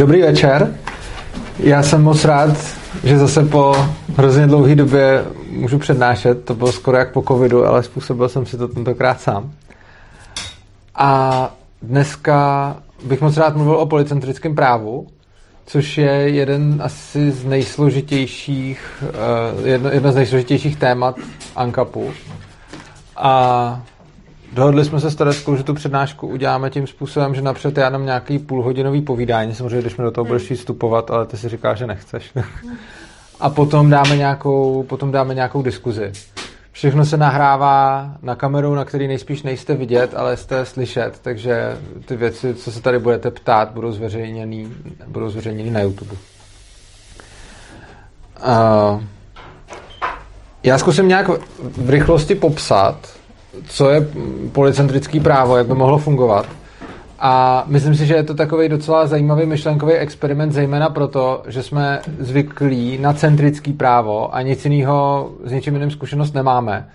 Dobrý večer. Já jsem moc rád, že zase po hrozně dlouhé době můžu přednášet. To bylo skoro jak po covidu, ale způsobil jsem si to tentokrát sám. A dneska bych moc rád mluvil o policentrickém právu, což je jeden asi z nejsložitějších, eh, jedno, jedno z nejsložitějších témat ANKAPu. A Dohodli jsme se s Tereskou, že tu přednášku uděláme tím způsobem, že napřed já dám nějaký půlhodinový povídání, samozřejmě, když mi do toho budeš vstupovat, ale ty si říkáš, že nechceš. A potom dáme nějakou, potom dáme nějakou diskuzi. Všechno se nahrává na kameru, na který nejspíš nejste vidět, ale jste slyšet, takže ty věci, co se tady budete ptát, budou zveřejněny, budou zveřejněny na YouTube. Uh, já zkusím nějak v rychlosti popsat, co je policentrický právo, jak by mohlo fungovat. A myslím si, že je to takový docela zajímavý myšlenkový experiment, zejména proto, že jsme zvyklí na centrický právo a nic jiného s ničím jiným zkušenost nemáme.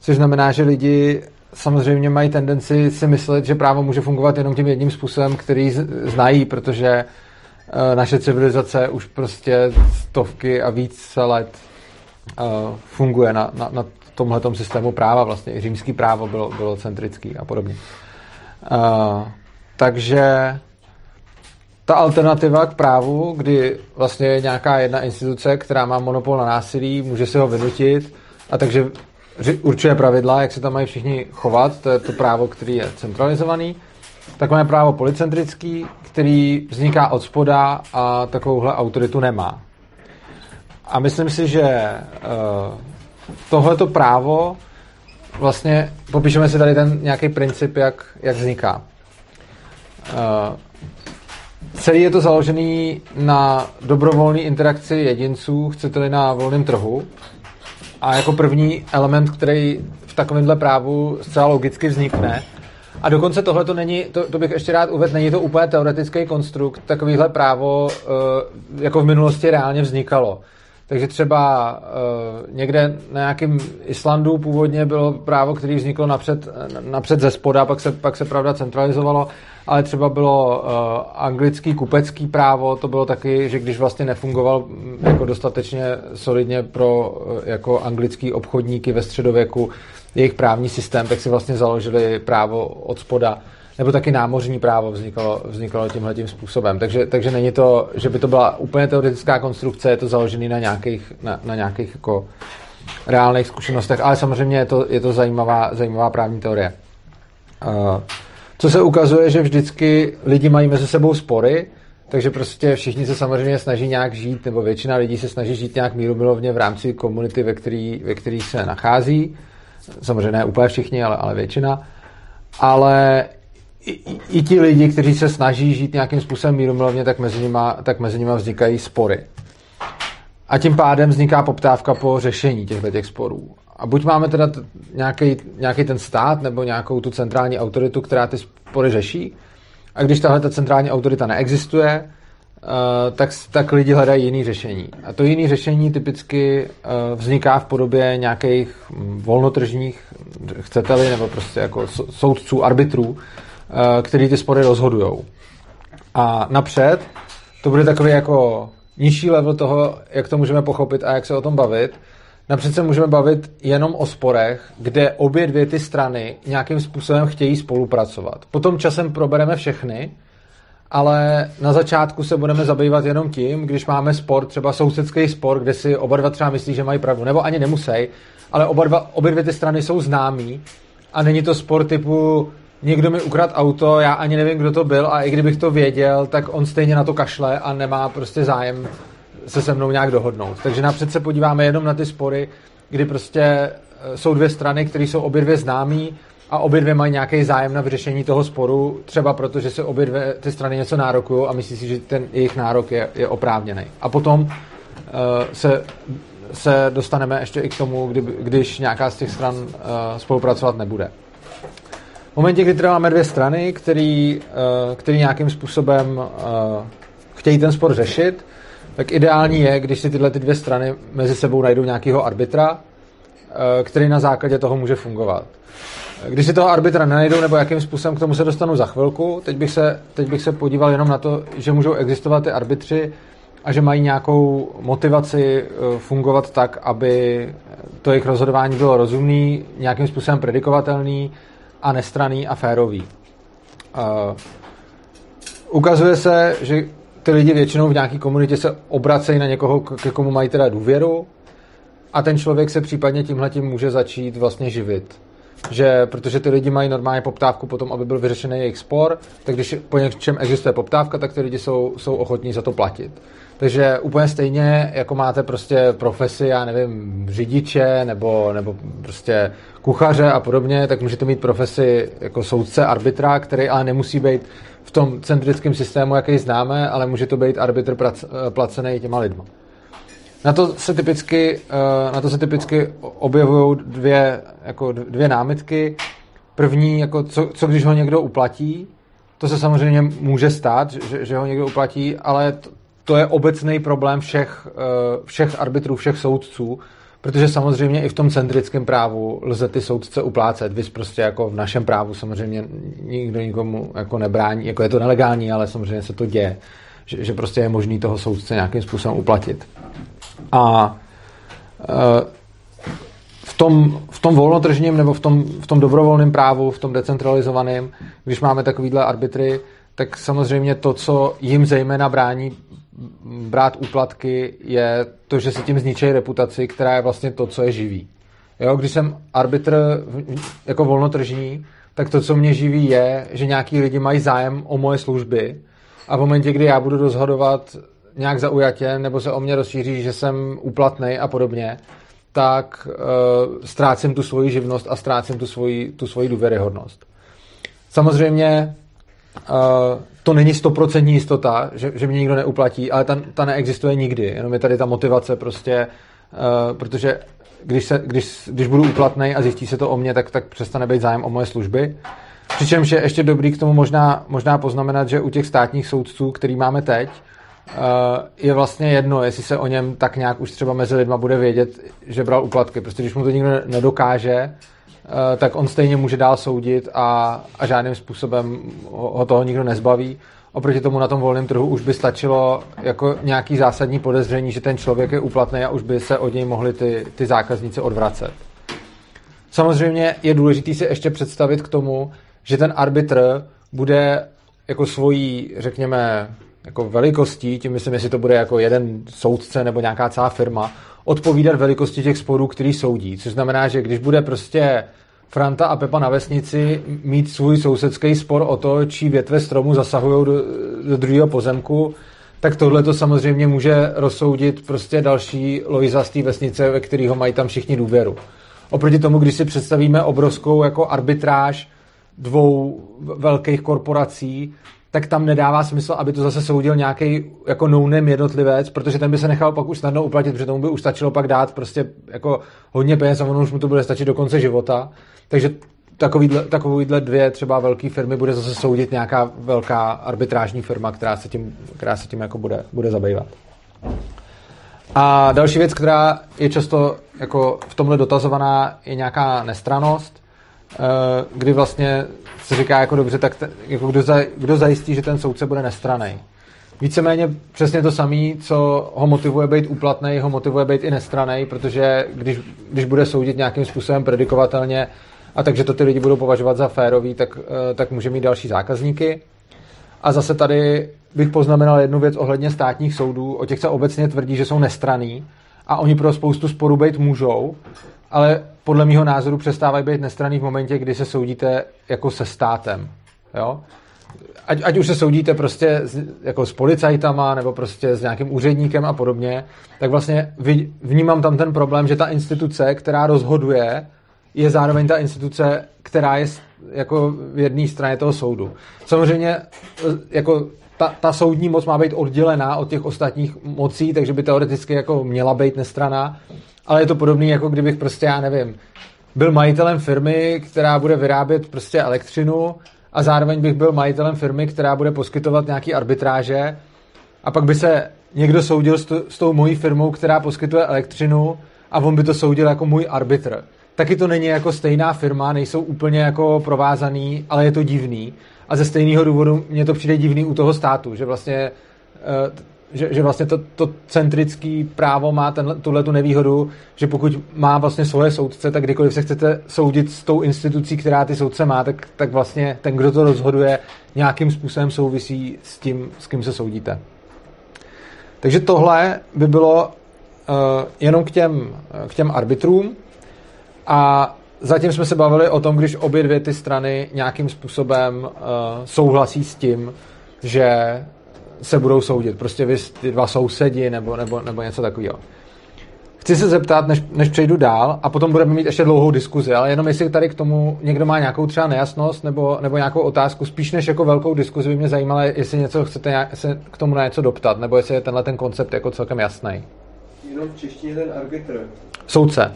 Což znamená, že lidi samozřejmě mají tendenci si myslet, že právo může fungovat jenom tím jedním způsobem, který znají, protože eh, naše civilizace už prostě stovky a víc let eh, funguje na, na, na tomhle systému práva, vlastně i římský právo bylo, bylo centrický a podobně. Uh, takže ta alternativa k právu, kdy vlastně je nějaká jedna instituce, která má monopol na násilí, může si ho vynutit a takže určuje pravidla, jak se tam mají všichni chovat, to je to právo, který je centralizovaný. Tak máme právo policentrický, který vzniká od spoda a takovouhle autoritu nemá. A myslím si, že uh, tohleto právo vlastně, popíšeme si tady ten nějaký princip, jak, jak vzniká. Uh, celý je to založený na dobrovolné interakci jedinců, chcete-li na volném trhu. A jako první element, který v takovémhle právu zcela logicky vznikne, a dokonce tohle to není, to, to bych ještě rád uvedl, není to úplně teoretický konstrukt, takovýhle právo uh, jako v minulosti reálně vznikalo. Takže třeba uh, někde na nějakém Islandu původně bylo právo, které vzniklo napřed, napřed ze spoda, pak se, pak se pravda centralizovalo, ale třeba bylo uh, anglický kupecký právo, to bylo taky, že když vlastně nefungoval mm, jako dostatečně solidně pro uh, jako anglický obchodníky ve středověku jejich právní systém, tak si vlastně založili právo od spoda nebo taky námořní právo vznikalo, vznikalo tímhle tím způsobem. Takže, takže není to, že by to byla úplně teoretická konstrukce, je to založené na nějakých, na, na nějakých jako reálných zkušenostech, ale samozřejmě je to, je to zajímavá, zajímavá právní teorie. Uh, co se ukazuje, že vždycky lidi mají mezi sebou spory, takže prostě všichni se samozřejmě snaží nějak žít, nebo většina lidí se snaží žít nějak mírumilovně v rámci komunity, ve které ve který se nachází. Samozřejmě ne úplně všichni, ale, ale většina. Ale i, i ti lidi, kteří se snaží žít nějakým způsobem mírumilovně, tak mezi nima, tak mezi nima vznikají spory. A tím pádem vzniká poptávka po řešení těchto těch sporů. A buď máme teda nějaký, ten stát nebo nějakou tu centrální autoritu, která ty spory řeší, a když tahle ta centrální autorita neexistuje, uh, tak, tak lidi hledají jiný řešení. A to jiný řešení typicky uh, vzniká v podobě nějakých hm, volnotržních, chcete-li, nebo prostě jako soudců, arbitrů, Eh, který ty spory rozhodují. A napřed to bude takový jako nižší level toho, jak to můžeme pochopit a jak se o tom bavit. Napřed se můžeme bavit jenom o sporech, kde obě dvě ty strany nějakým způsobem chtějí spolupracovat. Potom časem probereme všechny, ale na začátku se budeme zabývat jenom tím, když máme spor, třeba sousedský spor, kde si oba dva třeba myslí, že mají pravdu, nebo ani nemusí, ale oba dva, obě dvě ty strany jsou známí a není to spor typu někdo mi ukrad auto, já ani nevím, kdo to byl a i kdybych to věděl, tak on stejně na to kašle a nemá prostě zájem se se mnou nějak dohodnout. Takže napřed se podíváme jenom na ty spory, kdy prostě e, jsou dvě strany, které jsou obě dvě známí a obě dvě mají nějaký zájem na vyřešení toho sporu, třeba protože se obě dvě ty strany něco nárokují a myslí si, že ten jejich nárok je, je oprávněný. A potom uh, se, se dostaneme ještě i k tomu, kdy, když nějaká z těch stran uh, spolupracovat nebude. V momentě, kdy teda máme dvě strany, který, uh, který nějakým způsobem uh, chtějí ten spor řešit, tak ideální je, když si tyhle ty dvě strany mezi sebou najdou nějakého arbitra, uh, který na základě toho může fungovat. když si toho arbitra nenajdou, nebo jakým způsobem k tomu se dostanu za chvilku, teď bych se, teď bych se podíval jenom na to, že můžou existovat ty arbitři a že mají nějakou motivaci eh, fungovat tak, aby to jejich rozhodování bylo rozumný, nějakým způsobem predikovatelný a nestraný a férový. Uh, ukazuje se, že ty lidi většinou v nějaké komunitě se obracejí na někoho, ke komu mají teda důvěru a ten člověk se případně tímhle tím může začít vlastně živit. Že, protože ty lidi mají normálně poptávku potom, aby byl vyřešený jejich spor, tak když po něčem existuje poptávka, tak ty lidi jsou, jsou ochotní za to platit. Takže úplně stejně, jako máte prostě profesi, já nevím, řidiče nebo, nebo prostě kuchaře a podobně, tak můžete mít profesi jako soudce, arbitra, který ale nemusí být v tom centrickém systému, jaký známe, ale může to být arbitr placený těma lidma. Na to se typicky, eh, na to se typicky objevují dvě, jako dvě námitky. První, jako co, co když ho někdo uplatí, to se samozřejmě může stát, že, že ho někdo uplatí, ale to, to je obecný problém všech, eh, všech arbitrů, všech soudců, protože samozřejmě i v tom centrickém právu lze ty soudce uplácet. Vy prostě jako v našem právu samozřejmě nikdo nikomu jako nebrání, jako je to nelegální, ale samozřejmě se to děje, že, že prostě je možný toho soudce nějakým způsobem uplatit. A e, v tom, v tom volnotržním nebo v tom, v tom dobrovolném právu, v tom decentralizovaném, když máme takovýhle arbitry, tak samozřejmě to, co jim zejména brání brát úplatky, je to, že si tím zničí reputaci, která je vlastně to, co je živý. Jo, když jsem arbitr jako volnotržní, tak to, co mě živí, je, že nějaký lidi mají zájem o moje služby a v momentě, kdy já budu rozhodovat nějak zaujatě, nebo se o mě rozšíří, že jsem úplatný a podobně, tak uh, ztrácím tu svoji živnost a ztrácím tu svoji, tu svoji důvěryhodnost. Samozřejmě uh, to není stoprocentní jistota, že, že mě nikdo neuplatí, ale ta, ta neexistuje nikdy. Jenom je tady ta motivace prostě, uh, protože když, se, když, když budu úplatný a zjistí se to o mě, tak, tak přestane být zájem o moje služby. Přičemž je ještě dobrý k tomu možná, možná poznamenat, že u těch státních soudců, který máme teď, uh, je vlastně jedno, jestli se o něm tak nějak už třeba mezi lidma bude vědět, že bral úplatky. Prostě když mu to nikdo nedokáže, Eh, tak on stejně může dál soudit a, a žádným způsobem ho toho nikdo nezbaví. Oproti tomu na tom volném trhu už by stačilo jako nějaký zásadní podezření, že ten člověk je úplatný a už by se od něj mohli ty, ty zákazníci odvracet. Samozřejmě je důležité si ještě představit k tomu, že ten arbitr bude jako svojí, řekněme, jako velikostí, tím myslím, jestli to bude jako jeden soudce nebo nějaká celá firma, odpovídat velikosti těch sporů, který soudí. Což znamená, že když bude prostě Franta a Pepa na vesnici mít svůj sousedský spor o to, čí větve stromu zasahují do, do druhého pozemku, tak tohle to samozřejmě může rozsoudit prostě další Loiza z té vesnice, ve kterého mají tam všichni důvěru. Oproti tomu, když si představíme obrovskou jako arbitráž dvou velkých korporací, tak tam nedává smysl, aby to zase soudil nějaký jako no jednotlivec, protože ten by se nechal pak už snadno uplatit, protože tomu by už stačilo pak dát prostě jako hodně peněz a ono už mu to bude stačit do konce života. Takže takovýhle, takovýhle dvě třeba velké firmy bude zase soudit nějaká velká arbitrážní firma, která se tím, která se tím jako bude, bude zabývat. A další věc, která je často jako v tomhle dotazovaná, je nějaká nestranost. Eh, kdy vlastně se říká jako dobře, tak te, jako kdo, za, kdo zajistí, že ten soudce bude nestraný. Víceméně přesně to samé, co ho motivuje být úplatný, ho motivuje být i nestraný, protože když, když bude soudit nějakým způsobem predikovatelně a takže to ty lidi budou považovat za férový, tak, eh, tak může mít další zákazníky. A zase tady bych poznamenal jednu věc ohledně státních soudů. O těch se obecně tvrdí, že jsou nestraný a oni pro spoustu sporů být můžou, ale podle mého názoru přestávají být nestraný v momentě, kdy se soudíte jako se státem. Jo? Ať, ať už se soudíte prostě s, jako s policajtama nebo prostě s nějakým úředníkem a podobně, tak vlastně vnímám tam ten problém, že ta instituce, která rozhoduje, je zároveň ta instituce, která je jako v jedné straně toho soudu. Samozřejmě jako ta, ta soudní moc má být oddělená od těch ostatních mocí, takže by teoreticky jako měla být nestraná, ale je to podobné, jako kdybych prostě, já nevím, byl majitelem firmy, která bude vyrábět prostě elektřinu a zároveň bych byl majitelem firmy, která bude poskytovat nějaký arbitráže a pak by se někdo soudil s, to, s tou mojí firmou, která poskytuje elektřinu a on by to soudil jako můj arbitr. taky to není jako stejná firma, nejsou úplně jako provázaný, ale je to divný. A ze stejného důvodu mně to přijde divný u toho státu, že vlastně eh, že, že vlastně to, to centrické právo má tuhle tu nevýhodu, že pokud má vlastně svoje soudce, tak kdykoliv se chcete soudit s tou institucí, která ty soudce má, tak, tak vlastně ten, kdo to rozhoduje, nějakým způsobem souvisí s tím, s kým se soudíte. Takže tohle by bylo uh, jenom k těm, k těm arbitrům a zatím jsme se bavili o tom, když obě dvě ty strany nějakým způsobem uh, souhlasí s tím, že se budou soudit. Prostě vy ty dva sousedi nebo, nebo, nebo něco takového. Chci se zeptat, než, než přejdu dál, a potom budeme mít ještě dlouhou diskuzi, ale jenom jestli tady k tomu někdo má nějakou třeba nejasnost nebo, nebo nějakou otázku, spíš než jako velkou diskuzi by mě zajímalo, jestli něco chcete nějak, se k tomu na něco doptat, nebo jestli je tenhle ten koncept jako celkem jasný. Jenom v češtině ten arbitr. Soudce.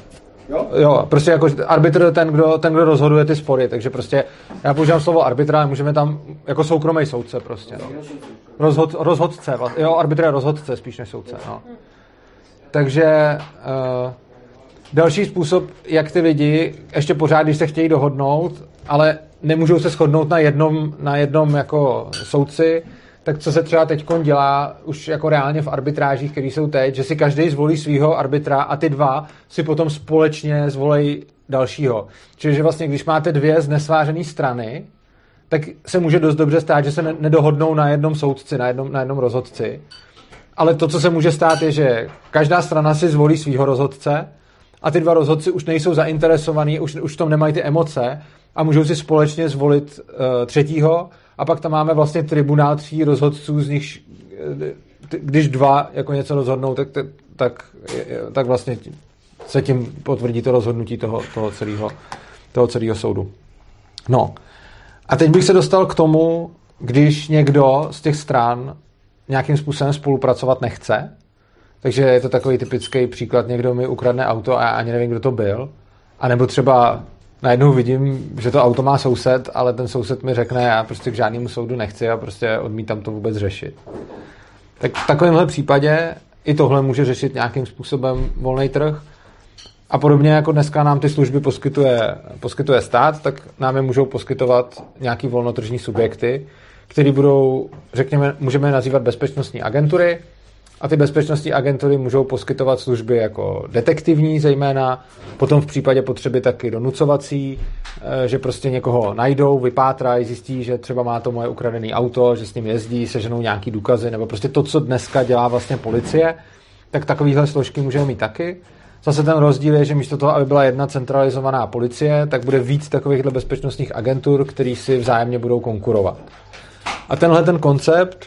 Jo? Jo, prostě jako arbitr ten kdo, ten, kdo rozhoduje ty spory, takže prostě já používám slovo arbitra, můžeme tam jako soukromý soudce prostě. No. Rozhod, rozhodce, jo, arbitr je rozhodce spíš než soudce, no. Takže uh, další způsob, jak ty lidi ještě pořád, když se chtějí dohodnout, ale nemůžou se shodnout na jednom, na jednom jako soudci, tak co se třeba teď dělá už jako reálně v arbitrážích, které jsou teď, že si každý zvolí svého arbitra a ty dva si potom společně zvolej dalšího. Čili že vlastně, když máte dvě znesvářené strany, tak se může dost dobře stát, že se nedohodnou na jednom soudci, na jednom, na jednom rozhodci. Ale to, co se může stát, je, že každá strana si zvolí svého rozhodce a ty dva rozhodci už nejsou zainteresovaní, už, už v tom nemají ty emoce a můžou si společně zvolit uh, třetího a pak tam máme vlastně tribunál tří rozhodců, z nich, eh, když dva jako něco rozhodnou, tak, tak, tak vlastně se tím potvrdí to rozhodnutí toho, toho, celého, toho celého soudu. No. A teď bych se dostal k tomu, když někdo z těch stran nějakým způsobem spolupracovat nechce, takže je to takový typický příklad, někdo mi ukradne auto a já ani nevím, kdo to byl, a nebo třeba najednou vidím, že to auto má soused, ale ten soused mi řekne, já prostě k žádnému soudu nechci a prostě odmítám to vůbec řešit. Tak v takovémhle případě i tohle může řešit nějakým způsobem volný trh. A podobně jako dneska nám ty služby poskytuje, poskytuje stát, tak nám je můžou poskytovat nějaký volnotržní subjekty, které budou, řekněme, můžeme nazývat bezpečnostní agentury, a ty bezpečnostní agentury můžou poskytovat služby jako detektivní zejména, potom v případě potřeby taky donucovací, eh, že prostě někoho najdou, vypátrají, zjistí, že třeba má to moje ukradené auto, že s ním jezdí, seženou nějaký důkazy, nebo prostě to, co dneska dělá vlastně policie, tak takovéhle složky můžeme mít taky. Zase ten rozdíl je, že místo toho, aby byla jedna centralizovaná policie, tak bude víc takovýchhle bezpečnostních agentur, který si vzájemně budou konkurovat. A tenhle ten koncept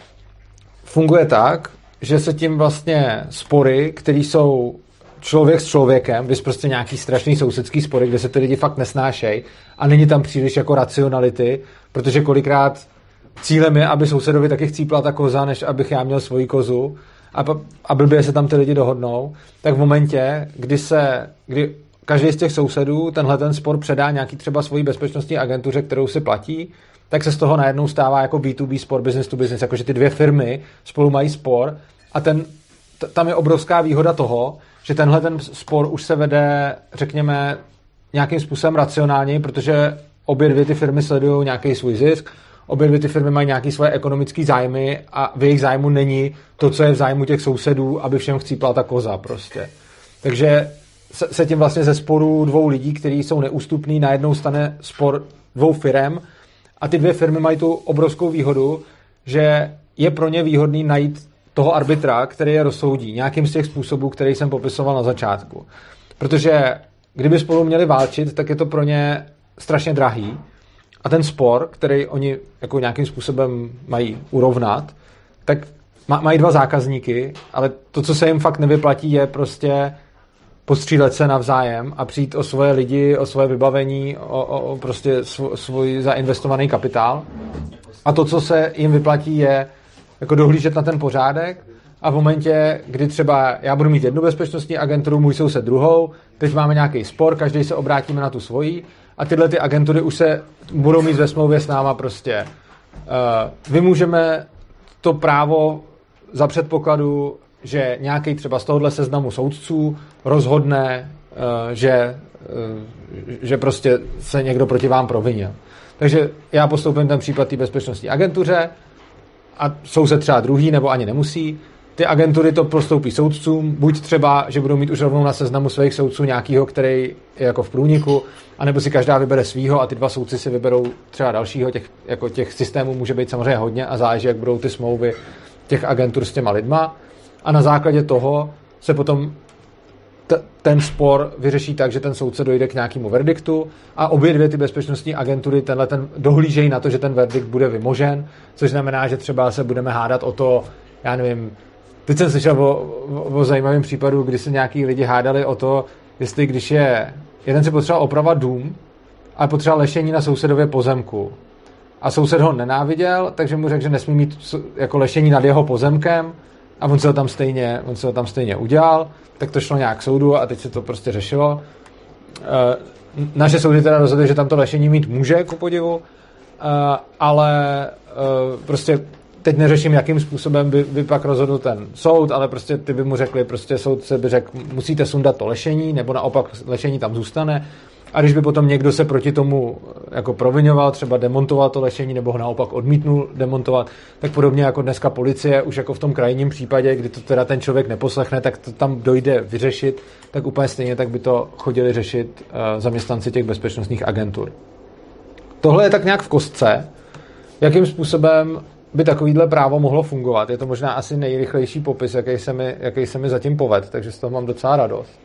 funguje tak, že se tím vlastně spory, které jsou člověk s člověkem, vys prostě nějaký strašný sousedský spory, kde se ty lidi fakt nesnášejí a není tam příliš jako racionality, protože kolikrát cílem je, aby sousedovi taky chcípla ta koza, než abych já měl svoji kozu a, a blbě se tam ty lidi dohodnou, tak v momentě, kdy se, kdy každý z těch sousedů tenhle ten spor předá nějaký třeba svoji bezpečnostní agentuře, kterou si platí, tak se z toho najednou stává jako B2B spor, business to business, jakože ty dvě firmy spolu mají spor a ten, t- tam je obrovská výhoda toho, že tenhle ten spor už se vede, řekněme, nějakým způsobem racionálně, protože obě dvě ty firmy sledují nějaký svůj zisk, obě dvě ty firmy mají nějaké svoje ekonomické zájmy a v jejich zájmu není to, co je v zájmu těch sousedů, aby všem chcípla ta koza prostě. Takže se, tím vlastně ze sporu dvou lidí, kteří jsou neústupní, najednou stane spor dvou firm a ty dvě firmy mají tu obrovskou výhodu, že je pro ně výhodný najít toho arbitra, který je rozsoudí nějakým z těch způsobů, který jsem popisoval na začátku. Protože kdyby spolu měli válčit, tak je to pro ně strašně drahý. A ten spor, který oni jako nějakým způsobem mají urovnat, tak mají dva zákazníky, ale to, co se jim fakt nevyplatí, je prostě postřílet se navzájem a přijít o svoje lidi, o svoje vybavení, o, o, prostě svůj, svůj zainvestovaný kapitál. A to, co se jim vyplatí, je jako dohlížet na ten pořádek a v momentě, kdy třeba já budu mít jednu bezpečnostní agenturu, můj soused druhou, teď máme nějaký spor, každý se obrátíme na tu svoji a tyhle ty agentury už se budou mít ve smlouvě s náma prostě. Uh, vymůžeme to právo za předpokladu, že nějaký třeba z tohohle seznamu soudců rozhodne že, eh, že prostě se někdo proti vám provinil. Takže já postoupím ten případ té bezpečnostní agentuře a jsou se třeba druhý, nebo ani nemusí. Ty agentury to postoupí soudcům, buď třeba, že budou mít už rovnou na seznamu svých soudců nějakýho, který je jako v průniku, anebo si každá vybere svýho a ty dva soudci si vyberou třeba dalšího. Těch, jako těch systémů může být samozřejmě hodně a záleží, jak budou ty smlouvy těch agentur s těma lidma. A na základě toho se potom t- ten spor vyřeší tak, že ten soudce dojde k nějakému verdiktu a obě dvě ty bezpečnostní agentury tenhle ten dohlížejí na to, že ten verdikt bude vymožen, což znamená, že třeba se budeme hádat o to, já nevím, teď jsem slyšel o, o, o zajímavém případu, kdy se nějaký lidi hádali o to, jestli když je, jeden si potřeboval opravovat dům, ale potřeboval lešení na sousedově pozemku. A soused ho nenáviděl, takže mu řekl, že nesmí mít jako lešení nad jeho pozemkem, a on se ho tam stejně, on se ho tam stejně udělal, tak to šlo nějak soudu a teď se to prostě řešilo. Eh, naše soudy teda rozhodly, že tam to lešení mít může, ku podivu, eh, ale eh, prostě teď neřeším, jakým způsobem by, by pak rozhodl ten soud, ale prostě ty by mu řekli, prostě soudce by řekl, musíte sundat to lešení, nebo naopak lešení tam zůstane a když by potom někdo se proti tomu eh, jako provinoval, třeba demontoval to lešení nebo ho naopak odmítnul demontovat, tak podobně jako dneska policie, už jako v tom krajním případě, kdy to teda ten člověk neposlechne, tak to tam dojde vyřešit, tak úplně stejně tak by to chodili řešit uh, zaměstnanci těch bezpečnostních agentur. Tohle je tak nějak v kostce, jakým způsobem by takovýhle právo mohlo fungovat. Je to možná asi nejrychlejší popis, jaký se mi, jaký se mi zatím poved, takže z toho mám docela radost.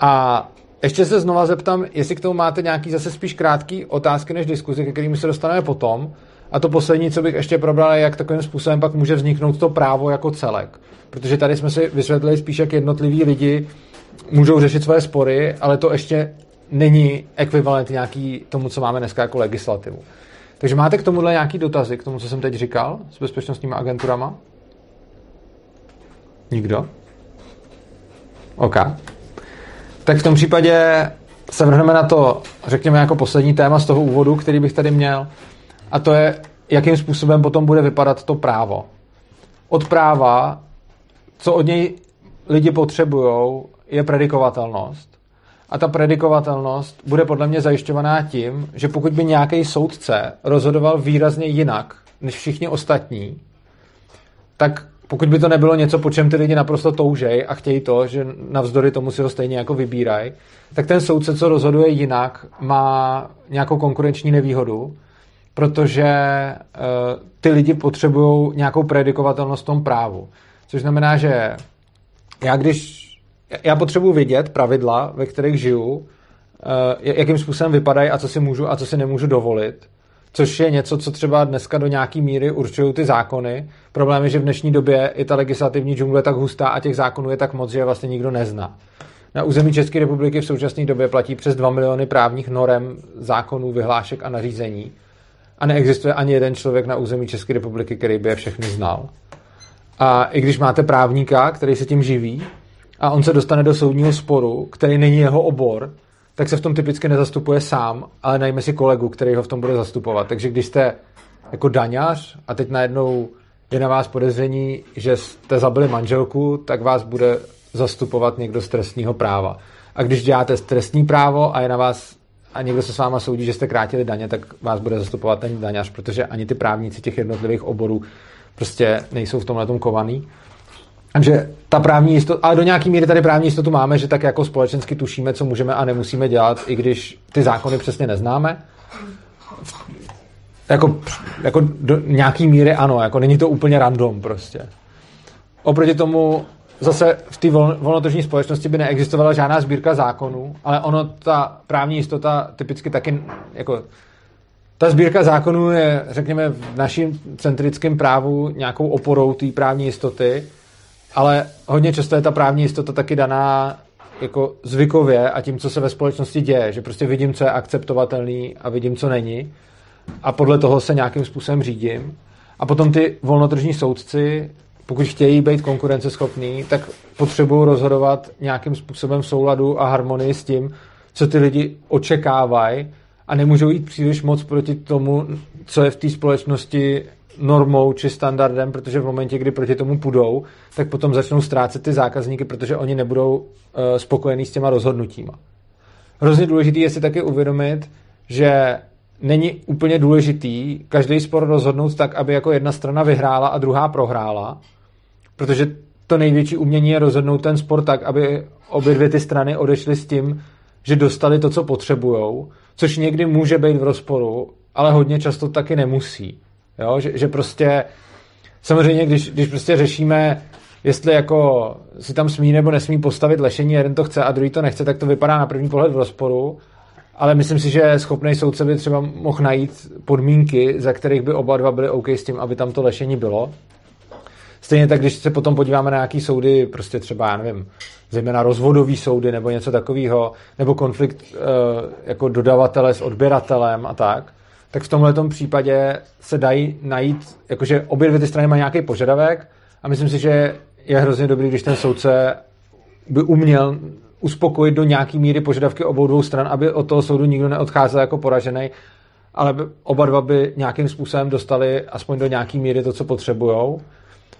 A ještě se znova zeptám, jestli k tomu máte nějaký zase spíš krátký otázky než diskuzi, ke kterým se dostaneme potom. A to poslední, co bych ještě probral, je, jak takovým způsobem pak může vzniknout to právo jako celek. Protože tady jsme si vysvětlili spíš, jak jednotliví lidi můžou řešit svoje spory, ale to ještě není ekvivalent nějaký tomu, co máme dneska jako legislativu. Takže máte k tomuhle nějaký dotazy, k tomu, co jsem teď říkal s bezpečnostními agenturama? Nikdo? OK tak v tom případě se vrhneme na to, řekněme, jako poslední téma z toho úvodu, který bych tady měl, a to je, jakým způsobem potom bude vypadat to právo. Od práva, co od něj lidi potřebují, je predikovatelnost. A ta predikovatelnost bude podle mě zajišťovaná tím, že pokud by nějaký soudce rozhodoval výrazně jinak než všichni ostatní, tak pokud by to nebylo něco, po čem ty lidi naprosto toužej a chtějí to, že navzdory tomu si ho stejně jako vybírají, tak ten soudce, co rozhoduje jinak, má nějakou konkurenční nevýhodu, protože uh, ty lidi potřebují nějakou predikovatelnost v tom právu. Což znamená, že já když já potřebuji vidět pravidla, ve kterých žiju, uh, jakým způsobem vypadají a co si můžu a co si nemůžu dovolit což je něco, co třeba dneska do nějaký míry určují ty zákony. Problém je, že v dnešní době je ta legislativní džungle tak hustá a těch zákonů je tak moc, že je vlastně nikdo nezná. Na území České republiky v současné době platí přes 2 miliony právních norem, zákonů, vyhlášek a nařízení. A neexistuje ani jeden člověk na území České republiky, který by je všechny znal. A i když máte právníka, který se tím živí, a on se dostane do soudního sporu, který není jeho obor, tak se v tom typicky nezastupuje sám, ale najme si kolegu, který ho v tom bude zastupovat. Takže když jste jako daňař a teď najednou je na vás podezření, že jste zabili manželku, tak vás bude zastupovat někdo z trestního práva. A když děláte trestní právo a je na vás a někdo se s váma soudí, že jste krátili daně, tak vás bude zastupovat ten daňař, protože ani ty právníci těch jednotlivých oborů prostě nejsou v tomhle kovaný. Takže ta právní jistota, ale do nějaký míry tady právní jistotu máme, že tak jako společensky tušíme, co můžeme a nemusíme dělat, i když ty zákony přesně neznáme. Jako, jako do nějaký míry ano, jako není to úplně random prostě. Oproti tomu zase v té vol, volnotržní společnosti by neexistovala žádná sbírka zákonů, ale ono, ta právní jistota typicky taky, jako ta sbírka zákonů je, řekněme, v našem centrickém právu nějakou oporou té právní jistoty, ale hodně často je ta právní jistota taky daná jako zvykově a tím, co se ve společnosti děje, že prostě vidím, co je akceptovatelný a vidím, co není a podle toho se nějakým způsobem řídím. A potom ty volnotržní soudci, pokud chtějí být konkurenceschopní, tak potřebují rozhodovat nějakým způsobem v souladu a harmonii s tím, co ty lidi očekávají a nemůžou jít příliš moc proti tomu, co je v té společnosti normou či standardem, protože v momentě, kdy proti tomu půjdou, tak potom začnou ztrácet ty zákazníky, protože oni nebudou uh, spokojení s těma rozhodnutíma. Hrozně důležitý je si taky uvědomit, že není úplně důležitý každý spor rozhodnout tak, aby jako jedna strana vyhrála a druhá prohrála, protože to největší umění je rozhodnout ten spor tak, aby obě dvě ty strany odešly s tím, že dostali to, co potřebujou, což někdy může být v rozporu, ale hodně často taky nemusí. Jo? Že, že prostě samozřejmě, když, když prostě řešíme, jestli jako si tam smí nebo nesmí postavit lešení, jeden to chce a druhý to nechce, tak to vypadá na první pohled v rozporu, ale myslím si, že schopný soudce by třeba mohl najít podmínky, za kterých by oba dva byli OK s tím, aby tam to lešení bylo. Stejně tak, když se potom podíváme na nějaký soudy, prostě třeba, já nevím, zejména rozvodový soudy nebo něco takového, nebo konflikt e, jako dodavatele s odběratelem a tak, tak v tomhle případě se dají najít, jakože obě dvě ty strany mají nějaký požadavek a myslím si, že je hrozně dobrý, když ten soudce by uměl uspokojit do nějaký míry požadavky obou dvou stran, aby od toho soudu nikdo neodcházel jako poražený, ale oba dva by nějakým způsobem dostali aspoň do nějaký míry to, co potřebujou.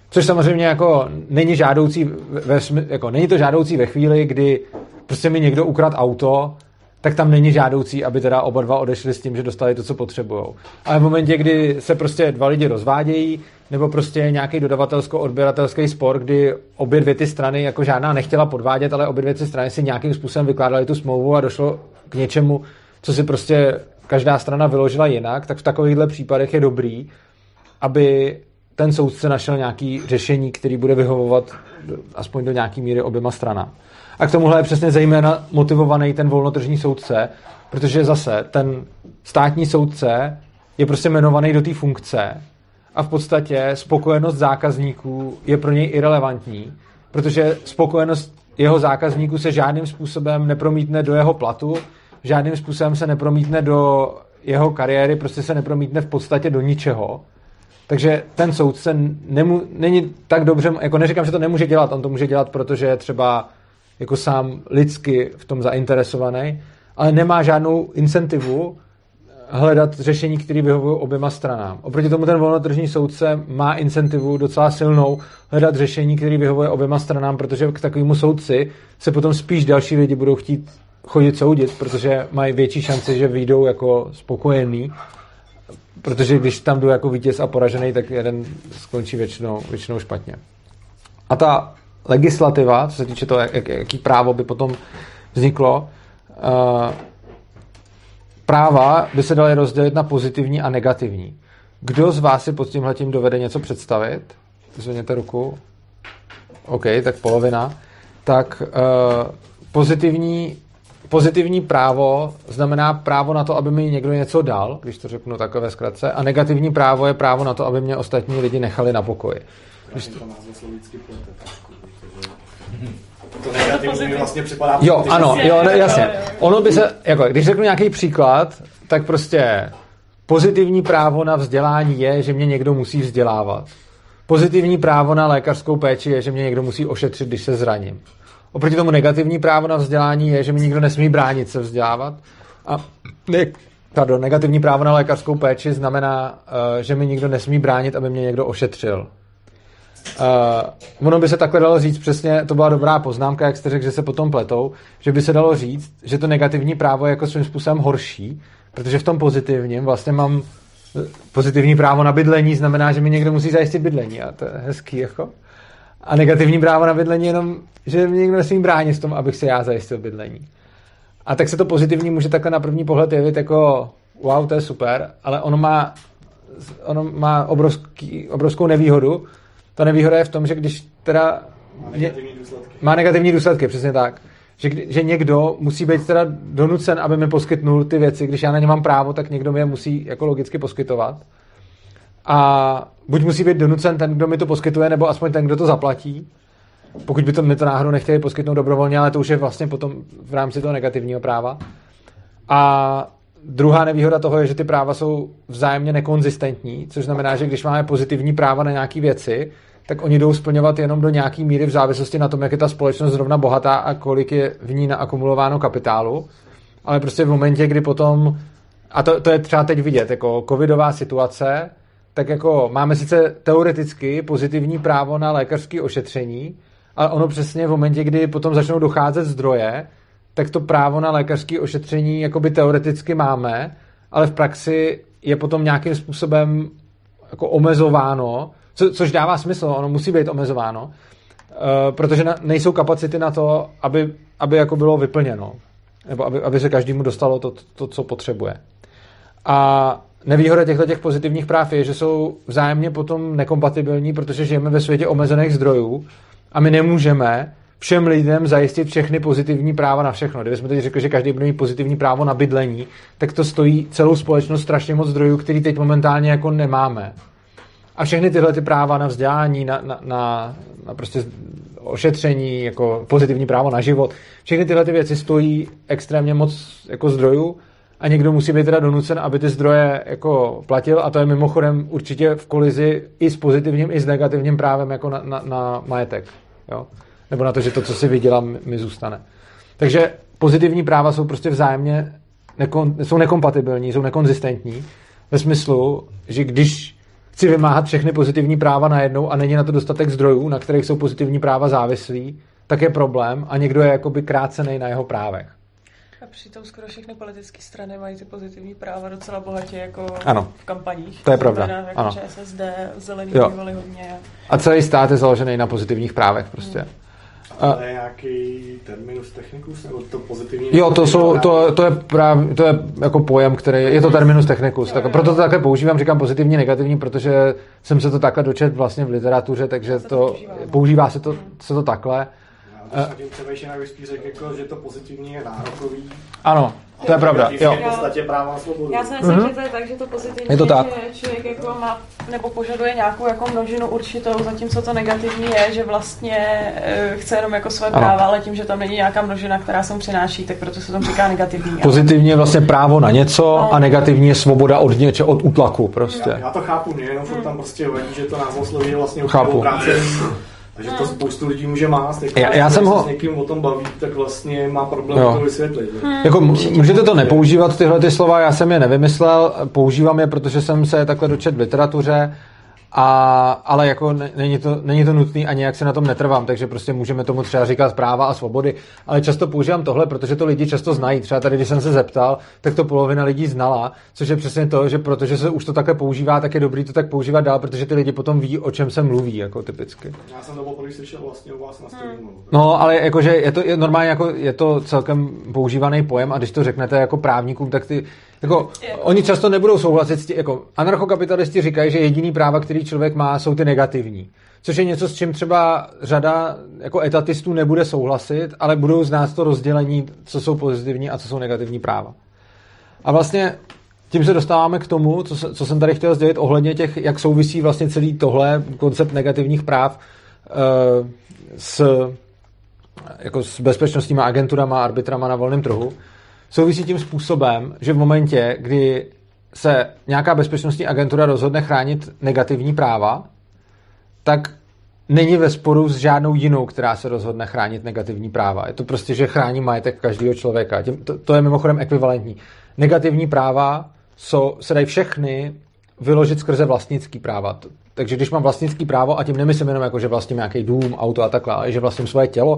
Což samozřejmě jako není žádoucí, ve, jako není to žádoucí ve chvíli, kdy prostě mi někdo ukrad auto, tak tam není žádoucí, aby teda oba dva odešli s tím, že dostali to, co potřebují. Ale v momentě, kdy se prostě dva lidi rozvádějí, nebo prostě nějaký dodavatelsko-odběratelský spor, kdy obě dvě ty strany jako žádná nechtěla podvádět, ale obě dvě ty strany si nějakým způsobem vykládali tu smlouvu a došlo k něčemu, co si prostě každá strana vyložila jinak, tak v takovýchhle případech je dobrý, aby ten soudce našel nějaký řešení, který bude vyhovovat aspoň do nějaký míry oběma stranám. A k tomuhle je přesně zejména motivovaný ten volnotržní soudce, protože zase ten státní soudce je prostě jmenovaný do té funkce a v podstatě spokojenost zákazníků je pro něj irrelevantní, protože spokojenost jeho zákazníků se žádným způsobem nepromítne do jeho platu, žádným způsobem se nepromítne do jeho kariéry, prostě se nepromítne v podstatě do ničeho. Takže ten soudce nemu, není tak dobře, jako neříkám, že to nemůže dělat, on to může dělat, protože je třeba jako sám lidsky v tom zainteresovaný, ale nemá žádnou incentivu hledat řešení, které vyhovují oběma stranám. Oproti tomu ten volnotržní soudce má incentivu docela silnou hledat řešení, které vyhovuje oběma stranám, protože k takovému soudci se potom spíš další lidi budou chtít chodit soudit, protože mají větší šanci, že vyjdou jako spokojení, protože když tam jdu jako vítěz a poražený, tak jeden skončí většinou, většinou špatně. A ta legislativa, co se týče toho, jak, jaký právo by potom vzniklo, uh, práva by se daly rozdělit na pozitivní a negativní. Kdo z vás si pod tímhle tím dovede něco představit? Zvedněte ruku. OK, tak polovina. Tak uh, pozitivní, pozitivní právo znamená právo na to, aby mi někdo něco dal, když to řeknu takové zkratce, a negativní právo je právo na to, aby mě ostatní lidi nechali na pokoji. Když to... To negativní mi vlastně připadá... Jo, ano, jo, ne, jasně. Ono by se, jako, když řeknu nějaký příklad, tak prostě pozitivní právo na vzdělání je, že mě někdo musí vzdělávat. Pozitivní právo na lékařskou péči je, že mě někdo musí ošetřit, když se zraním. Oproti tomu negativní právo na vzdělání je, že mi nikdo nesmí bránit se vzdělávat. A ne, pardon, negativní právo na lékařskou péči znamená, uh, že mi nikdo nesmí bránit, aby mě někdo ošetřil. Uh, ono by se takhle dalo říct přesně, to byla dobrá poznámka, jak jste řekl, že se potom pletou, že by se dalo říct, že to negativní právo je jako svým způsobem horší, protože v tom pozitivním vlastně mám pozitivní právo na bydlení, znamená, že mi někdo musí zajistit bydlení a to je hezký jako. A negativní právo na bydlení jenom, že mi někdo nesmí bránit v tom, abych si já zajistil bydlení. A tak se to pozitivní může takhle na první pohled jevit jako wow, to je super, ale ono má, ono má obrovský, obrovskou nevýhodu, ta nevýhoda je v tom, že když teda negativní důsledky. má negativní důsledky, přesně tak. Že, že někdo musí být teda donucen, aby mi poskytnul ty věci, když já na ně mám právo, tak někdo mi je musí jako logicky poskytovat. A buď musí být donucen ten, kdo mi to poskytuje, nebo aspoň ten, kdo to zaplatí. Pokud by to mi to náhodou nechtěli poskytnout dobrovolně, ale to už je vlastně potom v rámci toho negativního práva. A druhá nevýhoda toho je, že ty práva jsou vzájemně nekonzistentní, což znamená, že když máme pozitivní práva na nějaké věci, tak oni jdou splňovat jenom do nějaké míry v závislosti na tom, jak je ta společnost zrovna bohatá a kolik je v ní naakumulováno kapitálu. Ale prostě v momentě, kdy potom, a to, to je třeba teď vidět, jako covidová situace, tak jako máme sice teoreticky pozitivní právo na lékařské ošetření, ale ono přesně v momentě, kdy potom začnou docházet zdroje, tak to právo na lékařské ošetření jakoby teoreticky máme, ale v praxi je potom nějakým způsobem jako omezováno, co, což dává smysl, ono musí být omezováno, uh, protože na, nejsou kapacity na to, aby, aby jako bylo vyplněno, nebo aby, aby se každému dostalo to, to, co potřebuje. A nevýhoda těchto těch pozitivních práv je, že jsou vzájemně potom nekompatibilní, protože žijeme ve světě omezených zdrojů a my nemůžeme všem lidem zajistit všechny pozitivní práva na všechno. Kdybychom teď řekli, že každý bude mít pozitivní právo na bydlení, tak to stojí celou společnost strašně moc zdrojů, který teď momentálně jako nemáme. A všechny tyhle ty práva na vzdělání, na, na, na, na prostě ošetření, jako pozitivní právo na život, všechny tyhle ty věci stojí extrémně moc jako zdrojů a někdo musí být teda donucen, aby ty zdroje jako platil a to je mimochodem určitě v kolizi i s pozitivním, i s negativním právem jako na, na, na majetek. Jo? Nebo na to, že to, co si vydělám, mi zůstane. Takže pozitivní práva jsou prostě vzájemně nekon, jsou nekompatibilní, jsou nekonzistentní ve smyslu, že když chci vymáhat všechny pozitivní práva najednou a není na to dostatek zdrojů, na kterých jsou pozitivní práva závislí, tak je problém a někdo je jakoby krácený na jeho právech. A přitom skoro všechny politické strany mají ty pozitivní práva docela bohatě jako ano. v kampaních. To je pravda. Jako ano. ČSSD, zelený jo. hodně. A celý stát je založený na pozitivních právech prostě. Hmm. A je nějaký terminus technicus, nebo to pozitivní? Jo, to, jsou, to, to, je práv, to je jako pojem, který, je to terminus technicus, tak, proto to takhle používám, říkám pozitivní, negativní, protože jsem se to takhle dočet vlastně v literatuře, takže to, používá, no. používá se to, se to takhle. Já to řekl, jako, že to pozitivní je nárokový. Ano, to je pravda. Jo. V podstatě práva svobodu. Já si myslím, mm-hmm. že to je tak, že to pozitivní je to tak. že člověk jako má, nebo požaduje nějakou jako množinu určitou, zatímco to negativní je, že vlastně e, chce jenom jako své ano. práva, ale tím, že tam není nějaká množina, která se mu přináší, tak proto se tomu říká negativní. Pozitivní je vlastně právo na něco no. a negativní je svoboda od něče, od útlaku prostě. Já, já to chápu, mě jenom hmm. tam prostě vadí, že to názvosloví vlastně chápu. práce takže to spoustu lidí může mást. Jako já, já jsem ho... s někým o tom baví, tak vlastně má problém jo. to vysvětlit. Hmm. Jako, můžete to nepoužívat, tyhle ty slova, já jsem je nevymyslel, používám je, protože jsem se takhle dočet v literatuře a, ale jako není to, není to nutný a nějak se na tom netrvám, takže prostě můžeme tomu třeba říkat práva a svobody, ale často používám tohle, protože to lidi často znají. Třeba tady, když jsem se zeptal, tak to polovina lidí znala, což je přesně to, že protože se už to takhle používá, tak je dobrý to tak používat dál, protože ty lidi potom ví, o čem se mluví, jako typicky. Já jsem to poprvé slyšel vlastně u vás na streamu. No, ale jakože je to je normálně jako je to celkem používaný pojem a když to řeknete jako právníkům, tak ty jako, oni často nebudou souhlasit s tím, jako anarchokapitalisti říkají, že jediný práva, který člověk má, jsou ty negativní. Což je něco, s čím třeba řada jako etatistů nebude souhlasit, ale budou znát to rozdělení, co jsou pozitivní a co jsou negativní práva. A vlastně tím se dostáváme k tomu, co, se, co jsem tady chtěl sdělit ohledně těch, jak souvisí vlastně celý tohle koncept negativních práv uh, s, jako s bezpečnostníma agenturama, arbitrama na volném trhu souvisí tím způsobem, že v momentě, kdy se nějaká bezpečnostní agentura rozhodne chránit negativní práva, tak není ve sporu s žádnou jinou, která se rozhodne chránit negativní práva. Je to prostě, že chrání majetek každého člověka. Tím, to, to je mimochodem ekvivalentní. Negativní práva jsou, se dají všechny vyložit skrze vlastnický práva. Takže když mám vlastnický právo, a tím nemyslím jenom jako, že vlastním nějaký dům, auto a takhle, ale že vlastním svoje tělo,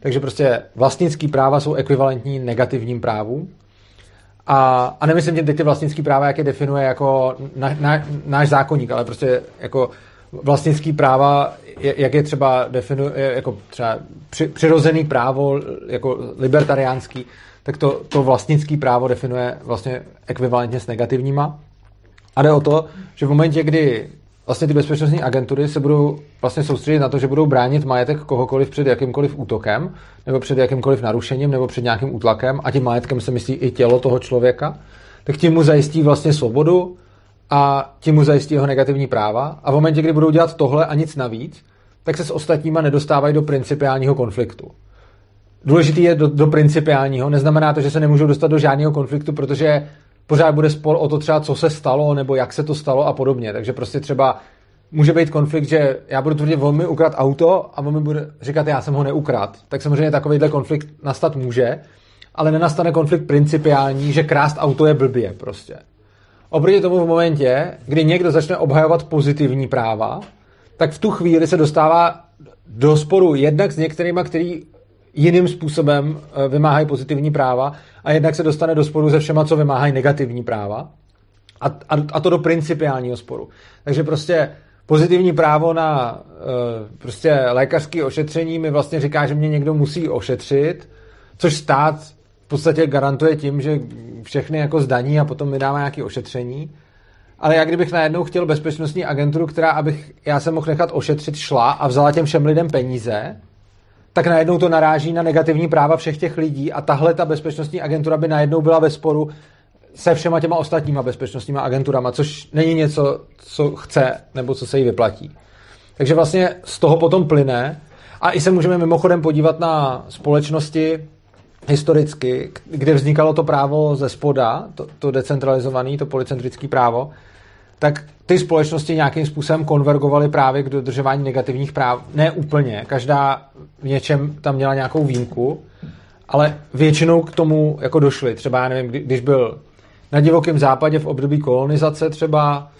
takže prostě vlastnický práva jsou ekvivalentní negativním právům. A, a nemyslím tím teď ty vlastnický práva, jak je definuje jako na, na, náš zákonník, ale prostě jako vlastnický práva, jak je třeba definuje, jako třeba při, přirozený právo, jako libertariánský, tak to, to vlastnický právo definuje vlastně ekvivalentně s negativníma. A jde o to, že v momentě, kdy vlastně ty bezpečnostní agentury se budou vlastně soustředit na to, že budou bránit majetek kohokoliv před jakýmkoliv útokem, nebo před jakýmkoliv narušením, nebo před nějakým útlakem, a tím majetkem se myslí i tělo toho člověka, tak tím mu zajistí vlastně svobodu a tím mu zajistí jeho negativní práva. A v momentě, kdy budou dělat tohle a nic navíc, tak se s ostatníma nedostávají do principiálního konfliktu. Důležitý je do, do principiálního, neznamená to, že se nemůžou dostat do žádného konfliktu, protože pořád bude spor o to třeba, co se stalo, nebo jak se to stalo a podobně. Takže prostě třeba může být konflikt, že já budu tvrdit, on mi ukrad auto a on mi bude říkat, já jsem ho neukrad. Tak samozřejmě takovýhle konflikt nastat může, ale nenastane konflikt principiální, že krást auto je blbě prostě. Oproti tomu v momentě, kdy někdo začne obhajovat pozitivní práva, tak v tu chvíli se dostává do sporu jednak s některýma, který jiným způsobem eh, vymáhají pozitivní práva a jednak se dostane do sporu se všema, co vymáhají negativní práva. A, a, a to do principiálního sporu. Takže prostě pozitivní právo na uh, prostě lékařské ošetření mi vlastně říká, že mě někdo musí ošetřit, což stát v podstatě garantuje tím, že všechny jako zdaní a potom mi dává nějaké ošetření. Ale já kdybych najednou chtěl bezpečnostní agenturu, která, abych já se mohl nechat ošetřit, šla a vzala těm všem lidem peníze, tak najednou to naráží na negativní práva všech těch lidí a tahle ta bezpečnostní agentura by najednou byla ve sporu se všema těma ostatníma bezpečnostníma agenturama, což není něco, co chce nebo co se jí vyplatí. Takže vlastně z toho potom plyne a i se můžeme mimochodem podívat na společnosti historicky, kde vznikalo to právo ze spoda, to, to decentralizované, to policentrické právo, tak ty společnosti nějakým způsobem konvergovaly právě k dodržování negativních práv. Ne úplně, každá v něčem tam měla nějakou výjimku, ale většinou k tomu jako došly. Třeba, já nevím, když byl na divokém západě v období kolonizace třeba,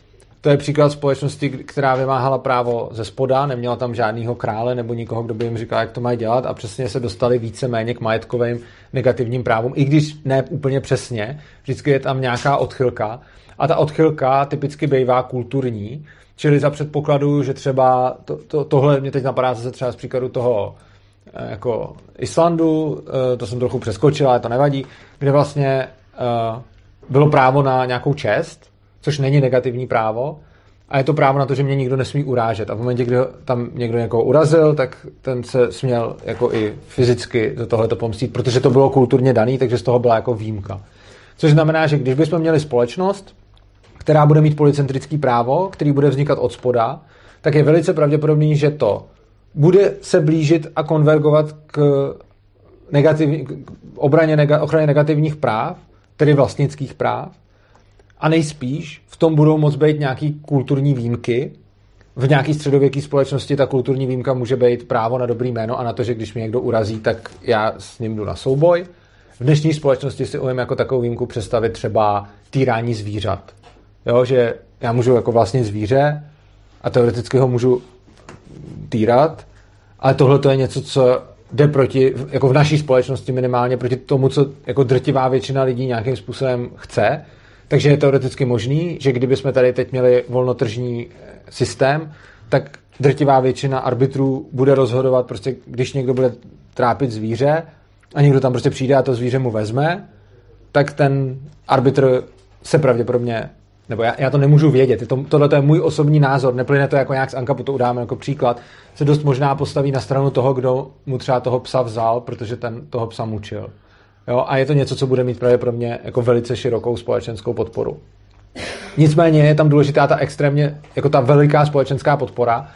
to je příklad společnosti, která vymáhala právo ze spoda, neměla tam žádného krále nebo nikoho, kdo by jim říkal, jak to mají dělat a přesně se dostali více méně k majetkovým negativním právům, i když ne úplně přesně, vždycky je tam nějaká odchylka a ta odchylka typicky bývá kulturní, čili za předpokladu, že třeba to, to, tohle mě teď napadá zase třeba z příkladu toho eh, jako Islandu, eh, to jsem trochu přeskočil, ale to nevadí, kde vlastně eh, bylo právo na nějakou čest, což není negativní právo, a je to právo na to, že mě nikdo nesmí urážet. A v momentě, kdy tam někdo někoho urazil, tak ten se směl jako i fyzicky do tohleto pomstít, protože to bylo kulturně daný, takže z toho byla jako výjimka. Což znamená, že když bychom měli společnost, která bude mít policentrický právo, který bude vznikat od spoda, tak je velice pravděpodobný, že to bude se blížit a konvergovat k, negativ, k obraně, nega, ochraně negativních práv, tedy vlastnických práv, a nejspíš v tom budou moct být nějaký kulturní výjimky. V nějaký středověké společnosti ta kulturní výjimka může být právo na dobrý jméno a na to, že když mě někdo urazí, tak já s ním jdu na souboj. V dnešní společnosti si umím jako takovou výjimku představit třeba týrání zvířat. Jo, že já můžu jako vlastně zvíře a teoreticky ho můžu týrat, ale tohle to je něco, co jde proti, jako v naší společnosti minimálně, proti tomu, co jako drtivá většina lidí nějakým způsobem chce. Takže je teoreticky možný, že kdyby jsme tady teď měli volnotržní eh, systém, tak drtivá většina arbitrů bude rozhodovat, prostě když někdo bude trápit zvíře a někdo tam prostě přijde a to zvíře mu vezme, tak ten arbitr se pravděpodobně nebo já, já to nemůžu vědět, to, tohle je můj osobní názor, neplyne to jako nějak z Ankapu, to udáme jako příklad, se dost možná postaví na stranu toho, kdo mu třeba toho psa vzal, protože ten toho psa mučil. Jo? A je to něco, co bude mít pravděpodobně jako velice širokou společenskou podporu. Nicméně je tam důležitá ta extrémně, jako ta veliká společenská podpora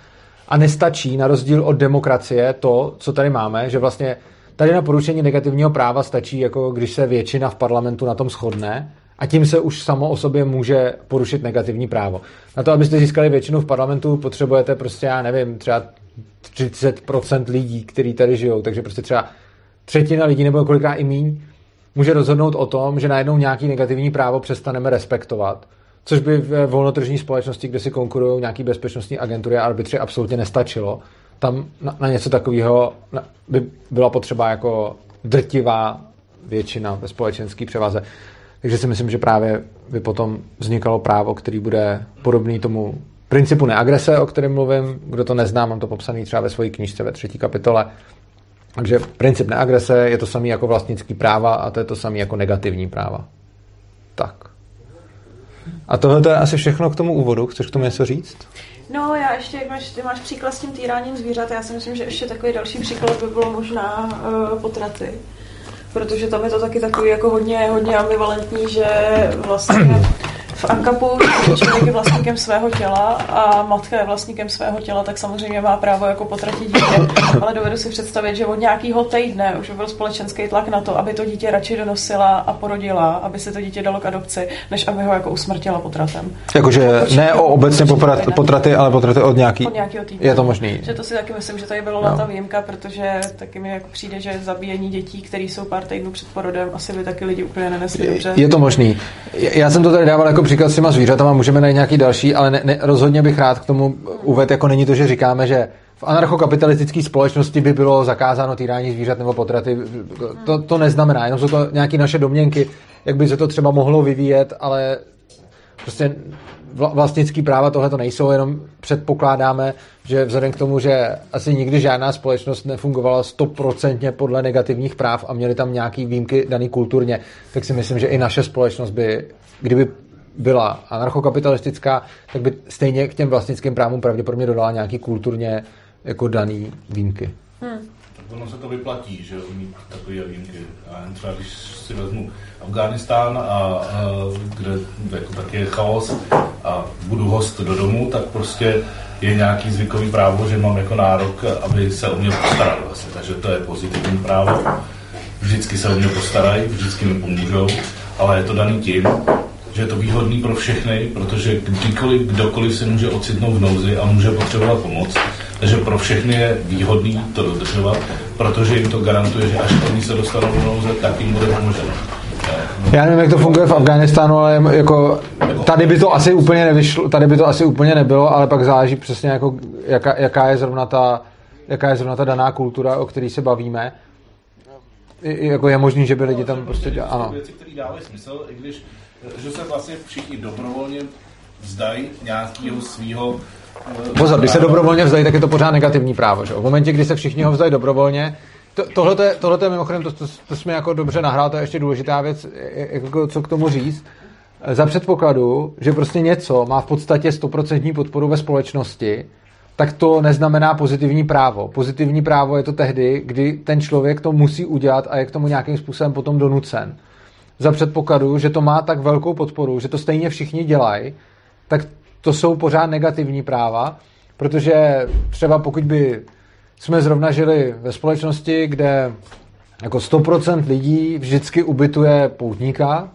a nestačí na rozdíl od demokracie to, co tady máme, že vlastně tady na porušení negativního práva stačí, jako když se většina v parlamentu na tom shodne a tím se už samo o sobě může porušit negativní právo. Na to, abyste získali většinu v parlamentu, potřebujete prostě, já nevím, třeba 30% lidí, kteří tady žijou, takže prostě třeba třetina lidí nebo kolikrát i míň může rozhodnout o tom, že najednou nějaký negativní právo přestaneme respektovat. Což by v volnotržní společnosti, kde si konkurují nějaký bezpečnostní agentury a arbitři, absolutně nestačilo. Tam na, na něco takového by byla potřeba jako drtivá většina ve společenské převaze. Takže si myslím, že právě by potom vznikalo právo, který bude podobný tomu principu neagrese, o kterém mluvím. Kdo to nezná, mám to popsaný třeba ve své knižce ve třetí kapitole. Takže princip neagrese je to samý jako vlastnický práva a to je to samý jako negativní práva. Tak. A tohle to je asi všechno k tomu úvodu. Chceš k tomu něco říct? No, já ještě, jak máš, ty máš příklad s tím týráním zvířat, já si myslím, že ještě takový další příklad by bylo možná uh, potraty protože tam je to taky takový jako hodně, hodně ambivalentní, že vlastně v Ankapu člověk je vlastníkem svého těla a matka je vlastníkem svého těla, tak samozřejmě má právo jako potratit dítě. Ale dovedu si představit, že od nějakého týdne už byl společenský tlak na to, aby to dítě radši donosila a porodila, aby se to dítě dalo k adopci, než aby ho jako usmrtila potratem. Jakože ne o obecně poprat, potraty, ale potraty od nějaký. Od nějakého týdne. Je to možný. Že to si taky myslím, že tady bylo no. ta výjimka, protože taky mi jako přijde, že zabíjení dětí, které jsou pár týdnů před porodem, asi by taky lidi úplně nenesli dobře. Je to možný. Já jsem to tady dával jako příklad s těma zvířatama, můžeme najít nějaký další, ale ne, ne, rozhodně bych rád k tomu uvedl, jako není to, že říkáme, že v anarchokapitalistické společnosti by bylo zakázáno týrání zvířat nebo potraty. To, to neznamená, jenom jsou to nějaké naše domněnky, jak by se to třeba mohlo vyvíjet, ale prostě vlastnický práva tohle to nejsou, jenom předpokládáme, že vzhledem k tomu, že asi nikdy žádná společnost nefungovala stoprocentně podle negativních práv a měli tam nějaký výjimky daný kulturně, tak si myslím, že i naše společnost by, kdyby byla anarchokapitalistická, tak by stejně k těm vlastnickým právům pravděpodobně dodala nějaký kulturně jako daný výjimky. Hmm. Tak ono se to vyplatí, že mít takové výjimky. A třeba když si vezmu Afganistán, a, a kde jako taky je chaos a budu host do domu, tak prostě je nějaký zvykový právo, že mám jako nárok, aby se o mě postaral vlastně. Takže to je pozitivní právo. Vždycky se o mě postarají, vždycky mi pomůžou, ale je to daný tím, že je to výhodný pro všechny, protože kdykoliv, kdokoliv se může ocitnout v nouzi a může potřebovat pomoc. Takže pro všechny je výhodný to dodržovat, protože jim to garantuje, že až oni se dostanou do nouze, tak jim bude pomoženo. Já nevím, jak to funguje v Afganistánu, ale jako tady by to asi úplně nevyšlo, tady by to asi úplně nebylo, ale pak záleží přesně jako, jaká, jaká, je zrovna ta, jaká je zrovna ta daná kultura, o který se bavíme. I, jako je možný, že by lidi tam prostě dělali. Ano. Věci, které dávají smysl, i když že se vlastně všichni dobrovolně vzdají nějakého svého eh, Pozor, když se dobrovolně vzdají, tak je to pořád negativní právo. Že? V momentě, kdy se všichni ho vzdají dobrovolně, to, tohle, je, tohle je mimochodem, to, to, to jsme jako dobře nahrál, to je ještě důležitá věc, jako, co k tomu říct. Za předpokladu, že prostě něco má v podstatě 100% podporu ve společnosti, tak to neznamená pozitivní právo. Pozitivní právo je to tehdy, kdy ten člověk to musí udělat a je k tomu nějakým způsobem potom donucen. Za předpokladu, že to má tak velkou podporu, že to stejně všichni dělají, tak to jsou pořád negativní práva, protože třeba pokud by jsme zrovna žili ve společnosti, kde jako 100% lidí vždycky ubytuje poutníka,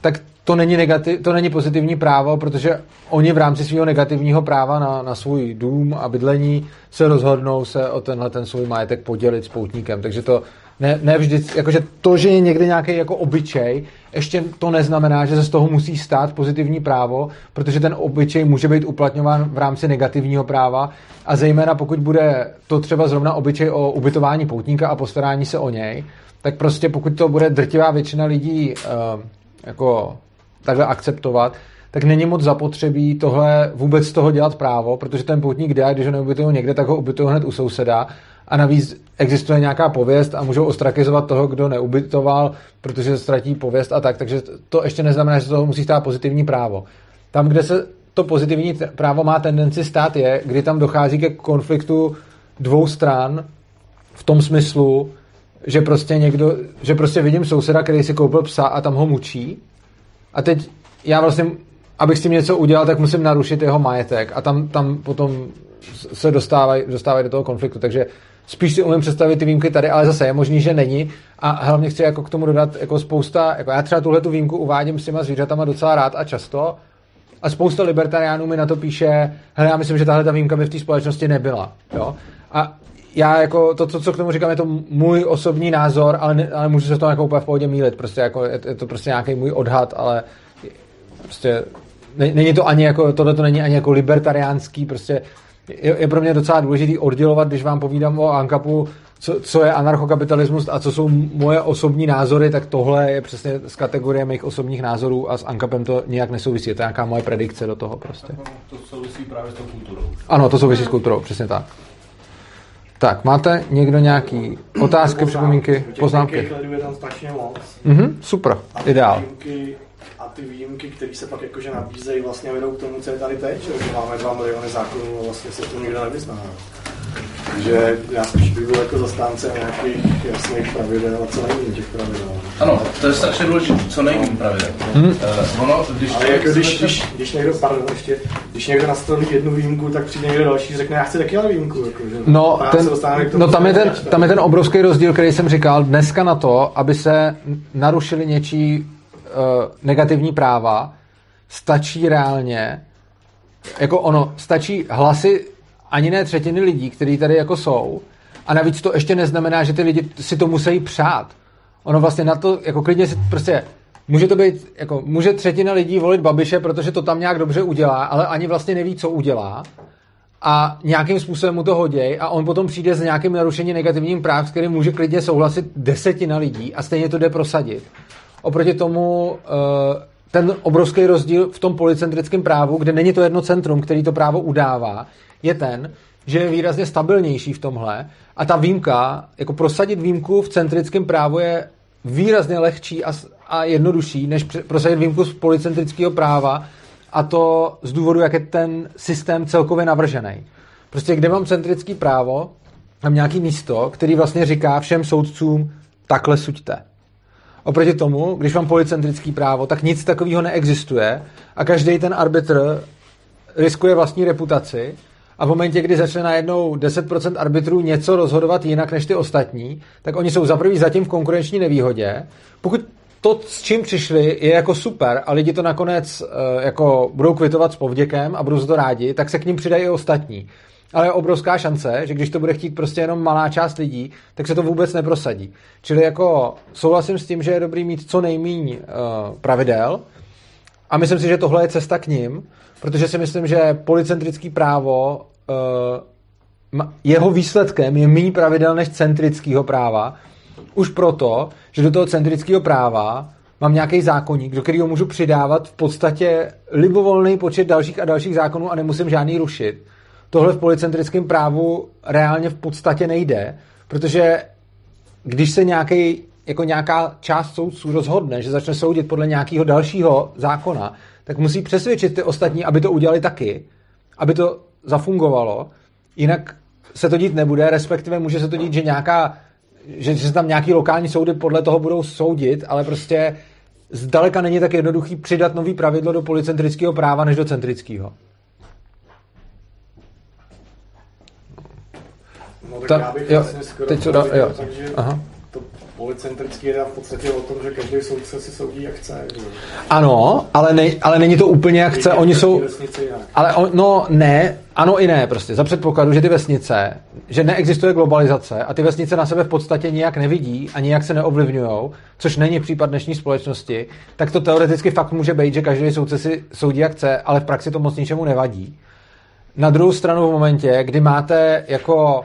tak to není, negativ, to není pozitivní právo, protože oni v rámci svého negativního práva na, na svůj dům a bydlení se rozhodnou se o tenhle ten svůj majetek podělit s poutníkem. Takže to ne, ne vždy, jakože to, že je někde nějaký jako obyčej, ještě to neznamená, že se z toho musí stát pozitivní právo, protože ten obyčej může být uplatňován v rámci negativního práva. A zejména pokud bude to třeba zrovna obyčej o ubytování poutníka a postarání se o něj, tak prostě pokud to bude drtivá většina lidí uh, jako takhle akceptovat, tak není moc zapotřebí tohle vůbec z toho dělat právo, protože ten poutník jde, když ho neubytují někde, tak ho ubytují hned u souseda a navíc existuje nějaká pověst a můžou ostrakizovat toho, kdo neubytoval, protože ztratí pověst a tak, takže to ještě neznamená, že toho musí stát pozitivní právo. Tam, kde se to pozitivní právo má tendenci stát, je, kdy tam dochází ke konfliktu dvou stran v tom smyslu, že prostě někdo, že prostě vidím souseda, který si koupil psa a tam ho mučí a teď já vlastně, abych s tím něco udělal, tak musím narušit jeho majetek a tam, tam potom se dostávají, dostávají do toho konfliktu, takže spíš si umím představit ty výjimky tady, ale zase je možný, že není. A hlavně chci jako k tomu dodat jako spousta, jako já třeba tuhle tu výjimku uvádím s těma zvířatama docela rád a často. A spousta libertariánů mi na to píše, hele, já myslím, že tahle ta výjimka by v té společnosti nebyla. Jo? A já jako to, to, co k tomu říkám, je to můj osobní názor, ale, ne, ale můžu se v tom jako úplně v pohodě mílit. Prostě jako, je, je to prostě nějaký můj odhad, ale prostě není to ani jako, tohle to není ani jako libertariánský, prostě je, je pro mě docela důležitý oddělovat, když vám povídám o Ankapu, co, co je anarchokapitalismus a co jsou moje osobní názory, tak tohle je přesně z kategorie mých osobních názorů a s Ankapem to nějak nesouvisí. Je to nějaká moje predikce do toho prostě. To souvisí právě s tou kulturou. Ano, to souvisí s kulturou, přesně tak. Tak, máte někdo nějaký otázky, připomínky, poznámky? je tam strašně moc. Mhm, super, ideál. Výjimky a ty výjimky, které se pak jakože nabízejí, vlastně vedou k tomu, co je tady teď, že máme dva miliony zákonů a vlastně se to nikdo nevyzná. Takže já spíš bych byl jako zastánce nějakých jasných pravidel a co nejméně těch pravidel. Ano, to je strašně důležité, co nejméně pravidel. Hmm. Uh, ono, když Ale jako když, když, když, někdo, pardon, ještě, když někdo nastaví jednu výjimku, tak přijde někdo další, řekne, já chci taky ale výjimku. Jako, že no, ten, no tam, je ten, tam je ten obrovský rozdíl, který jsem říkal, dneska na to, aby se narušili něčí negativní práva, stačí reálně, jako ono, stačí hlasy ani ne třetiny lidí, kteří tady jako jsou, a navíc to ještě neznamená, že ty lidi si to musí přát. Ono vlastně na to, jako klidně si prostě Může to být, jako, může třetina lidí volit Babiše, protože to tam nějak dobře udělá, ale ani vlastně neví, co udělá a nějakým způsobem mu to hoděj a on potom přijde s nějakým narušením negativním práv, s kterým může klidně souhlasit desetina lidí a stejně to jde prosadit. Oproti tomu eh, ten obrovský rozdíl v tom policentrickém právu, kde není to jedno centrum, který to právo udává, je ten, že je výrazně stabilnější v tomhle a ta výjimka, jako prosadit výjimku v centrickém právu je výrazně lehčí a, a jednodušší, než prosadit výjimku z policentrického práva a to z důvodu, jak je ten systém celkově navržený. Prostě kde mám centrický právo, mám nějaký místo, který vlastně říká všem soudcům, takhle suďte. Oproti tomu, když mám policentrický právo, tak nic takového neexistuje a každý ten arbitr riskuje vlastní reputaci a v momentě, kdy začne najednou 10% arbitrů něco rozhodovat jinak než ty ostatní, tak oni jsou za prvý zatím v konkurenční nevýhodě. Pokud to, s čím přišli, je jako super a lidi to nakonec uh, jako budou kvitovat s povděkem a budou za to rádi, tak se k ním přidají i ostatní. Ale je obrovská šance, že když to bude chtít prostě jenom malá část lidí, tak se to vůbec neprosadí. Čili jako souhlasím s tím, že je dobrý mít co nejméně uh, pravidel a myslím si, že tohle je cesta k ním, protože si myslím, že policentrický právo uh, jeho výsledkem je méně pravidel než centrického práva, už proto, že do toho centrického práva mám nějaký zákonník, do kterého můžu přidávat v podstatě libovolný počet dalších a dalších zákonů a nemusím žádný rušit. Tohle v policentrickém právu reálně v podstatě nejde, protože když se nějaký, jako nějaká část soudců rozhodne, že začne soudit podle nějakého dalšího zákona, tak musí přesvědčit ty ostatní, aby to udělali taky, aby to zafungovalo, jinak se to dít nebude, respektive může se to dít, že nějaká že, že se tam nějaký lokální soudy podle toho budou soudit, ale prostě zdaleka není tak jednoduchý přidat nový pravidlo do policentrického práva než do centrického. No tak Ta- já bych jo, vlastně skoro teď to dá- viděl jo. tak, že Aha. to policentrický je v podstatě o tom, že každý soudce si soudí jak chce. že. Ano, ale, ne, ale není to úplně jak chce. Oni jsou. Ale on, no ne, ano i ne prostě. Za předpokladu, že ty vesnice, že neexistuje globalizace a ty vesnice na sebe v podstatě nijak nevidí a nijak se neovlivňují, což není případ dnešní společnosti, tak to teoreticky fakt může být, že každý soudce si soudí jak chce, ale v praxi to moc ničemu nevadí. Na druhou stranu v momentě, kdy máte jako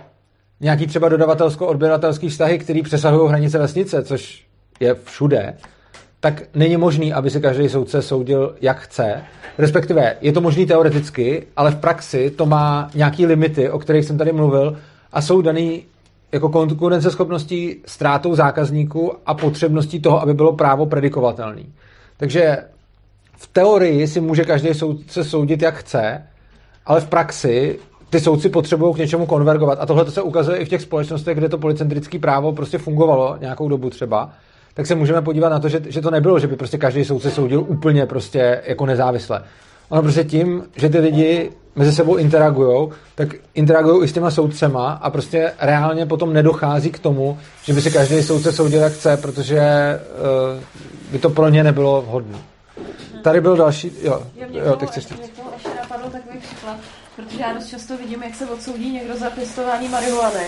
nějaký třeba dodavatelsko-odběratelský vztahy, který přesahují hranice vesnice, což je všude, tak není možný, aby si každý soudce soudil, jak chce. Respektive je to možný teoreticky, ale v praxi to má nějaký limity, o kterých jsem tady mluvil, a jsou daný jako konkurenceschopností ztrátou zákazníků a potřebností toho, aby bylo právo predikovatelný. Takže v teorii si může každý soudce soudit, jak chce, ale v praxi ty soudci potřebují k něčemu konvergovat. A tohle to se ukazuje i v těch společnostech, kde to policentrické právo prostě fungovalo nějakou dobu třeba. Tak se můžeme podívat na to, že, že to nebylo, že by prostě každý soudce soudil úplně prostě jako nezávisle. Ono prostě tím, že ty lidi mezi sebou interagují, tak interagují i s těma soudcema a prostě reálně potom nedochází k tomu, že by si každý soudce soudil jak chce, protože uh, by to pro ně nebylo vhodné. Tady byl další, jo, Jo, jo, k ty tomu, chceš napadl takový příklad, protože já dost často vidím, jak se odsoudí někdo za pěstování marihuany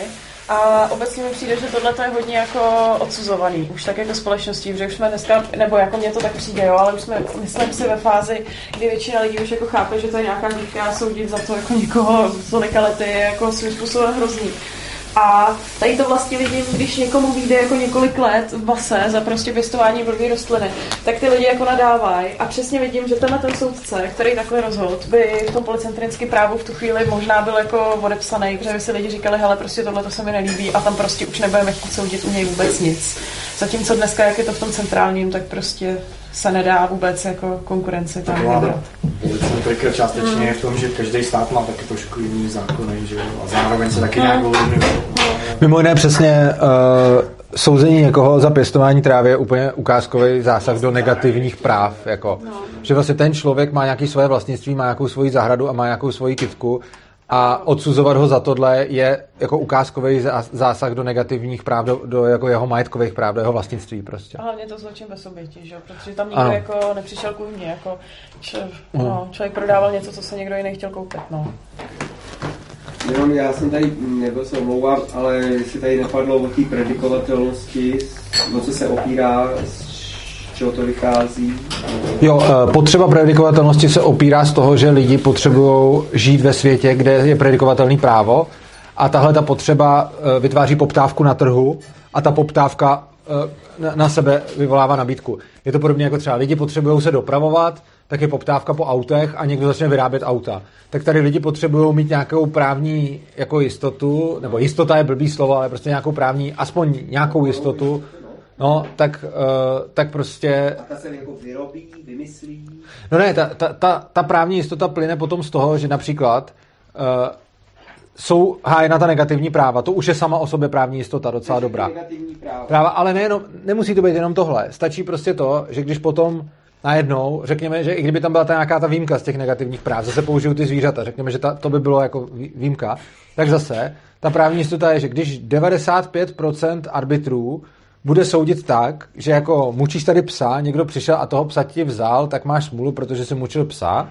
a obecně mi přijde, že tohle je hodně jako odsuzovaný, už tak jako společností, že už jsme dneska, nebo jako mně to tak přijde, jo, ale už jsme, myslím si, ve fázi, kdy většina lidí už jako chápe, že to je nějaká dívka a soudit za to jako někoho z lekality je jako svým způsobem hrozný. A tady to vlastně vidím, když někomu vyjde jako několik let v base za prostě pěstování blbý rostliny, tak ty lidi jako nadávají. A přesně vidím, že tenhle ten soudce, který takhle rozhodl, by v tom policentrickém právu v tu chvíli možná byl jako odepsaný, protože by si lidi říkali, hele, prostě tohle to se mi nelíbí a tam prostě už nebudeme chtít soudit u něj vůbec nic. Zatímco dneska, jak je to v tom centrálním, tak prostě se nedá vůbec jako konkurence tam Taková vybrat. policentrika částečně je v tom, že každý stát má taky trošku jiný zákony, že jo, a zároveň se taky nějak ovlivňuje. Mimo jiné přesně uh, souzení někoho za pěstování trávy je úplně ukázkový zásah do negativních práv. Jako, Že vlastně ten člověk má nějaké svoje vlastnictví, má nějakou svoji zahradu a má nějakou svoji kytku a odsuzovat ho za tohle je jako ukázkový zás- zásah do negativních práv, do, do jako jeho majetkových práv, do jeho vlastnictví prostě. A hlavně to zločin bez oběti, že jo? Protože tam nikdo Ano. jako nepřišel kvůli mě, jako č, no, člověk prodával něco, co se někdo jiný chtěl koupit, no. Jenom já jsem tady, nebo se omlouvám, ale jestli tady nepadlo o té predikovatelnosti, o co se opírá čeho to vychází? Jo, eh, potřeba predikovatelnosti se opírá z toho, že lidi potřebují žít ve světě, kde je predikovatelný právo a tahle ta potřeba eh, vytváří poptávku na trhu a ta poptávka eh, na sebe vyvolává nabídku. Je to podobně jako třeba lidi potřebují se dopravovat, tak je poptávka po autech a někdo začne vyrábět auta. Tak tady lidi potřebují mít nějakou právní jako jistotu, nebo jistota je blbý slovo, ale prostě nějakou právní, aspoň nějakou jistotu, No, tak, uh, tak prostě... A ta se jako vyrobí, vymyslí? No ne, ta, ta, ta, ta právní jistota plyne potom z toho, že například uh, jsou hájena ta negativní práva. To už je sama o sobě právní jistota docela Takže dobrá. Negativní práva. Práva, ale nejenom, nemusí to být jenom tohle. Stačí prostě to, že když potom najednou, řekněme, že i kdyby tam byla ta nějaká ta výjimka z těch negativních práv, zase použiju ty zvířata, řekněme, že ta, to by bylo jako vý- výjimka, tak zase ta právní jistota je, že když 95% arbitrů bude soudit tak, že jako mučíš tady psa, někdo přišel a toho psa ti vzal, tak máš smůlu, protože si mučil psa,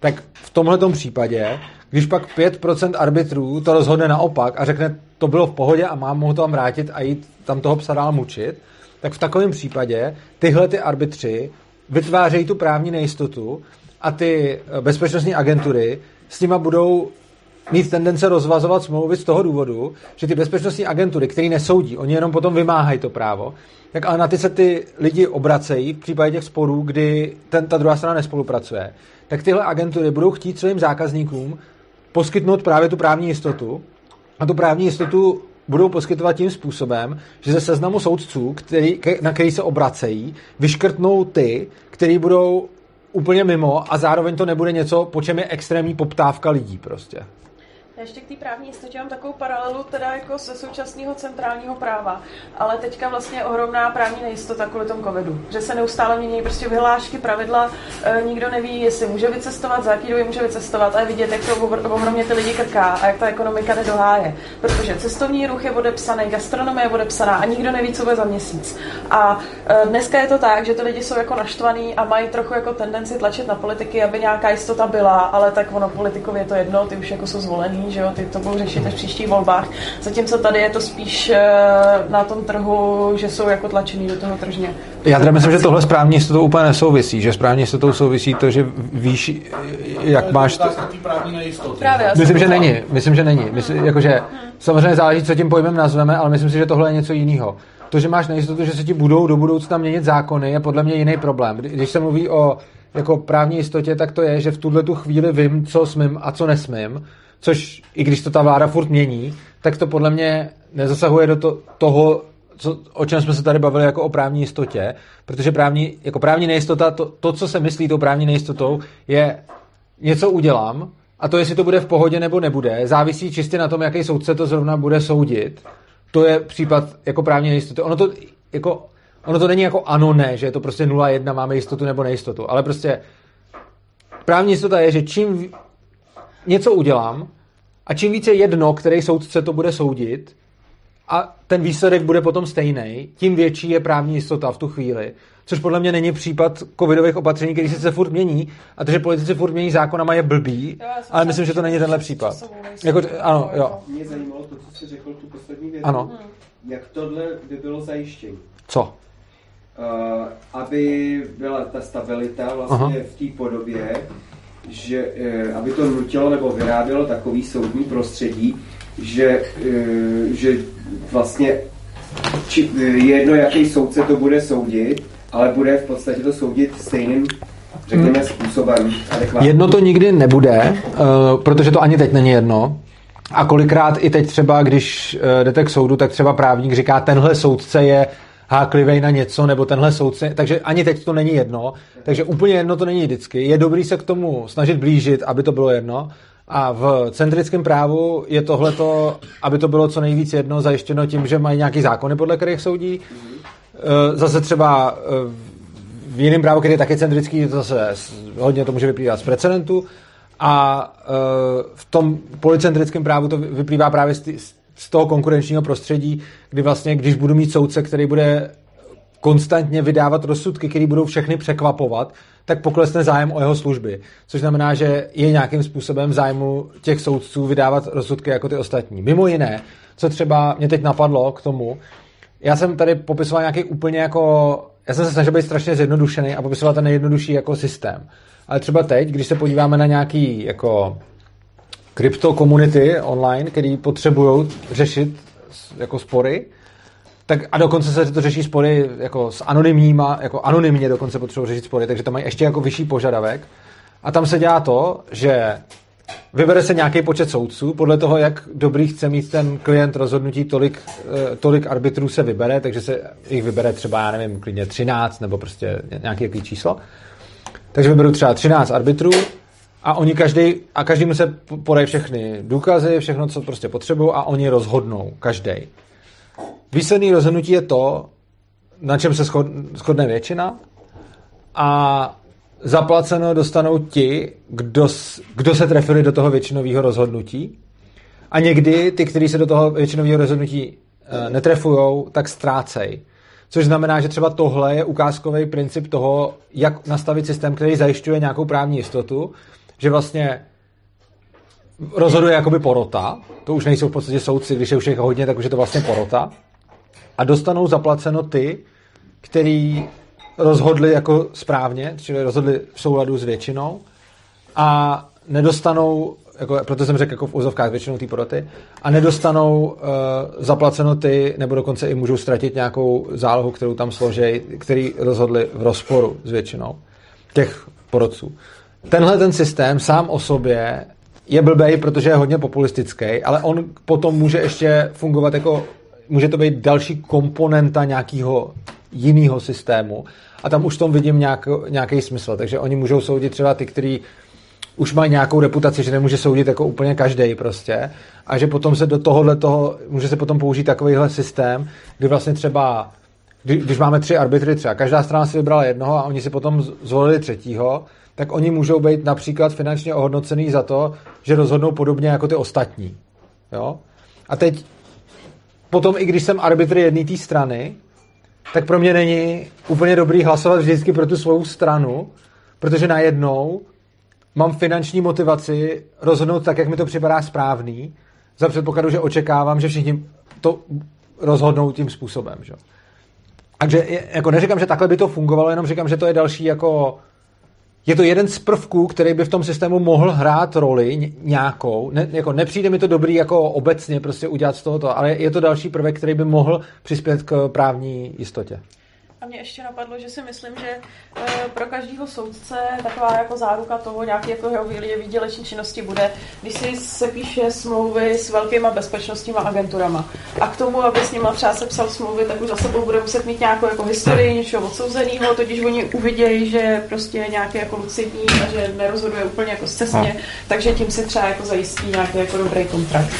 tak v tomhle případě, když pak 5% arbitrů to rozhodne naopak a řekne, to bylo v pohodě a mám mu to tam vrátit a jít tam toho psa dál mučit, tak v takovém případě tyhle ty arbitři vytvářejí tu právní nejistotu a ty bezpečnostní agentury s nima budou mít tendence rozvazovat smlouvy z toho důvodu, že ty bezpečnostní agentury, které nesoudí, oni jenom potom vymáhají to právo, tak ale na ty se ty lidi obracejí v případě těch sporů, kdy ten, ta druhá strana nespolupracuje. Tak tyhle agentury budou chtít svým zákazníkům poskytnout právě tu právní jistotu a tu právní jistotu budou poskytovat tím způsobem, že ze seznamu soudců, který, na který se obracejí, vyškrtnou ty, který budou úplně mimo a zároveň to nebude něco, po čem je extrémní poptávka lidí prostě. Já ještě k té právní jistotě mám takovou paralelu teda jako ze současného centrálního práva, ale teďka vlastně ohromná právní nejistota kvůli tomu covidu, že se neustále mění prostě vyhlášky, pravidla, e, nikdo neví, jestli může vycestovat, za jaký může vycestovat a je vidět, jak to ohromně ty lidi krká a jak ta ekonomika nedoháje, protože cestovní ruch je odepsaný, gastronomie je odepsaná a nikdo neví, co bude za měsíc. A e, dneska je to tak, že ty lidi jsou jako naštvaný a mají trochu jako tendenci tlačit na politiky, aby nějaká jistota byla, ale tak ono politikově je to jedno, ty už jako jsou zvolený, že jo, ty to budou řešit až v příštích volbách. Zatímco tady je to spíš eh, na tom trhu, že jsou jako tlačený do toho tržně. Já teda myslím, že tohle s právní jistotou úplně nesouvisí, že s právní jistotou souvisí to, že víš, jak máš... To... Právní nejistoty. Právě, Myslím, že není. Myslím, že není. Myslím, jakože, samozřejmě záleží, co tím pojmem nazveme, ale myslím si, že tohle je něco jiného. To, že máš nejistotu, že se ti budou do budoucna měnit zákony, je podle mě jiný problém. Kdy- Když se mluví o jako právní jistotě, tak to je, že v tuhle tu chvíli vím, co smím a co nesmím, což i když to ta vláda furt mění, tak to podle mě nezasahuje do to, toho, co, o čem jsme se tady bavili jako o právní jistotě, protože právní, jako právní nejistota, to, to, co se myslí tou právní nejistotou, je něco udělám a to, jestli to bude v pohodě nebo nebude, závisí čistě na tom, jaký soudce to zrovna bude soudit. To je případ jako právní nejistoty. Ono to, jako, ono to není jako ano, ne, že je to prostě 0-1, máme jistotu nebo nejistotu, ale prostě právní jistota je, že čím něco udělám a čím více jedno, který soudce to bude soudit, a ten výsledek bude potom stejný, tím větší je právní jistota v tu chvíli. Což podle mě není případ covidových opatření, který se sice furt mění, a to, že politici furt mění zákonama, je blbý, Jo, ale myslím, že to není tenhle případ. Jako, ano, jo. Mě zajímalo to, co jsi řekl, tu poslední větu. Ano. Jak tohle by bylo zajištění? Co? Uh, aby byla ta stabilita vlastně Aha. v té podobě, že uh, aby to nutilo nebo vyrábělo takový soudní prostředí, že, uh, že vlastně či, eh, je jedno, jaký soudce to bude soudit, ale bude v podstatě to soudit stejným, řekněme, způsobem. adekvátním. Jedno to nikdy nebude, protože to ani teď není jedno. A kolikrát i teď třeba, když jdete k soudu, tak třeba právník říká, tenhle soudce je háklivý na něco, nebo tenhle soudce, takže ani teď to není jedno, takže úplně jedno to není vždycky. Je dobrý se k tomu snažit blížit, aby to bylo jedno. A v centrickém právu je tohleto, aby to bylo co nejvíc jedno, zajištěno tím, že mají nějaký zákony, podle kterých soudí. Eh, Zase třeba eh, v jiném právu, který je taky centrický, to zase hodně to může vyplývat z precedentu. A eh, v tom policentrickém právu to vy- vyplývá právě z, z toho konkurenčního prostředí, kdy vlastně, když budu mít soudce, který bude konstantně vydávat rozsudky, které budou všechny překvapovat, tak poklesne zájem o jeho služby. Což znamená, že je nějakým způsobem zájmu těch soudců vydávat rozsudky jako ty ostatní. Mimo jiné, co třeba mě teď napadlo k tomu, já jsem tady popisoval nějaký úplně jako já jsem se snažil být strašně zjednodušený a popisovat ten nejjednodušší jako systém. Ale třeba teď, když se podíváme na nějaký jako kryptokomunity online, který potřebují řešit jako spory, tak a dokonce se to řeší spory jako s anonymníma, jako anonymně dokonce potřebují řešit spory, takže tam mají ještě jako vyšší požadavek. A tam se dělá to, že vybere se nějaký počet soudců, podle toho, jak dobrý chce mít ten klient rozhodnutí, tolik, eh, tolik arbitrů se vybere, takže se jich vybere třeba, já nevím, klidně 13 nebo prostě nějaký jaký číslo. Takže vyberu třeba 13 arbitrů a oni každý, a každému se podají všechny důkazy, všechno, co prostě potřebují a oni rozhodnou, každý. Výsledný rozhodnutí je to, na čem se shodne většina a zaplaceno dostanou ti, kdo, kdo se trefili do toho většinového rozhodnutí. A někdy ty, kteří se do toho většinového rozhodnutí e, netrefujou, tak ztrácejí. Což znamená, že třeba tohle je ukázkový princip toho, jak nastavit systém, který zajišťuje nějakou právní jistotu, že vlastně rozhoduje jakoby porota, to už nejsou v podstatě soudci, když je už jich hodně, tak už je to vlastně porota, a dostanou zaplaceno ty, který rozhodli jako správně, čili rozhodli v souladu s většinou a nedostanou, jako, proto jsem řekl jako v úzovkách většinou té poroty, a nedostanou uh, zaplaceno ty, nebo dokonce i můžou ztratit nějakou zálohu, kterou tam složej, který rozhodli v rozporu s většinou těch porodců. Tenhle ten systém sám o sobě je blbej, protože je hodně populistický, ale on potom může ještě fungovat jako, může to být další komponenta nějakého jiného systému, a tam už v tom vidím nějak, nějaký smysl. Takže oni můžou soudit třeba ty, kteří už mají nějakou reputaci, že nemůže soudit jako úplně každý prostě a že potom se do tohohle toho, může se potom použít takovýhle systém, kdy vlastně třeba kdy, když máme tři arbitry třeba, každá strana si vybrala jednoho a oni si potom zvolili třetího, tak oni můžou být například finančně ohodnocený za to, že rozhodnou podobně jako ty ostatní. Jo? A teď potom, i když jsem arbitr jedné té strany, tak pro mě není úplně dobrý hlasovat vždycky pro tu svou stranu, protože najednou mám finanční motivaci rozhodnout tak, jak mi to připadá správný, za předpokladu, že očekávám, že všichni to rozhodnou tím způsobem. Že? Takže jako neříkám, že takhle by to fungovalo, jenom říkám, že to je další jako je to jeden z prvků, který by v tom systému mohl hrát roli nějakou. Ne, jako nepřijde mi to dobrý jako obecně prostě udělat z tohoto, ale je to další prvek, který by mohl přispět k právní jistotě. Mě ještě napadlo, že si myslím, že eh, pro každého soudce taková jako záruka toho nějaké jako jeho výdělečné činnosti bude, když si se píše smlouvy s velkýma bezpečnostníma agenturama. A k tomu, aby s nima třeba sepsal smlouvy, tak už za sebou bude muset mít nějakou jako historii něčeho odsouzeného, totiž oni uvidějí, že prostě nějaký jako lucidní a že nerozhoduje úplně jako zcestně, no. takže tím si třeba jako zajistí nějaký jako dobrý kontrakt.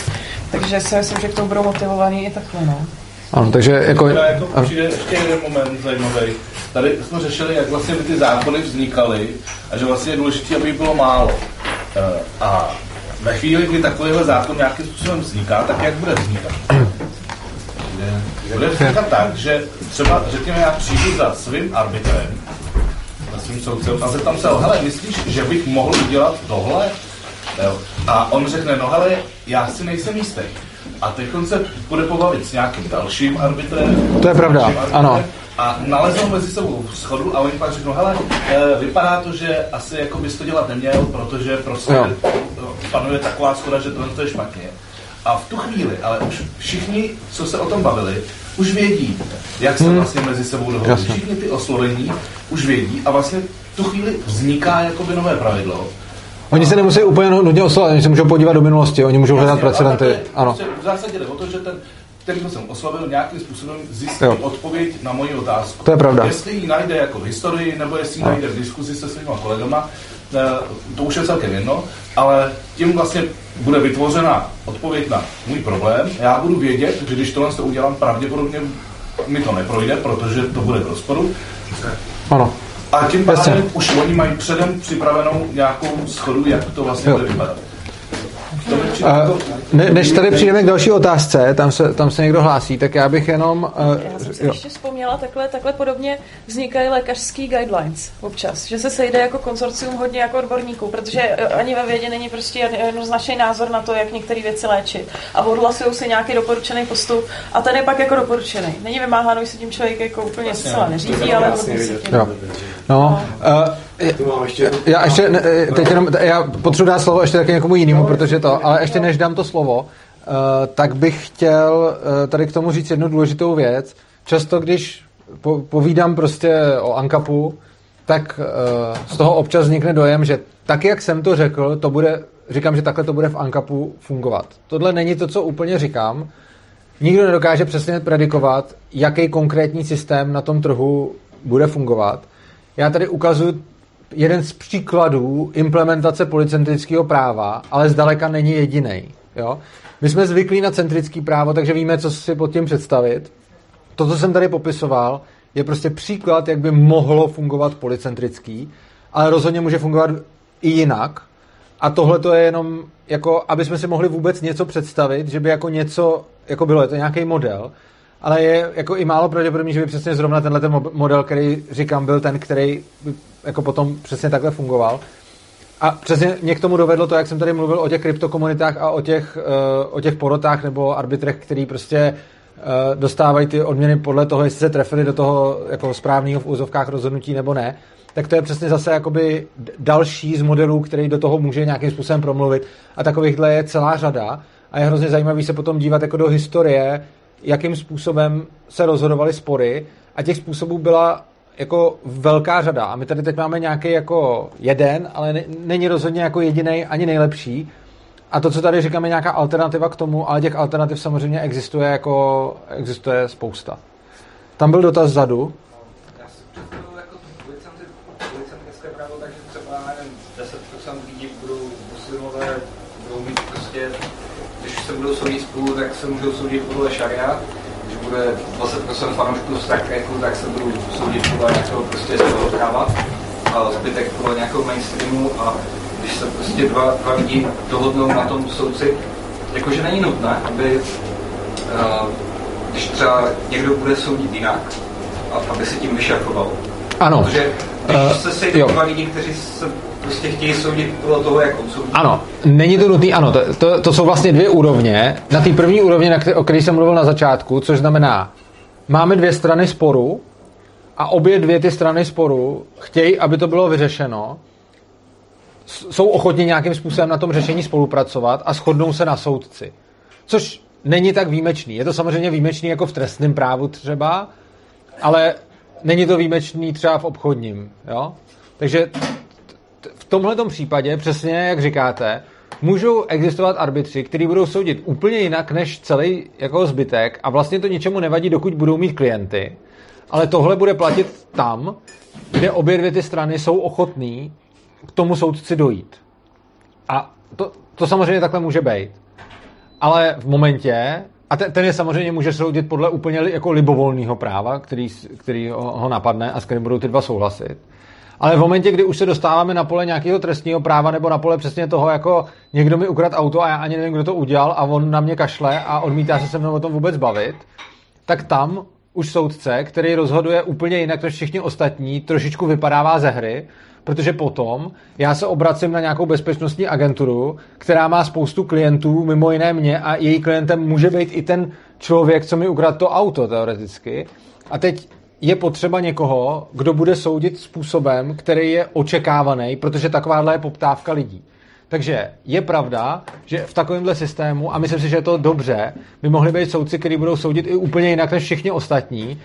Takže si myslím, že k tomu budou motivovaný i takhle, no. Ano, takže jako... jako přijde ještě jeden moment zajímavý. Tady jsme řešili, jak vlastně by ty zákony vznikaly a že vlastně je důležité, aby bylo málo. Eh, a ve chvíli, kdy takovýhle zákon nějakým způsobem vzniká, tak jak bude vznikat? Bude vznikat tak, že třeba, řekněme, já přijdu za svým arbitrem, za svým soudcem a zeptám se, hele, myslíš, že bych mohl udělat tohle? A on řekne, no hele, já si nejsem jistý. A teď se bude pobavit s nějakým dalším arbitrem. To je pravda, arbitrem, ano. A nalezou mezi sebou schodu a oni pak řeknou, hele, eh, vypadá to, že asi jako bys to dělat neměl, protože prostě jo. panuje taková schoda, že tohle je špatně. A v tu chvíli, ale už všichni, co se o tom bavili, už vědí, jak se hmm. vlastně mezi sebou dohodli. Všichni ty oslovení už vědí a vlastně v tu chvíli vzniká jakoby nové pravidlo, Oni se nemusí úplně nutně oslovit, oni se můžou podívat do minulosti, oni můžou hledat precedenty. Ano. V zásadě jde o to, že ten, který jsem oslovil, nějakým způsobem zjistí jo. odpověď na moji otázku. To je pravda. Jestli ji najde jako v historii, nebo jestli ji najde v diskuzi se svými kolegama, eh, to už je celkem jedno, ale tím vlastně bude vytvořena odpověď na můj problém. Já budu vědět, že když tohle to udělám, pravděpodobně mi to neprojde, protože to bude v rozporu. Ano. A tím pádem už oni mají předem připravenou nějakou schodu, jak to vlastně jo. bude vypadat. Uh, ne, než tady přijdeme k další otázce, tam se, tam se někdo hlásí, tak já bych jenom... Uh, já jsem si jo. ještě vzpomněla, takhle, takhle podobně vznikají lékařský guidelines občas, že se sejde jako konsorcium hodně jako odborníků, protože ani ve vědě není prostě jednoznačný názor na to, jak některé věci léčit. A odhlasují si nějaký doporučený postup a ten je pak jako doporučený. Není vymáháno, že se tím člověk jako úplně vlastně, zcela neřídí, ale vlastně se tím. No, no uh, ještě já ještě, ne, teď jenom, já potřebuji dát slovo ještě taky někomu jinému, protože to, ale ještě než dám to slovo, uh, tak bych chtěl uh, tady k tomu říct jednu důležitou věc. Často, když po, povídám prostě o Ankapu, tak uh, z toho občas vznikne dojem, že tak, jak jsem to řekl, to bude, říkám, že takhle to bude v Ankapu fungovat. Tohle není to, co úplně říkám. Nikdo nedokáže přesně predikovat, jaký konkrétní systém na tom trhu bude fungovat. Já tady ukazuji jeden z příkladů implementace policentrického práva, ale zdaleka není jediný. Jo? My jsme zvyklí na centrický právo, takže víme, co si pod tím představit. To, co jsem tady popisoval, je prostě příklad, jak by mohlo fungovat policentrický, ale rozhodně může fungovat i jinak. A tohle to je jenom, jako, aby jsme si mohli vůbec něco představit, že by jako něco, jako bylo, je to nějaký model, ale je jako i málo pravděpodobný, že by přesně zrovna tenhle ten model, který říkám, byl ten, který jako potom přesně takhle fungoval. A přesně mě k tomu dovedlo to, jak jsem tady mluvil o těch kryptokomunitách a o těch, uh, o těch porotách nebo arbitrech, který prostě uh, dostávají ty odměny podle toho, jestli se trefili do toho jako správného v úzovkách rozhodnutí nebo ne, tak to je přesně zase jakoby další z modelů, který do toho může nějakým způsobem promluvit. A takovýchhle je celá řada. A je hrozně zajímavý se potom dívat jako do historie, jakým způsobem se rozhodovaly spory. A těch způsobů byla jako velká řada. A my tady teď máme nějaký jako jeden, ale ne, není rozhodně jako jediný ani nejlepší. A to, co tady říkáme, nějaká alternativa k tomu, ale těch alternativ samozřejmě existuje jako existuje spousta. Tam byl dotaz zadu. Jako policentrické právo, takže třeba nevím, 10% lidí budou muslimové, budou mít prostě, když se budou soudit spolu, tak se můžou soudit podle šaria bude 20% fanoušků Star Treku, tak se budu soudit podle nějakého prostě svého práva a zbytek podle nějakého mainstreamu a když se prostě dva, dva lidi dohodnou na tom soudci, jakože není nutné, aby uh, když třeba někdo bude soudit jinak, a, aby se tím vyšachoval. Ano. Protože když uh, se sejdou dva lidi, kteří se prostě chtějí soudit podle toho, jak on soudí. Ano, není to nutný, ano, to, to, to jsou vlastně dvě úrovně. Na té první úrovni, na který, o které jsem mluvil na začátku, což znamená, máme dvě strany sporu a obě dvě ty strany sporu chtějí, aby to bylo vyřešeno, jsou ochotni nějakým způsobem na tom řešení spolupracovat a shodnou se na soudci. Což není tak výjimečný. Je to samozřejmě výjimečný jako v trestním právu třeba, ale není to výjimečný třeba v obchodním. Jo? Takže v tomhle případě, přesně jak říkáte, můžou existovat arbitři, kteří budou soudit úplně jinak než celý jako zbytek a vlastně to ničemu nevadí, dokud budou mít klienty. Ale tohle bude platit tam, kde obě dvě ty strany jsou ochotní k tomu soudci dojít. A to, to samozřejmě takhle může být. Ale v momentě, a ten, ten je samozřejmě může soudit podle úplně jako libovolného práva, který, který ho, ho napadne a s kterým budou ty dva souhlasit. Ale v momentě, kdy už se dostáváme na pole nějakého trestního práva nebo na pole přesně toho, jako někdo mi ukradl auto a já ani nevím, kdo to udělal a on na mě kašle a odmítá se se mnou o tom vůbec bavit, tak tam už soudce, který rozhoduje úplně jinak než všichni ostatní, trošičku vypadává ze hry, protože potom já se obracím na nějakou bezpečnostní agenturu, která má spoustu klientů, mimo jiné mě, a její klientem může být i ten člověk, co mi ukradl to auto teoreticky. A teď je potřeba někoho, kdo bude soudit způsobem, který je očekávaný, protože takováhle je poptávka lidí. Takže je pravda, že v takovémhle systému, a myslím si, že je to dobře, by mohli být soudci, kteří budou soudit i úplně jinak než všichni ostatní,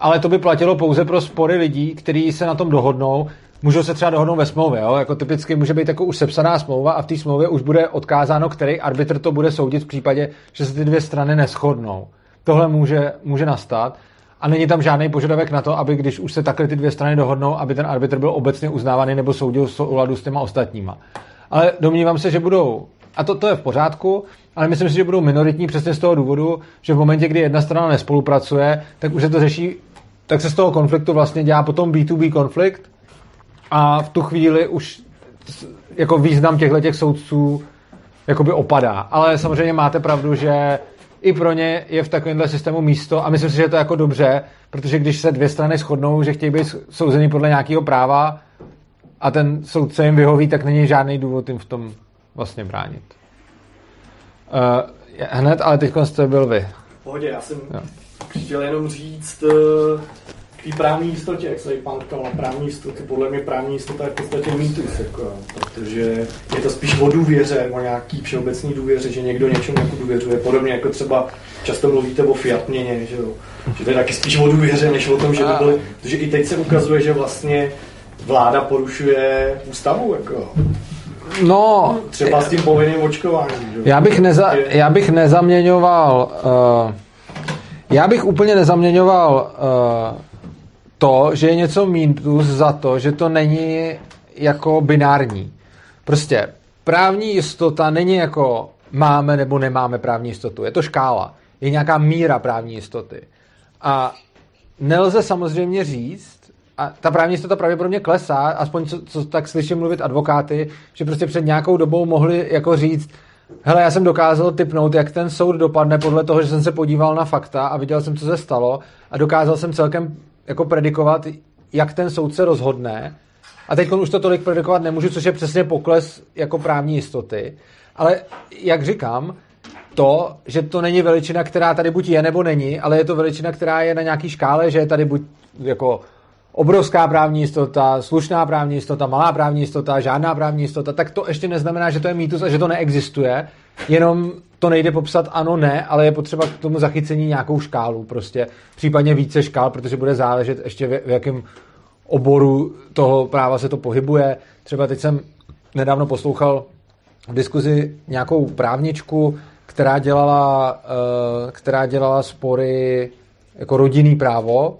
ale to by platilo pouze pro spory lidí, kteří se na tom dohodnou. Můžou se třeba dohodnout ve smlouvě, jo? jako typicky může být jako už sepsaná smlouva a v té smlouvě už bude odkázáno, který arbitr to bude soudit v případě, že se ty dvě strany neschodnou. Tohle může, může nastat a není tam žádný požadavek na to, aby když už se takhle ty dvě strany dohodnou, aby ten arbitr byl obecně uznávaný nebo soudil souladu s těma ostatníma. Ale domnívám se, že budou, a to, to je v pořádku, ale myslím si, že budou minoritní přesně z toho důvodu, že v momentě, kdy jedna strana nespolupracuje, tak už se to řeší, tak se z toho konfliktu vlastně dělá potom B2B konflikt a v tu chvíli už jako význam těchto těch soudců jakoby opadá. Ale samozřejmě máte pravdu, že i pro ně je v takovémhle systému místo a myslím si, že je to jako dobře, protože když se dvě strany shodnou, že chtějí být souzený podle nějakého práva a ten soudce jim vyhoví, tak není žádný důvod jim v tom vlastně bránit. Uh, hned, ale teď jste byl vy. V pohodě, já jsem Jo. chtěl jenom říct eh, té právní jistotě, jak se tady pán ptal na právní jistotu. Podle mě právní jistota je v podstatě mýtus, jako, protože je to spíš o důvěře, o nějaký všeobecný důvěře, že někdo něčemu jako důvěřuje. Podobně jako třeba často mluvíte o Fiat měně, že, jo? že to je taky spíš o důvěře, než o tom, že by byly, protože i teď se ukazuje, že vlastně vláda porušuje ústavu, jako, No, třeba s tím povinným očkováním. Že? jo? Já bych, neza, já bych nezaměňoval, uh, já bych úplně nezaměňoval uh, to, že je něco mýtus za to, že to není jako binární. Prostě právní jistota není jako máme nebo nemáme právní jistotu. Je to škála. Je nějaká míra právní jistoty. A nelze samozřejmě říct, a ta právní jistota pravděpodobně klesá, aspoň co, co tak slyším mluvit advokáty, že prostě před nějakou dobou mohli jako říct, hele, já jsem dokázal typnout, jak ten soud dopadne podle toho, že jsem se podíval na fakta a viděl jsem, co se stalo a dokázal jsem celkem jako predikovat, jak ten soud se rozhodne. A teď už to tolik predikovat nemůžu, což je přesně pokles jako právní jistoty. Ale jak říkám, to, že to není veličina, která tady buď je nebo není, ale je to veličina, která je na nějaký škále, že je tady buď jako obrovská právní jistota, slušná právní jistota, malá právní jistota, žádná právní jistota, tak to ještě neznamená, že to je mýtus a že to neexistuje, jenom to nejde popsat ano, ne, ale je potřeba k tomu zachycení nějakou škálu, prostě případně více škál, protože bude záležet ještě v, v jakém oboru toho práva se to pohybuje. Třeba teď jsem nedávno poslouchal v diskuzi nějakou právničku, která dělala, eh, která dělala spory jako rodinný právo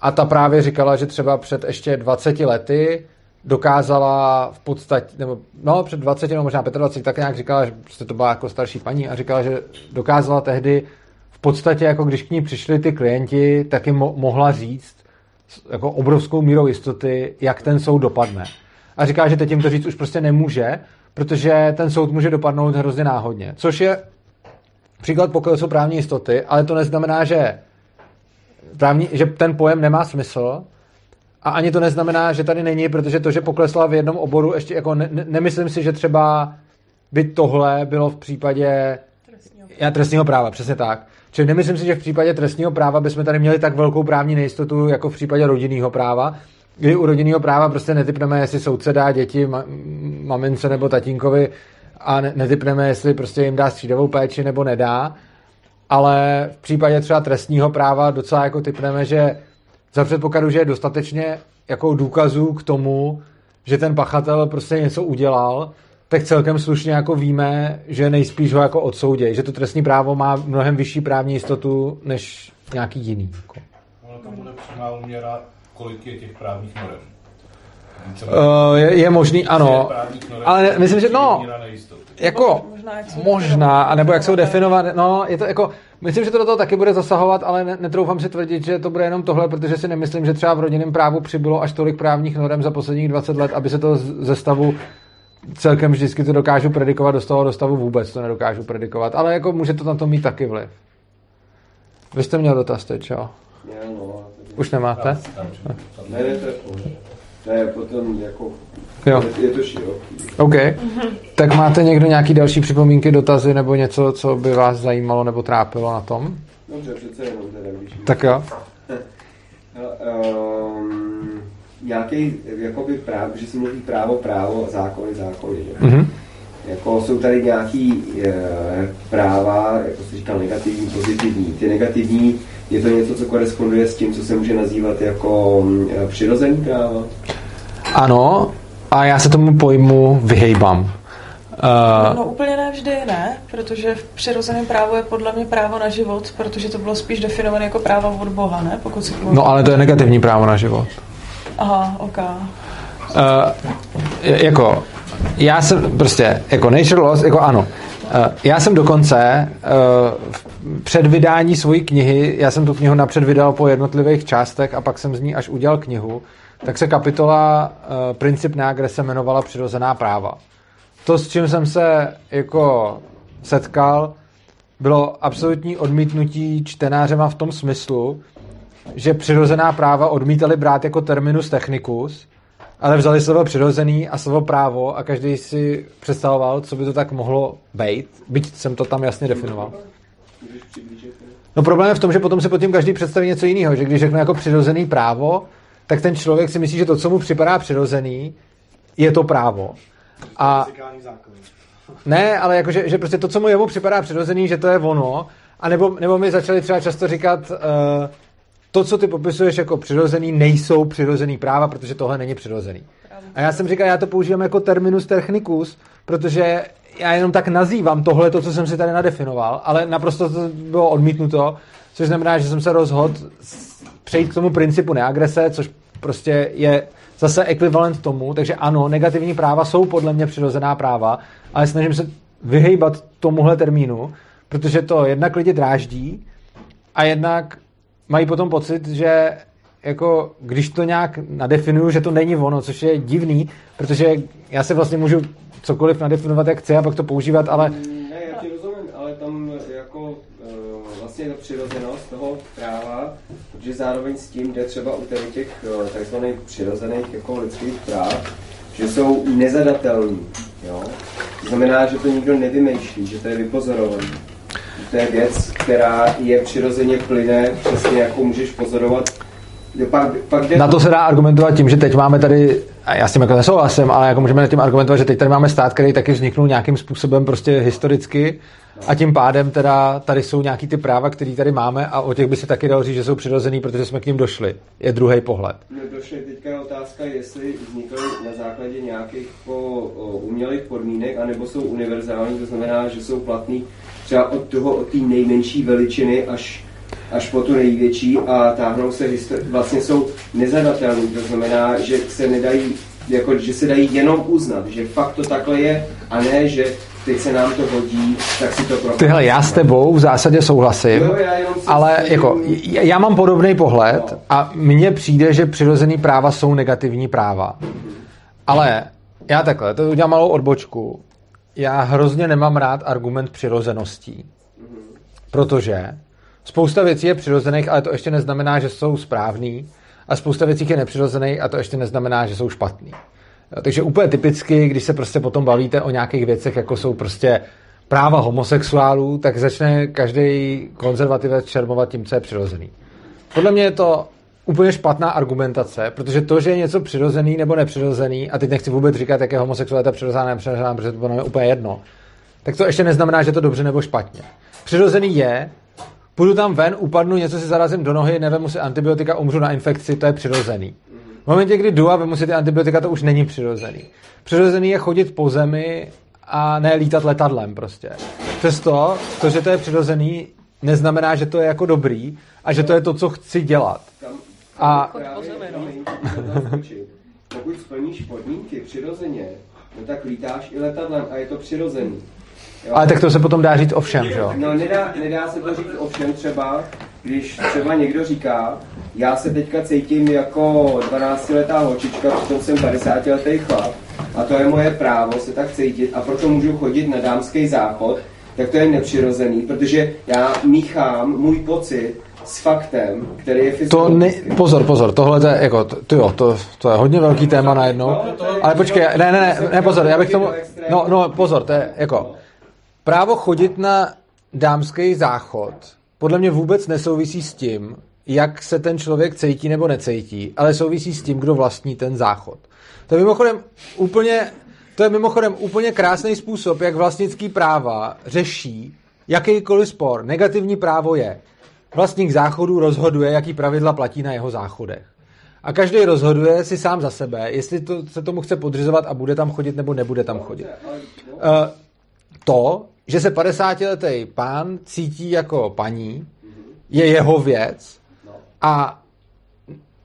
a ta právě říkala, že třeba před ještě 20 lety dokázala v podstatě, nebo no před 20 nebo možná 25, tak nějak říkala, že prostě to byla jako starší paní a říkala, že dokázala tehdy v podstatě, jako když k ní přišli ty klienti, tak jim mo- mohla říct jako obrovskou mírou jistoty, jak ten soud dopadne. A říká, že teď jim to říct už prostě nemůže, protože ten soud může dopadnout hrozně náhodně. Což je příklad poklesu právní jistoty, ale to neznamená, že, právní, že ten pojem nemá smysl a ani to neznamená, že tady není, protože to, že poklesla v jednom oboru, ještě jako ne, ne, nemyslím si, že třeba by tohle bylo v případě já trestního práva, přesně tak. Čili nemyslím si, že v případě trestního práva bychom tady měli tak velkou právní nejistotu jako v případě rodinného práva, kdy u rodinného práva prostě netypneme, jestli soudce dá děti ma- mamince nebo tatínkovi a ne- netypneme, jestli prostě jim dá střídavou péči nebo nedá. Ale v případě třeba trestního práva docela jako typneme, že za předpokladu, že je dostatečně jako důkazů k tomu, že ten pachatel prostě něco udělal, tak celkem slušně jako víme, že nejspíš ho jako odsoudějí, že to trestní právo má mnohem vyšší právní jistotu než nějaký jiný. Jako. Ono tam bude přímá úměra, kolik je těch právních norem. Uh, je, je možný, ano, ale myslím, že no, jako Možná, anebo jak jsou definovat, no, je to jako, myslím, že to do toho taky bude zasahovat, ale ne, netroufám si tvrdit, že to bude jenom tohle, protože si nemyslím, že třeba v rodinném právu přibylo až tolik právních norem za posledních 20 let, aby se to ze stavu celkem vždycky to dokážu predikovat, do toho do stavu vůbec to nedokážu predikovat, ale jako může to na to mít taky vliv. Vy jste měl dotaz teď, jo? No, Už nemáte? ne, ne, to je je potom jako, Jo. je, je to široký. OK. Tak máte někdo nějaký další připomínky, dotazy nebo něco, co by vás zajímalo nebo trápilo na tom? Dobře, přece jenom teda, když... Tak jo. Um, nějaký, jakoby práv, že se mluví právo, právo, zákony, zákony, že? Mhm. Jako jsou tady nějaký e, práva, jako se říkal, negativní, pozitivní. Ty negativní, je to něco, co koresponduje s tím, co se může nazývat jako e, přirozený práva? Ano, a já se tomu pojmu vyhejbám. Uh, No úplně ne vždy ne, protože v přirozeném právu je podle mě právo na život, protože to bylo spíš definované jako právo od Boha, ne? Pokud si no ale to je negativní právo na život. Aha, ok. Uh, jako, já jsem prostě, jako nature laws, jako ano. Uh, já jsem dokonce v- před vydání svojí knihy, já jsem tu knihu napřed vydal po jednotlivých částech a pak jsem z ní až udělal knihu, tak se kapitola uh, Princip neagrese jmenovala Přirozená práva. to, s čím jsem se jako setkal, bylo absolutní odmítnutí čtenářema v tom smyslu, že přirozená práva odmítali brát jako terminus technicus, ale vzali slovo přirozený a slovo právo a každý si představoval, co by to tak mohlo být, byť jsem to tam jasně definoval. No problém je v tom, že potom si pod tím každý představí něco jiného, že když řekne jako přirozený právo, tak ten člověk si myslí, že to, co mu připadá přirozený, je to právo. A ne, ale jakože, že prostě to, co mu jemu připadá přirozený, že to je ono, a nebo, nebo mi začali třeba často říkat, uh, to, co ty popisuješ jako přirozený, nejsou přirozený práva, protože tohle není přirozený. A já jsem říkal, já to používám jako terminus technicus, protože já jenom tak nazývám tohle, to, co jsem si tady nadefinoval, ale naprosto to bylo odmítnuto, což znamená, že jsem se rozhodl přejít k tomu principu neagrese, což prostě je zase ekvivalent tomu, takže ano, negativní práva jsou podle mě přirozená práva, ale snažím se vyhejbat tomuhle termínu, protože to jednak lidi dráždí a jednak mají potom pocit, že jako když to nějak nadefinuju, že to není ono, což je divný, protože já se vlastně můžu cokoliv nadefinovat, jak chci a pak to používat, ale Ne, já ti rozumím, ale tam jako eh, vlastně ta přirozenost toho práva, že zároveň s tím jde třeba u tady těch eh, takzvaných přirozených jako lidských práv, že jsou nezadatelní. Jo? To znamená, že to nikdo nevymýšlí, že to je vypozorované. To je věc, která je přirozeně plyne, přesně jako můžeš pozorovat. Pak, pak jde na to se dá argumentovat tím, že teď máme tady, a já s tím jako nesouhlasím, ale jako můžeme nad tím argumentovat, že teď tady máme stát, který taky vzniknul nějakým způsobem prostě historicky a tím pádem teda tady jsou nějaký ty práva, které tady máme a o těch by se taky dalo říct, že jsou přirozený, protože jsme k ním došli. Je druhý pohled. No, došli teďka je otázka, jestli vznikaly na základě nějakých po, umělých podmínek, anebo jsou univerzální, to znamená, že jsou platný třeba od toho, od té nejmenší veličiny až, až po tu největší a táhnou se, vlastně jsou nezadatelný, to znamená, že se nedají, jako, že se dají jenom uznat, že fakt to takhle je a ne, že teď se nám to hodí, tak si to pro. Tyhle, já s tebou v zásadě souhlasím, Jo, já ale myslím- jako, já mám podobný pohled No. a mně přijde, že přirozený práva jsou negativní práva. Ale já takhle, to udělám malou odbočku. Já hrozně nemám rád argument přirozeností. Protože spousta věcí je přirozených, ale to ještě neznamená, že jsou správný. A spousta věcí je nepřirozených a to ještě neznamená, že jsou špatný. Jo, takže úplně typicky, když se prostě potom bavíte o nějakých věcech, jako jsou prostě práva homosexuálů, tak začne každý konzervativec čermovat tím, co je přirozený. Podle mě je to úplně špatná argumentace, protože to, že je něco přirozený nebo nepřirozený, a teď nechci vůbec říkat, jak je homosexualita přirozená nebo nepřirozená, protože to je úplně jedno, tak to ještě neznamená, že je to dobře nebo špatně. Přirozený je, půjdu tam ven, upadnu, něco si zarazím do nohy, nevemu si antibiotika, umřu na infekci, to je přirozený. V momentě, kdy jdu a vemu si ty antibiotika, to už není přirozený. Přirozený je chodit po zemi a ne lítat letadlem prostě. Přesto, to, že to je přirozený, neznamená, že to je jako dobrý a že to je to, co chci dělat. A- právě, po zemi, no. Pokud splníš podmínky přirozeně, no tak lítáš i letadlem a je to přirozený. Jo? Ale tak to se potom dá říct o všem, že jo? No nedá, nedá se to říct o všem třeba, když třeba někdo říká, já se teďka cítím jako 12-letá holčička, přitom jsem 50-letý chlap a to je moje právo se tak cítit a proto můžu chodit na dámský záchod, tak to je nepřirozený, protože já míchám můj pocit s faktem, který je To fyziologický. ne, pozor, pozor, tohle to je, jako, to, jo, to, to je hodně velký téma najednou. Ale počkej, ne, ne, ne, ne, pozor, já bych tomu, no, no, pozor, to je jako, právo chodit na dámský záchod podle mě vůbec nesouvisí s tím, jak se ten člověk cítí nebo necítí, ale souvisí s tím, kdo vlastní ten záchod. To je mimochodem úplně, to je mimochodem úplně krásný způsob, jak vlastnický práva řeší jakýkoliv spor. Negativní právo je, vlastník záchodu rozhoduje, jaký pravidla platí na jeho záchodech. A každý rozhoduje si sám za sebe, jestli to, se tomu chce podřizovat a bude tam chodit nebo nebude tam chodit. Eh, to, že se 50-letý pán cítí jako paní, je jeho věc a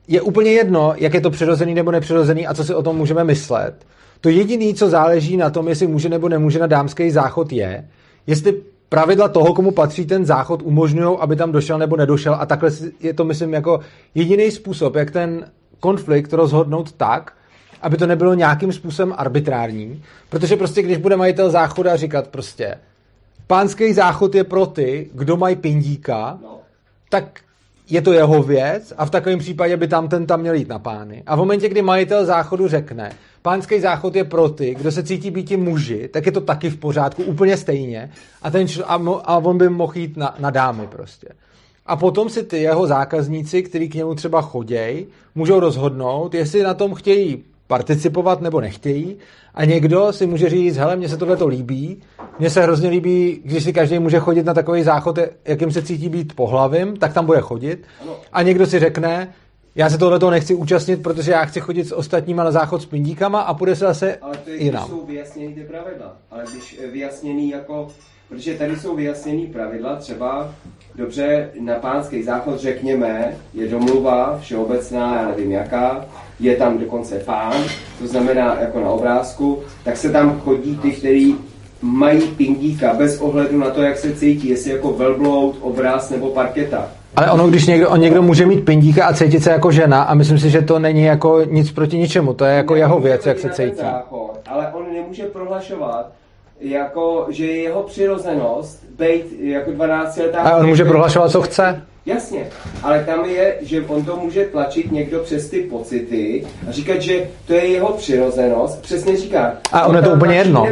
je úplně jedno, jak je to přirozený nebo nepřirozený a co si o tom můžeme myslet. To jediné, co záleží na tom, jestli může nebo nemůže na dámský záchod, je, jestli pravidla toho, komu patří ten záchod, umožňují, aby tam došel nebo nedošel. A takhle je to, myslím, jako jediný způsob, jak ten konflikt rozhodnout tak, aby to nebylo nějakým způsobem arbitrární, protože prostě když bude majitel záchoda říkat prostě pánský záchod je pro ty, kdo mají pindíka, No. tak je to jeho věc a v takovém případě by tam ten tam měl jít na pány. A v momentě, kdy majitel záchodu řekne, pánský záchod je pro ty, kdo se cítí být muži, tak je to taky v pořádku, úplně stejně. A, ten čl- a, mo- a on by mohl jít na, na dámy prostě. A potom si ty jeho zákazníci, kteří k němu třeba chodějí, můžou rozhodnout, jestli na tom chtějí participovat nebo nechtějí. A někdo si může říct, hele, mně se tohle to líbí, mně se hrozně líbí, když si každý může chodit na takový záchod, jakým se cítí být pohlavím, tak tam bude chodit. A někdo si řekne, já se tohle nechci účastnit, protože já chci chodit s ostatníma na záchod s pindíkama a půjde se zase Ale to je, jinam. jsou vyjasněný ty pravidla. Ale když eh, vyjasněný jako, protože tady jsou vyjasněný pravidla, třeba dobře na pánský záchod řekněme, je domluva všeobecná, já nevím jaká, je tam dokonce pán, to znamená jako na obrázku, tak se tam chodí ty, kteří mají pindíka bez ohledu na to, jak se cítí, jestli jako velbloud, obraz nebo parketa. Ale ono, když někdo, on někdo může mít pindíka a cítit se jako žena a myslím si, že to není jako nic proti ničemu, to je jako jeho věc, jak se cítí. Záchod, ale on nemůže prohlašovat, jako, že je jeho přirozenost být jako 12 letá. A on může prohlašovat, co chce. Jasně, ale tam je, že on to může tlačit někdo přes ty pocity a říkat, že to je jeho přirozenost. Přesně říká. A on ono je to úplně jedno.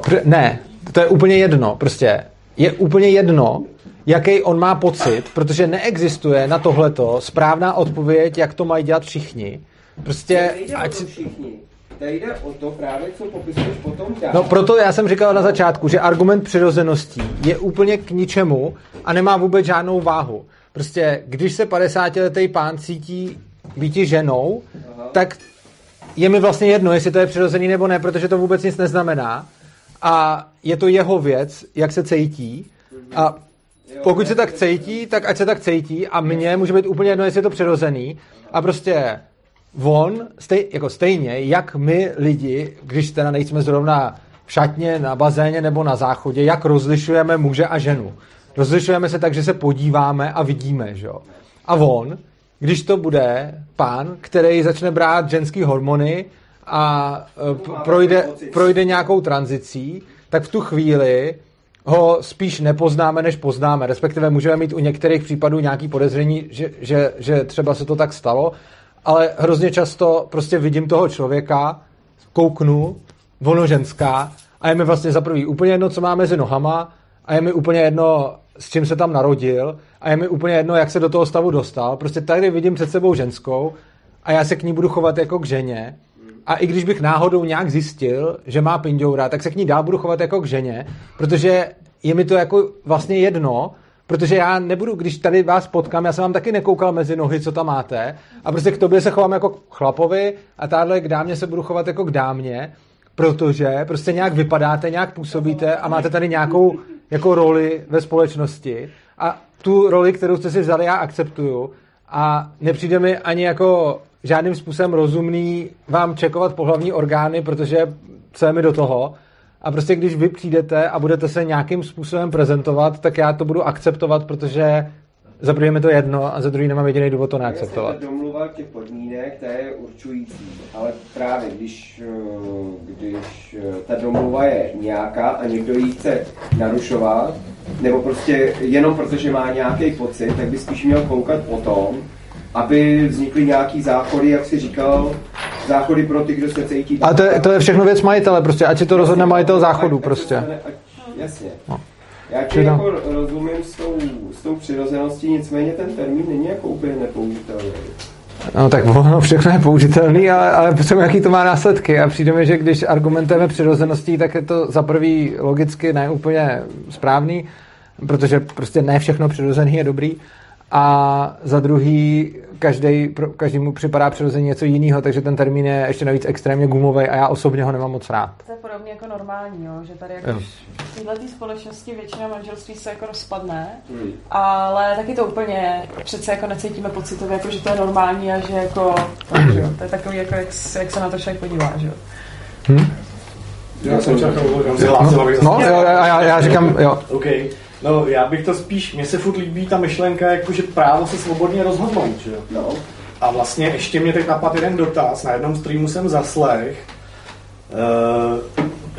Pr- Ne, to je úplně jedno, prostě. Je úplně jedno, jaký on má pocit, protože neexistuje na tohleto správná odpověď, jak to mají dělat všichni. Prostě, ať si, všichni. Tady jde o to právě, co popisuješ potom dál. No proto já jsem říkal na začátku, že argument přirozeností je úplně k ničemu a nemá vůbec žádnou váhu. Prostě když se 50-letý pán cítí být ženou, tak je mi vlastně jedno, jestli to je přirozený nebo ne, protože to vůbec nic neznamená. A je to jeho věc, jak se cítí. A pokud se tak cítí, tak ať se tak cítí a mně může být úplně jedno, jestli je to přirozený. A prostě on, stej, jako stejně, jak my lidi, když teda nejsme zrovna v šatně, na bazéně nebo na záchodě, jak rozlišujeme muže a ženu. Rozlišujeme se tak, že se podíváme a vidíme, že jo. A on, když to bude pán, který začne brát ženský hormony a e, p- projde, projde nějakou tranzicí, tak v tu chvíli ho spíš nepoznáme, než poznáme. Respektive můžeme mít u některých případů nějaký podezření, že, že, že třeba se to tak stalo, ale hrozně často prostě vidím toho člověka, kouknu, ono ženská a je mi vlastně za prvý úplně jedno, co má mezi nohama a je mi úplně jedno, s čím se tam narodil a je mi úplně jedno, jak se do toho stavu dostal. Prostě tady vidím před sebou ženskou a já se k ní budu chovat jako k ženě a i když bych náhodou nějak zjistil, že má pindoura, tak se k ní dál budu chovat jako k ženě, protože je mi to jako vlastně jedno, protože já nebudu, když tady vás potkám, já jsem vám taky nekoukal mezi nohy, co tam máte, a prostě k tobě se chovám jako k chlapovi a táhle k dámě se budu chovat jako k dámě, protože prostě nějak vypadáte, nějak působíte a máte tady nějakou jako roli ve společnosti. A tu roli, kterou jste si vzali, já akceptuju. A nepřijde mi ani jako žádným způsobem rozumný vám čekovat pohlavní orgány, protože co je mi do toho. A prostě když vy přijdete a budete se nějakým způsobem prezentovat, tak já to budu akceptovat, protože za první je mi to jedno a za druhý nemám jediný důvod to neakceptovat. Jasně, ta domluva těch podmínek, ta je určující, ale právě když, eh, když eh, ta domluva je nějaká a někdo ji chce narušovat, nebo prostě jenom protože má nějaký pocit, tak by spíš měl koukat o tom, aby vznikly nějaký záchody, jak si říkal, záchody pro ty, kdo se cítí. A to je, to je všechno věc majitele, prostě, ať si to rozhodne majitel záchodu, Ať- prostě. ať- Jasně. No. Já ti jako rozumím s tou, s tou přirozeností, nicméně ten termín není jako úplně nepoužitelný. No tak ono všechno je použitelný, ale, ale potřebujeme, jaký to má následky. A přijde mi, že když argumentujeme přirozeností, tak je to za prvý logicky ne úplně správný, protože prostě ne všechno přirozený je dobrý. A za druhý, každý, pro, každému připadá přirození něco jiného, takže ten termín je ještě navíc extrémně gumový a já osobně ho nemám moc rád. To je podobně jako normální, jo? že tady jako v této společnosti většina manželství se jako rozpadne, Hmm. ale taky to úplně přece jako necítíme pocitově, jako že to je normální a že jako, tak, že jo? to je takový, jako jak, jak se na to člověk podívá, že jo. Já jsem čekal, kam se hlásil, abych No, jo, a já, já říkám, jo, OK. No, já bych to spíš, mně se furt líbí ta myšlenka, jako že právo se svobodně rozhodnout, že jo. No, a vlastně ještě mě teď napadl jeden dotaz. Na jednom streamu jsem zaslech, uh,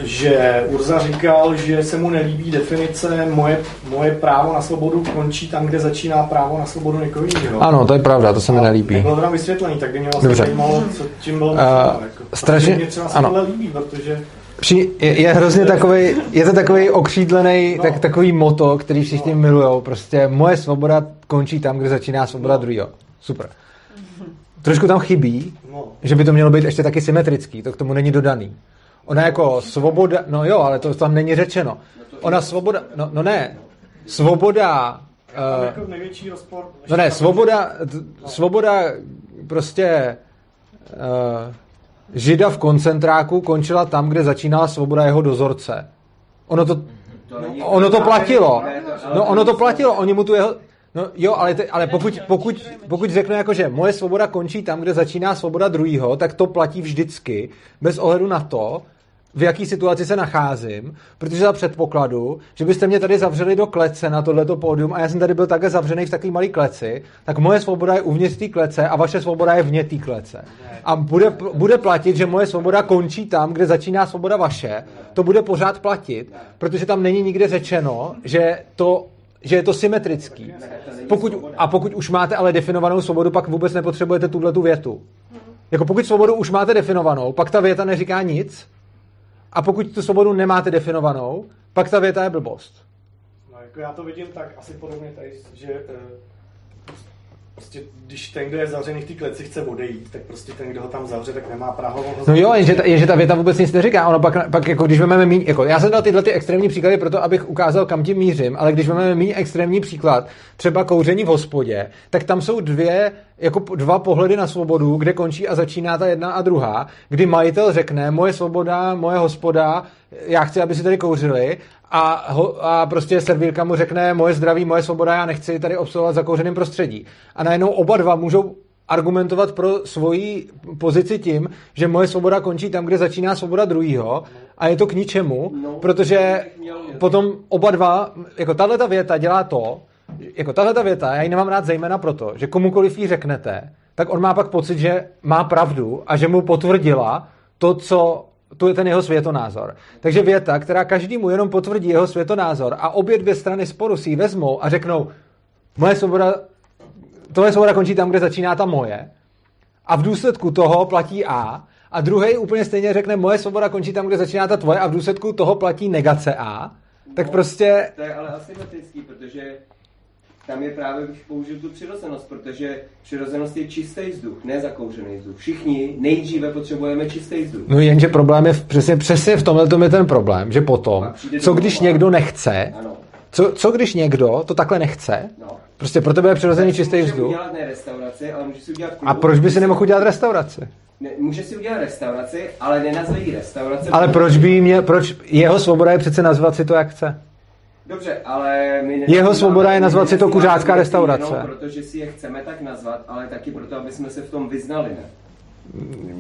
že Urza říkal, že se mu nelíbí definice moje, moje právo na svobodu končí tam, kde začíná právo na svobodu někoho jiného. Ano, to je pravda, to se mi nelíbí. Nebylo to tam vysvětlení, tak by mě vlastně Dobře. zajímalo, co tím bylo Uh. Jako. strašně- mě třeba se ano. tohle líbí, protože Při, je, je hrozně takový, je to takový okřídlený, No. tak, takový moto, který všichni milujou. Prostě moje svoboda končí tam, kde začíná svoboda No. druhého. Super. Trošku tam chybí, no, že by to mělo být ještě taky symetrický, to k tomu není dodaný. Ona jako svoboda, no jo, ale to tam není řečeno. Ona svoboda, no, no ne, svoboda, uh, jako největší rozpor. no ne, svoboda, t- svoboda prostě uh, žida v koncentráku končila tam, kde začínala svoboda jeho dozorce. Ono to, ono to platilo. No ono to platilo, oni mu tu jeho... No jo, ale, te, ale pokud, pokud, pokud řeknu jako, že moje svoboda končí tam, kde začíná svoboda druhýho, tak to platí vždycky, bez ohledu na to, v jaký situaci se nacházím, protože za předpokladu, že byste mě tady zavřeli do klece na tohleto pódium a já jsem tady byl takhle zavřený v takové malé kleci, tak moje svoboda je uvnitř té klece a vaše svoboda je vně té klece. A bude, bude platit, že moje svoboda končí tam, kde začíná svoboda vaše, to bude pořád platit, protože tam není nikde řečeno, že to že je to symetrický. Pokud, a pokud už máte ale definovanou svobodu, pak vůbec nepotřebujete tuhle tu větu. Jako pokud svobodu už máte definovanou, pak ta věta neříká nic, a pokud tu svobodu nemáte definovanou, pak ta věta je blbost. No, jako já to vidím tak asi podobně tady, že eh, prostě když ten, kdo je zavřený v té kleci, chce odejít, tak prostě ten, kdo ho tam zavře, tak nemá právo ho No jo, jenže ta, jenže ta věta vůbec nic neříká. Ono pak, pak jako když vezmeme míň, jako já jsem dal tyhle ty extrémní příklady proto, abych ukázal, kam tím mířím, ale když vezmeme méně extrémní příklad, třeba kouření v hospodě, tak tam jsou dvě, jako dva pohledy na svobodu, kde končí a začíná ta jedna a druhá, kdy majitel řekne, moje svoboda, moje hospoda, já chci, aby si tady kouřili, a, ho, a prostě servírka mu řekne, moje zdraví, moje svoboda, já nechci tady obsluhovat zakouřeným prostředí. A najednou oba dva můžou argumentovat pro svoji pozici tím, že moje svoboda končí tam, kde začíná svoboda druhýho a je to k ničemu, No, protože potom oba dva, jako tahle ta věta dělá to, jako tahle ta věta, já ji nemám rád zejména proto, že komukoliv ji řeknete, tak on má pak pocit, že má pravdu a že mu potvrdila to, co to je ten jeho světonázor. Takže věta, která každému jenom potvrdí jeho světonázor a obě dvě strany sporu si ji vezmou a řeknou, moje svoboda tohle svoboda končí tam, kde začíná ta moje. A v důsledku toho platí A. A druhý úplně stejně řekne, moje svoboda končí tam, kde začíná ta tvoje a v důsledku toho platí negace A. Tak prostě, To je ale asymetrický, protože tam je právě, bych použil tu přirozenost, protože přirozenost je čistý vzduch, ne zakouřený vzduch. Všichni nejdříve potřebujeme čistý vzduch. no jenže problém je v, přesně, přesně v tomhle tom je ten problém, že potom, co když a- někdo nechce, Ano, co, co když někdo to takhle nechce, no. prostě pro tebe je přirozený čistý vzduch, udělat ne restauraci, ale může si udělat a proč by si nemohl udělat restauraci? Ne, může si udělat restauraci, ale nenazve ji restaurace. Ale proč by měl, proč, jeho svoboda je přece nazvat si to, jak chce. Dobře, ale my Jeho svoboda je nazvat si to kuřácká restaurace. Jenom protože si je chceme tak nazvat, ale taky proto, aby jsme se v tom vyznali, ne?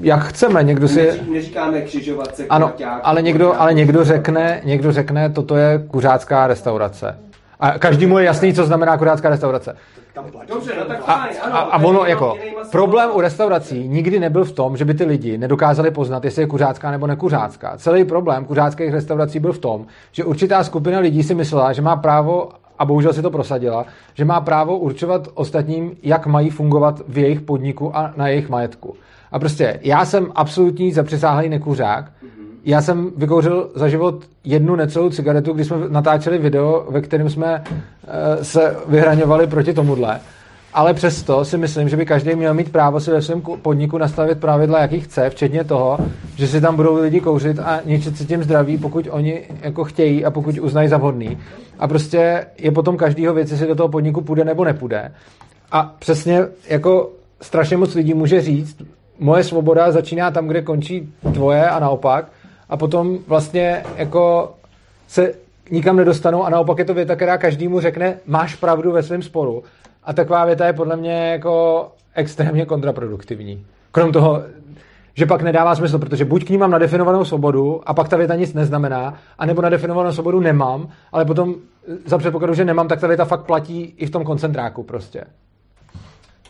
Jak chceme, někdo si... Neří, neříkáme křižovatce, Ano, kvaťák, ale někdo, ale někdo řekne, někdo řekne, toto je kuřácká restaurace. A každému je jasný, co znamená kuřácká restaurace. Tam platí. Dobře, no tak A, ano. a, a ono jako, problém u restaurací nikdy nebyl v tom, že by ty lidi nedokázali poznat, jestli je kuřácká nebo nekuřácká. Celý problém kuřáckých restaurací byl v tom, že určitá skupina lidí si myslela, že má právo a bohužel si to prosadila, že má právo určovat ostatním, jak mají fungovat v jejich podniku a na jejich majetku. A prostě já jsem absolutní zapřisáhlý nekuřák. Já jsem vykouřil za život jednu necelou cigaretu, když jsme natáčeli video, ve kterém jsme eh, se vyhraňovali proti tomuhle. Ale přesto si myslím, že by každý měl mít právo si ve svém ku- podniku nastavit pravidla, jaký chce, včetně toho, že si tam budou lidi kouřit a ničit si tím zdraví, pokud oni jako chtějí a pokud uznají za vhodný. A prostě je potom každýho věc, jestli do toho podniku půjde nebo nepůjde. A přesně jako strašně moc lidí může říct, moje svoboda začíná tam, kde končí tvoje a naopak. A potom vlastně jako se nikam nedostanou a naopak je to věta, která každému řekne, máš pravdu ve svém sporu. A taková věta je podle mě jako extrémně kontraproduktivní. Krom toho, že pak nedává smysl, protože buď k ní mám nadefinovanou svobodu a pak ta věta nic neznamená, anebo nadefinovanou svobodu nemám, ale potom za předpokladu, že nemám, tak ta věta fakt platí i v tom koncentráku prostě.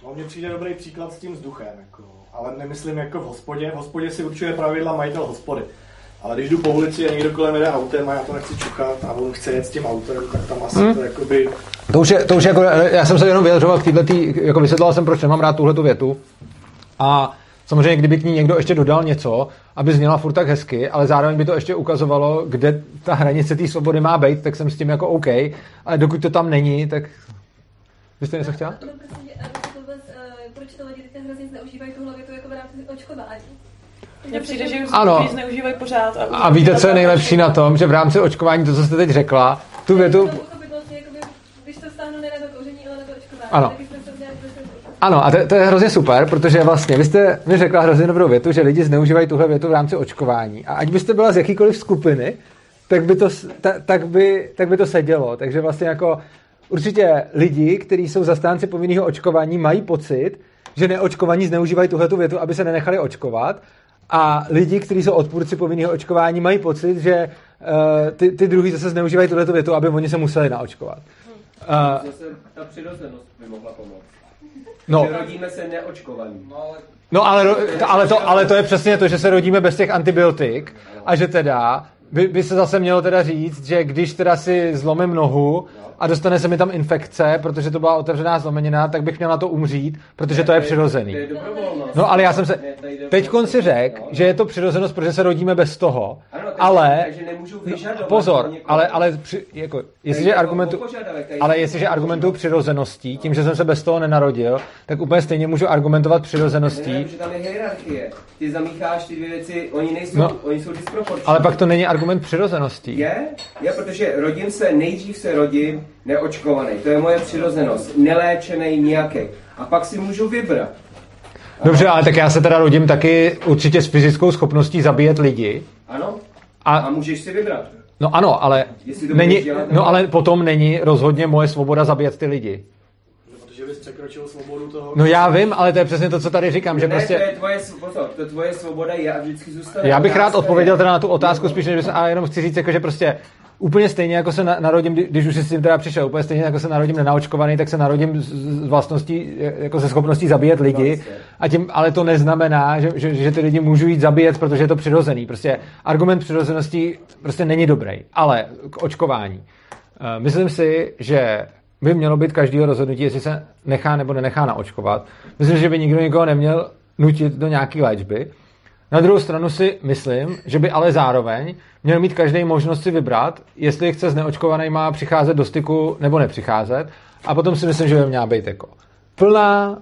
No, mně přijde dobrý příklad s tím vzduchem, jako, ale nemyslím jako v hospodě. V hospodě si určuje pravidla majitel hospody. Ale když jdu po ulici a někdo kolem jde autem a já to nechci čuchat a on chce jet s tím autem, tak tam asi hmm. to jakoby... To už je, to už je jako, já jsem se jenom vyjadřoval k této, jako vysvětloval jsem, proč nemám rád tuhle tu větu. A samozřejmě, kdyby k ní někdo ještě dodal něco, aby zněla furt tak hezky, ale zároveň by to ještě ukazovalo, kde ta hranice té svobody má být, tak jsem s tím jako OK. Ale dokud to tam není, tak... Vy jste něco chtěla? No, prostě, uh, proč to lidi teď hrozně zneužívají tuhle větu jako v rámci očkování? Mně přijde, že Ano. zneužívají pořád. A, A víte, co je nejlepší na tom, že v rámci očkování, to, co jste teď řekla, tu větu... To pochopitelně, jakoby, když to stáhnu ne na to kouření, ale na to očkování. Ano. Ano, a to, to je hrozně super, protože vlastně vy jste mi řekla hrozně dobrou větu, že lidi zneužívají tuhle větu v rámci očkování. A ať byste byla z jakýkoliv skupiny, tak by to, ta, tak by, tak by to sedělo. Takže vlastně jako určitě lidi, kteří jsou zastánci povinného očkování, mají pocit, že neočkovaní zneužívají tuhle větu, aby se nenechali očkovat. A lidi, kteří jsou odpůrci povinného očkování, mají pocit, že uh, ty, ty druhý zase zneužívají tuhle větu, aby oni se museli naočkovat. Uh, Zase ta přirozenost by mohla pomoct. no, Že rodíme se neočkovaní. No ale No ale, ale, to, ale to je přesně to, že se rodíme bez těch antibiotik a že teda by, by se zase mělo teda říct, že když teda si zlomím nohu a dostane se mi tam infekce, protože to byla otevřená zlomenina, tak bych měl na to umřít, protože to je přirozený. No ale já jsem se, teď si řekl, no. že je to přirozenost, protože se rodíme bez toho, ale, vyžadovat pozor, ale, ale při, jako, jestliže argumentu, ale jestliže argumentuju přirozeností, tím, že jsem se bez toho nenarodil, tak úplně stejně můžu argumentovat přirozeností, Ne, že tam je hierarchie. Ty zamícháš ty dvě věci, oni nejsou, No. no. oni jsou disproporční. ale pak to není argument přirozeností. Je, je, protože rodím se, nejdřív se rodím neočkovaný. To je moje přirozenost. Neléčený nějaký. A pak si můžu vybrat. Dobře, ale tak já se teda rodím taky určitě s fyzickou schopností zabíjet lidi. Ano? A, A, můžeš si vybrat. no ano, ale, to není, dělat, nebo no ale potom není rozhodně moje svoboda zabíjet ty lidi. Protože bys překročil svobodu toho... No já vím, ale to je přesně to, co tady říkám, že ne, to prostě... je tvoje, pozor, to tvoje svoboda je a vždycky zůstane. Já bych rád odpověděl je- teda na tu otázku spíš, než bych, a jenom chci říct, jako, že prostě úplně stejně jako se na- narodím, kdy- když už tím teda přišel, úplně stejně jako se narodím nenaočkovaný, tak se narodím z, vlastností, jako ze schopností zabíjet lidi. Vlastně. A tím, ale to neznamená, že, že, že ty lidi můžu jít zabíjet, protože je to přirozený. Prostě argument přirozenosti prostě není dobrý. Ale k očkování. Eh, Myslím si, že by mělo být každého rozhodnutí, jestli se nechá nebo nenechá naočkovat. Myslím, že by nikdo nikoho neměl nutit do nějaké léčby. Na druhou stranu si myslím, že by ale zároveň měl mít každý možnost si vybrat, jestli chce s neočkovanýma přicházet do styku nebo nepřicházet. A potom si myslím, že by měla být jako plná uh,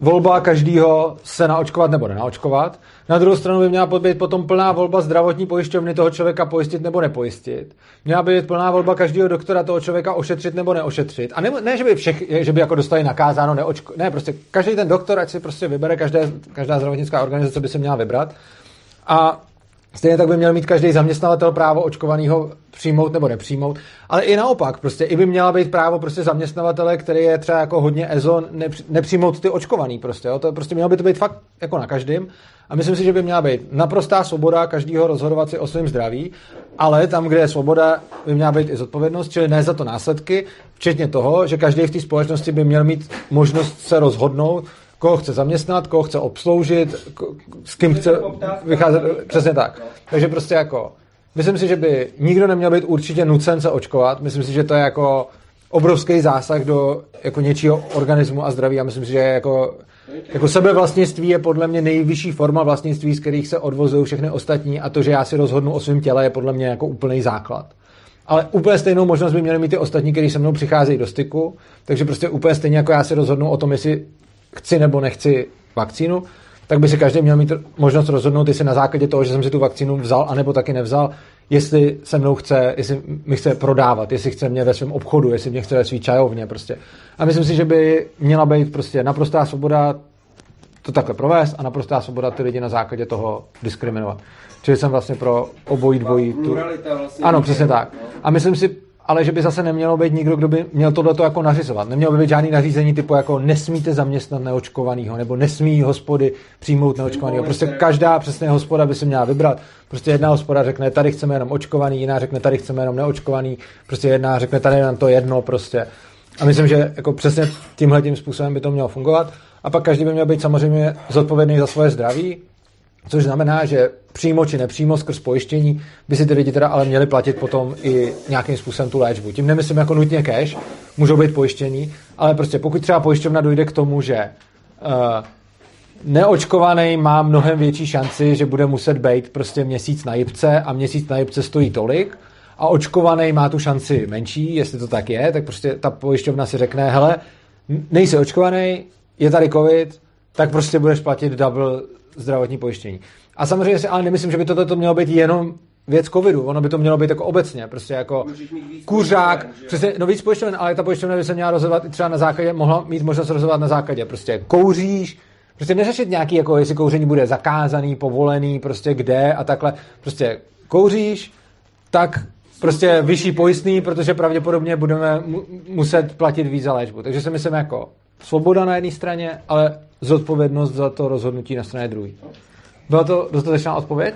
volba každýho se naočkovat nebo nenaočkovat. Na druhou stranu by měla být potom plná volba zdravotní pojišťovny toho člověka pojistit nebo nepojistit. Měla by být plná volba každého doktora toho člověka ošetřit nebo neošetřit. A ne, ne že by všech, že by jako dostali nakázáno neočko, ne, prostě každý ten doktor, ať si prostě vybere, každé, každá zdravotnická organizace by se měla vybrat. A Stejně tak by měl mít každý zaměstnavatel právo očkovaného přijmout nebo nepřijmout, ale i naopak, prostě i by měla být právo prostě zaměstnavatele, který je třeba jako hodně EZO, nepři- nepřijmout ty očkovaný prostě, jo? to prostě mělo by to být fakt jako na každém a myslím si, že by měla být naprostá svoboda každého rozhodovat si o svém zdraví, ale tam, kde je svoboda, by měla být i zodpovědnost, čili ne za to následky, včetně toho, že každý v té společnosti by měl mít možnost se rozhodnout, koho chce zaměstnat, koho chce obsloužit, ko- s kým chce vycházet, přesně tak. Takže prostě jako, myslím si, že by nikdo neměl být určitě nucen se očkovat, myslím si, že to je jako obrovský zásah do jako něčího organismu a zdraví a myslím si, že jako, jako sebevlastnictví je podle mě nejvyšší forma vlastnictví, z kterých se odvozují všechny ostatní a to, že já si rozhodnu o svém těle, je podle mě jako úplný základ. Ale úplně stejnou možnost by měli mít ty ostatní, kteří se mnou přicházejí do styku, takže prostě úplně stejně jako já si rozhodnu o tom, jestli chci nebo nechci vakcínu, tak by si každý měl mít možnost rozhodnout, jestli na základě toho, že jsem si tu vakcínu vzal, anebo taky nevzal, jestli se mnou chce, jestli mi chce prodávat, jestli chce mě ve svém obchodu, jestli mě chce ve svý čajovně prostě. A myslím si, že by měla být prostě naprostá svoboda to takhle provést a naprostá svoboda ty lidi na základě toho diskriminovat. Čili jsem vlastně pro obojí dvojí. Tu... Vlastně. Ano, přesně tak. A myslím si, ale že by zase nemělo být nikdo, kdo by měl tohleto jako nařizovat. Nemělo by být žádný nařízení typu jako nesmíte zaměstnat neočkovanýho, nebo nesmí hospody přijmout neočkovanýho. Prostě každá přesně hospoda by se měla vybrat. Prostě jedna hospoda řekne, tady chceme jenom očkovaný, jiná řekne, tady chceme jenom neočkovaný, prostě jedna řekne, tady nám to jedno prostě. A myslím, že jako přesně tímhle tím způsobem by to mělo fungovat. A pak každý by měl být samozřejmě zodpovědný za svoje zdraví, což znamená, že přímo či nepřímo skrz pojištění by si ty lidi teda ale měli platit potom i nějakým způsobem tu léčbu. Tím nemyslím jako nutně cash, můžou být pojištění, ale prostě pokud třeba pojišťovna dojde k tomu, že uh, neočkovaný má mnohem větší šanci, že bude muset být prostě měsíc na jibce a měsíc na jibce stojí tolik a očkovaný má tu šanci menší, jestli to tak je, tak prostě ta pojišťovna si řekne, hele, nejsi očkovaný, je tady covid, tak prostě budeš platit double zdravotní pojištění. A samozřejmě si ale nemyslím, že by toto to mělo být jenom věc covidu, ono by to mělo být jako obecně, prostě jako kuřák, přesně, no víc pojišťoven, ale ta pojišťovna by se měla rozhodovat i třeba na základě, mohla mít možnost rozhodovat na základě, prostě kouříš, prostě neřešit nějaký, jako jestli kouření bude zakázaný, povolený, prostě kde a takhle, prostě kouříš, tak prostě vyšší pojistný, protože pravděpodobně budeme mu- muset platit víc za léčbu. Takže si myslím jako svoboda na jedné straně, ale zodpovědnost za to rozhodnutí na straně druhé. Byla to dostatečná odpověď?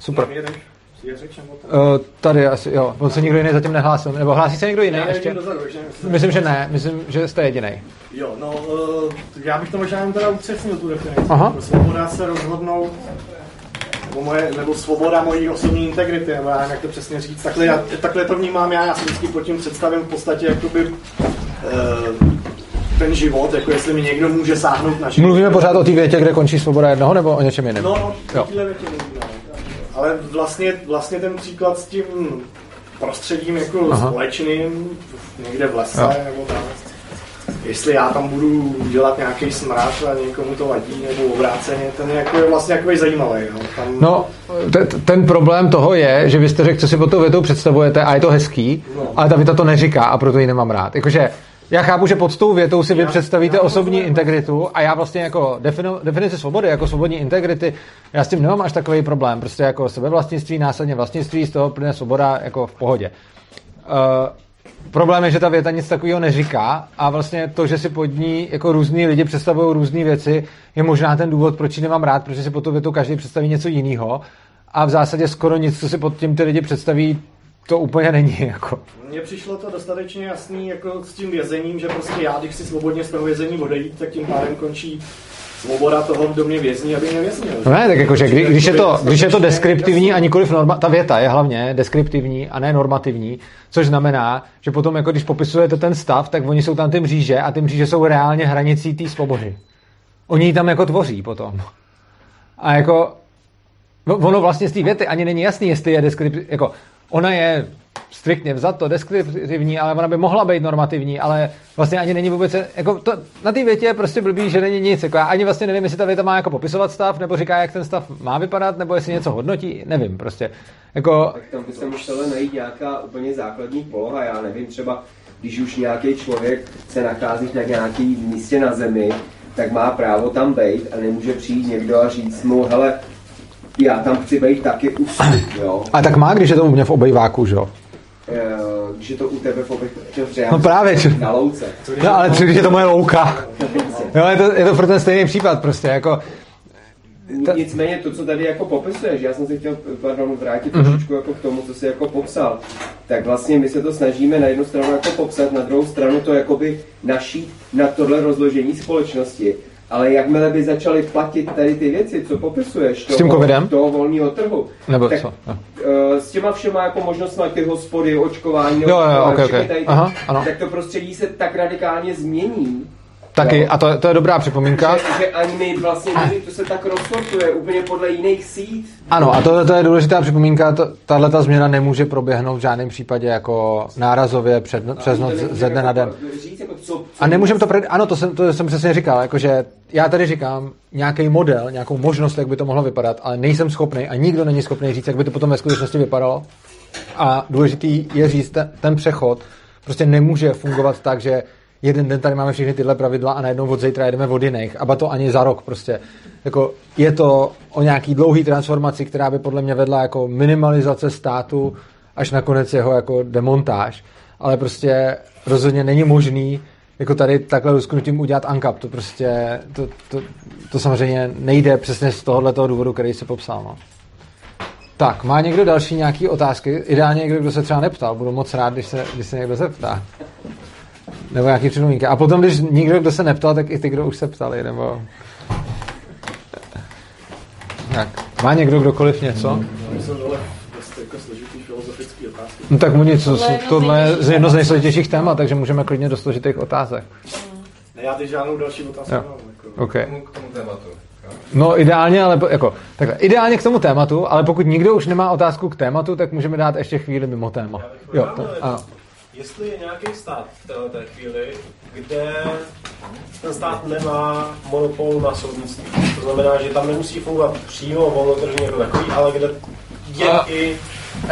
Super. Uh, tady asi, jo. On se nikdo jiný zatím nehlásil. Nebo hlásí se někdo jiný ještě? dozadu? Myslím, že ne. Myslím, že jste jediný. Jo, no, uh, já bych to možná jenom teda upřesnil tu definici. Aha. Svoboda se rozhodnout, nebo, moje, nebo svoboda mojí osobní integrity, nebo já nevím, jak to přesně říct. Takhle, já, takhle to vnímám já, já si vždycky pod tím představím v podstatě jakoby uh, ten život, jako jestli mi někdo může sáhnout na život. Mluvíme pořád o té větě, kde končí svoboda jednoho, nebo o něčem jiném? No, no, Jo. větě mluvíme. Ale vlastně, vlastně ten příklad s tím prostředím jako Aha. společným, někde v lese Jo. nebo tak. Jestli já tam budu dělat nějaký smrad a někomu to vadí, nebo obráceně, ten je jako je vlastně jako zajímavý. No. Tam, No, te- ten problém toho je, že vy jste řekl, co si pod tou větou představujete a je to hezký, No. ale ta věta to neříká a proto ji nemám rád. Jakože já chápu, že pod tou větou si vy Já- představíte já osobní rozumím. integritu a já vlastně jako definu, definici svobody, jako svobodní integrity, já s tím nemám až takový problém. Prostě jako sebevlastnictví, následně vlastnictví, z toho plyne svoboda jako v pohodě. Uh, problém je, že ta věta nic takového neříká a vlastně to, že si pod ní jako různí lidi představují různé věci, je možná ten důvod, proč ji nemám rád, protože si pod tu větu každý představí něco jiného a v zásadě skoro nic, co si pod tím ty lidi představí, to úplně není. Jako. Mně přišlo to dostatečně jasný jako s tím vězením, že prostě já, když si svobodně z toho vězení odejít, tak tím pádem končí svoboda toho, kdo mě vězní, aby mě věznil. No ne, tak jakože, kdy, když, je to, když je to deskriptivní a nikoliv norma, ta věta je hlavně deskriptivní a ne normativní, což znamená, že potom, jako když popisujete ten stav, tak oni jsou tam ty mříže a ty mříže jsou reálně hranicí té svobody. Oni ji tam jako tvoří potom. A jako, no, ono vlastně z té věty ani není jasný, jestli je deskriptivní, jako, ona je striktně vzato deskriptivní, ale ona by mohla být normativní, ale vlastně ani není vůbec, jako to, na té větě je prostě blbý, že není nic, jako já ani vlastně nevím, jestli ta věta má jako popisovat stav, nebo říká, jak ten stav má vypadat, nebo jestli něco hodnotí, nevím, prostě, jako, Tak tam by se musela najít nějaká úplně základní poloha, já nevím, třeba když už nějaký člověk se nachází na nějaký místě na zemi, tak má právo tam být a nemůže přijít někdo a říct mu, hele, já tam chci být taky ustup, jo. a tak má, když je to u mě v obejváku, že jo. Eh, Když je to u tebe v obech, No právě, že- na louce. No ale co, když je to moje louka. Jo, je to, je to pro ten stejný případ prostě, jako, Ta- Nicméně to, co tady jako popisuješ, já jsem se chtěl, pardon, vrátit Mhm. trošičku jako k tomu, co jsi jako popsal, tak vlastně my se to snažíme na jednu stranu jako popsat, na druhou stranu to jakoby našít na tohle rozložení společnosti. Ale jakmile by začaly platit tady ty věci, co popisuješ, S tím toho, covidem? toho volného trhu, nebo tak, co. No. s těma všema jako možnostmi ty hospody, očkování, Jo, jo, očkování, ok, ok. všechny tady Aha, ano. tak to prostředí se tak radikálně změní, Taky, a to, to je dobrá připomínka. že, že ani my vlastně to se tak rozsortuje úplně podle jiných sít. Ano, a to, to je důležitá připomínka. Tahle ta změna nemůže proběhnout v žádném případě jako nárazově před, přes noc ze dne na den. Říct, jako co, co A nemůžeme to pred... Ano, to jsem, to jsem přesně říkal, jakože já tady říkám nějaký model, nějakou možnost, jak by to mohlo vypadat, ale nejsem schopný a nikdo není schopný říct, jak by to potom ve skutečnosti vypadalo. A důležitý je říct, ten, ten přechod prostě nemůže fungovat tak, že jeden den tady máme všechny tyhle pravidla a najednou od zítra jedeme od jiných. A ba to ani za rok prostě. Jako je to o nějaký dlouhý transformaci, která by podle mě vedla jako minimalizace státu až nakonec jeho jako demontáž. Ale prostě rozhodně není možný jako tady takhle lusknutím udělat ANCAP. To prostě, to, to, to samozřejmě nejde přesně z tohohle toho důvodu, který se popsal. No. Tak, má někdo další nějaký otázky? Ideálně někdo, kdo se třeba neptal. Budu moc rád, když se, když se někdo zeptá. Nebo nějaký připomínky. A potom, když nikdo, kdo se neptal, tak i ty, kdo už se ptali, nebo... Tak. Má někdo kdokoliv něco? No, otázky. No tak mu nic, Tohle je jedno z tohle je nejtěžších jedno z nejsložitějších témat, takže můžeme klidně do složitých otázek. Ne, já teď žádnou další otázku nemám. Jako. Okay. K tomu, k tomu tématu. No ideálně, ale jako, takhle, ideálně k tomu tématu, ale pokud nikdo už nemá otázku k tématu, tak můžeme dát ještě chvíli mimo téma. Jo, to, ano. Jestli je nějaký stát v této chvíli, kde ten stát nemá monopol na soudnictví. To znamená, že tam nemusí fungovat přímo volnotržní jako takový, ale kde je A- i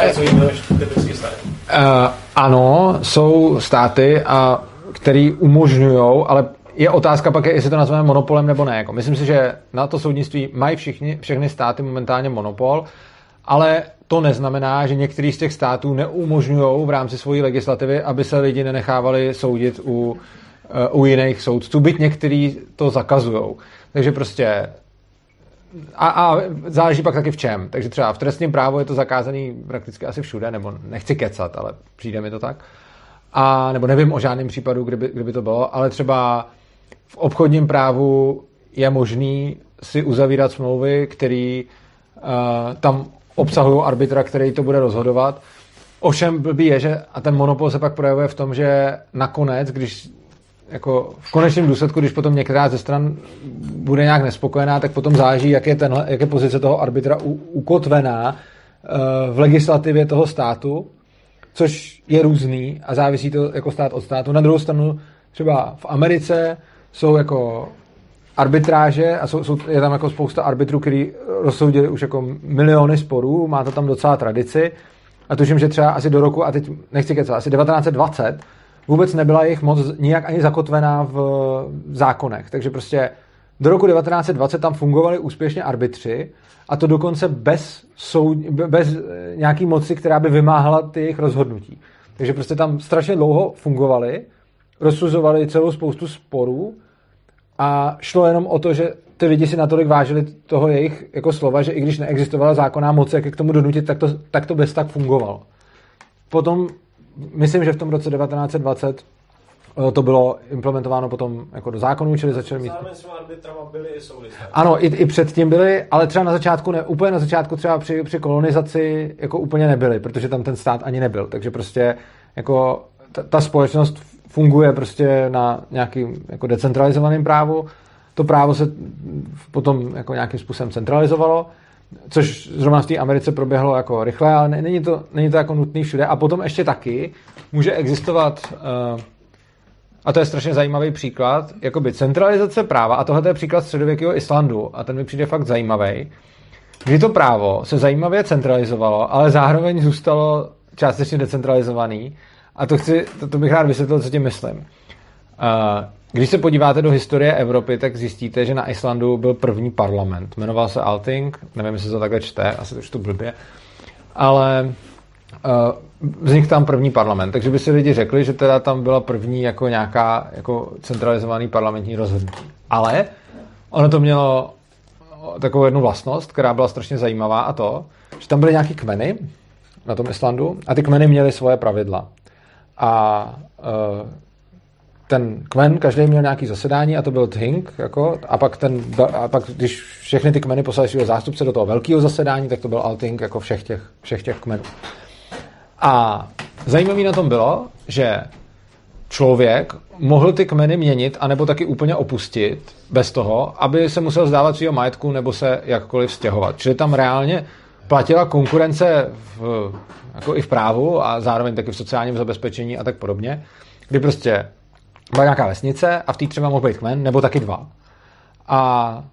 něco jiného než typický stát. Uh, ano, jsou státy, a, který umožňují, ale je otázka pak, je, jestli to nazveme monopolem nebo ne. Jako, myslím si, že na to soudnictví mají všichni, všechny státy momentálně monopol, ale to neznamená, že některý z těch států neumožňují v rámci svojí legislativy, aby se lidi nenechávali soudit u, eh, u jiných soudců, byť některý to zakazují. Takže prostě a, a záleží pak taky v čem. Takže třeba v trestním právu je to zakázaný prakticky asi všude, nebo nechci kecat, ale přijde mi to tak. A nebo nevím o žádném případu, kdyby, kdyby to bylo, ale třeba v obchodním právu je možný si uzavírat smlouvy, který uh, tam obsahují arbitra, který to bude rozhodovat. Ovšem blbý je, že a ten monopol se pak projevuje v tom, že nakonec, když jako v konečném důsledku, když potom některá ze stran bude nějak nespokojená, tak potom záleží, jak je, tenhle, jak je pozice toho arbitra u, ukotvená uh, v legislativě toho státu, což je různý a závisí to jako stát od státu. Na druhou stranu třeba v Americe jsou jako arbitráže a jsou, jsou, je tam jako spousta arbitrů, který rozsoudili už jako miliony sporů, má to tam docela tradici a tuším, že třeba asi do roku, a teď nechci kecat, asi 1920 vůbec nebyla jejich moc nijak ani zakotvená v zákonech. Takže prostě do roku 1920 tam fungovali úspěšně arbitři a to dokonce bez, soud, bez nějaký moci, která by vymáhala ty jejich rozhodnutí. Takže prostě tam strašně dlouho fungovali, rozsuzovali celou spoustu sporů a šlo jenom o to, že ty lidi si natolik vážili toho jejich jako slova, že i když neexistovala zákonná moc, jak je k tomu donutit, tak to, tak to bez tak fungovalo. Potom, myslím, že v tom roce 1920 eh, to bylo implementováno potom jako do zákonů, čili začaly mít... Byly i soudy. Ano, i, i předtím byly, ale třeba na začátku, ne, úplně na začátku třeba při, při kolonizaci jako úplně nebyly, protože tam ten stát ani nebyl. Takže prostě jako ta, ta společnost funguje prostě na nějakým jako decentralizovaném právu. To právo se potom jako nějakým způsobem centralizovalo, což zrovna v té Americe proběhlo jako rychle, ale ne- není to, není to jako nutný všude. A potom ještě taky může existovat uh, a to je strašně zajímavý příklad, jakoby centralizace práva, a tohle je příklad středověkého Islandu, a ten mi přijde fakt zajímavý, kdy to právo se zajímavě centralizovalo, ale zároveň zůstalo částečně decentralizovaný, a to, chci, to, to bych rád vysvětlil, co tím myslím. Uh, Když se podíváte do historie Evropy, tak zjistíte, že na Islandu byl první parlament. Jmenoval se Alting, nevím, jestli se to takhle čte, asi to čtu blbě, ale uh, vznikl tam první parlament, takže by si lidi řekli, že teda tam byla první jako nějaká jako centralizovaný parlamentní rozhodnutí. Ale ono to mělo takovou jednu vlastnost, která byla strašně zajímavá a to, že tam byly nějaký kmeny na tom Islandu a ty kmeny měly svoje pravidla. A uh, ten kmen, každý měl nějaký zasedání a to byl Thing, jako, a, pak ten, a pak, když všechny ty kmeny poslali svého zástupce do toho velkého zasedání, tak to byl Alting jako všech těch, všech těch kmenů. A zajímavé na tom bylo, že člověk mohl ty kmeny měnit anebo taky úplně opustit bez toho, aby se musel zdávat svého majetku nebo se jakkoliv stěhovat. Čili tam reálně platila konkurence v, jako i v právu a zároveň taky v sociálním zabezpečení a tak podobně, kdy prostě byla nějaká vesnice a v té třeba mohl být kmen, nebo taky dva. A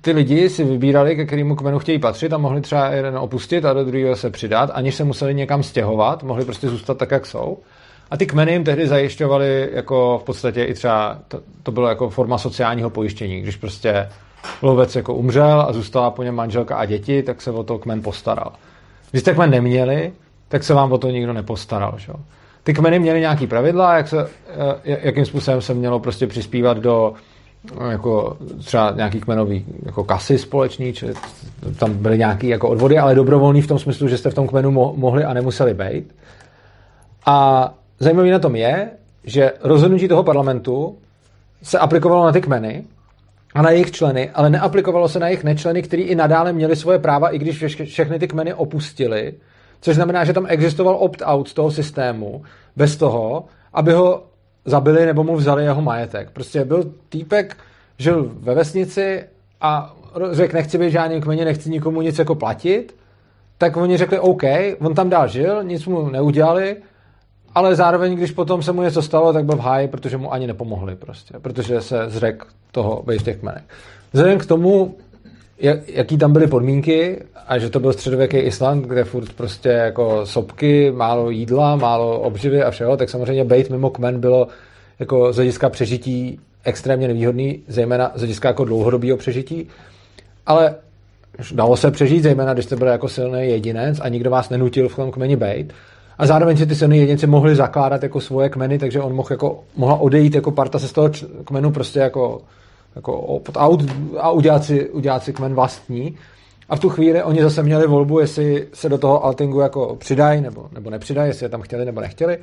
ty lidi si vybírali, ke kterému kmenu chtějí patřit a mohli třeba jeden opustit a do druhého se přidat, aniž se museli někam stěhovat, mohli prostě zůstat tak, jak jsou. A ty kmeny jim tehdy zajišťovaly jako v podstatě i třeba, to, to bylo jako forma sociálního pojištění, když prostě lovec jako umřel a zůstala po něm manželka a děti, tak se o to kmen postaral. Když jste kmen neměli, tak se vám o to nikdo nepostaral. Že? Ty kmeny měly nějaký pravidla, jak se, jakým způsobem se mělo prostě přispívat do jako třeba nějaký kmenový jako kasy společný, či tam byly nějaké jako odvody, ale dobrovolný v tom smyslu, že jste v tom kmenu mo- mohli a nemuseli být. A zajímavý na tom je, že rozhodnutí toho parlamentu se aplikovalo na ty kmeny a na jejich členy, ale neaplikovalo se na jejich nečleny, kteří i nadále měli svoje práva, i když vše- všechny ty kmeny opustili, což znamená, že tam existoval opt-out z toho systému, bez toho, aby ho zabili nebo mu vzali jeho majetek. Prostě byl týpek, žil ve vesnici a řekl, nechci být žádný kmeně, nechci nikomu nic jako platit, tak oni řekli OK, on tam dál žil, nic mu neudělali, ale zároveň, když potom se mu něco stalo, tak byl v háji, protože mu ani nepomohli prostě, protože se zřek toho v těch kmenech. Vzhledem k tomu, jak- jaký tam byly podmínky a že to byl středověký Island, kde furt prostě jako sopky, málo jídla, málo obživy a všeho, tak samozřejmě bejt mimo kmen bylo jako z hlediska přežití extrémně nevýhodný, zejména z hlediska jako dlouhodobého přežití, ale dalo se přežít, zejména když jste byl jako silný jedinec a nikdo vás nenutil v tom kmeni bejt. A zároveň si ty silní jedinci mohli zakládat jako svoje kmeny, takže on mohl jako, mohla odejít jako parta se z toho kmenu prostě jako, jako opt-out a udělat si, udělat si kmen vlastní. A v tu chvíli oni zase měli volbu, jestli se do toho Altingu jako přidají nebo, nebo nepřidají, jestli je tam chtěli nebo nechtěli.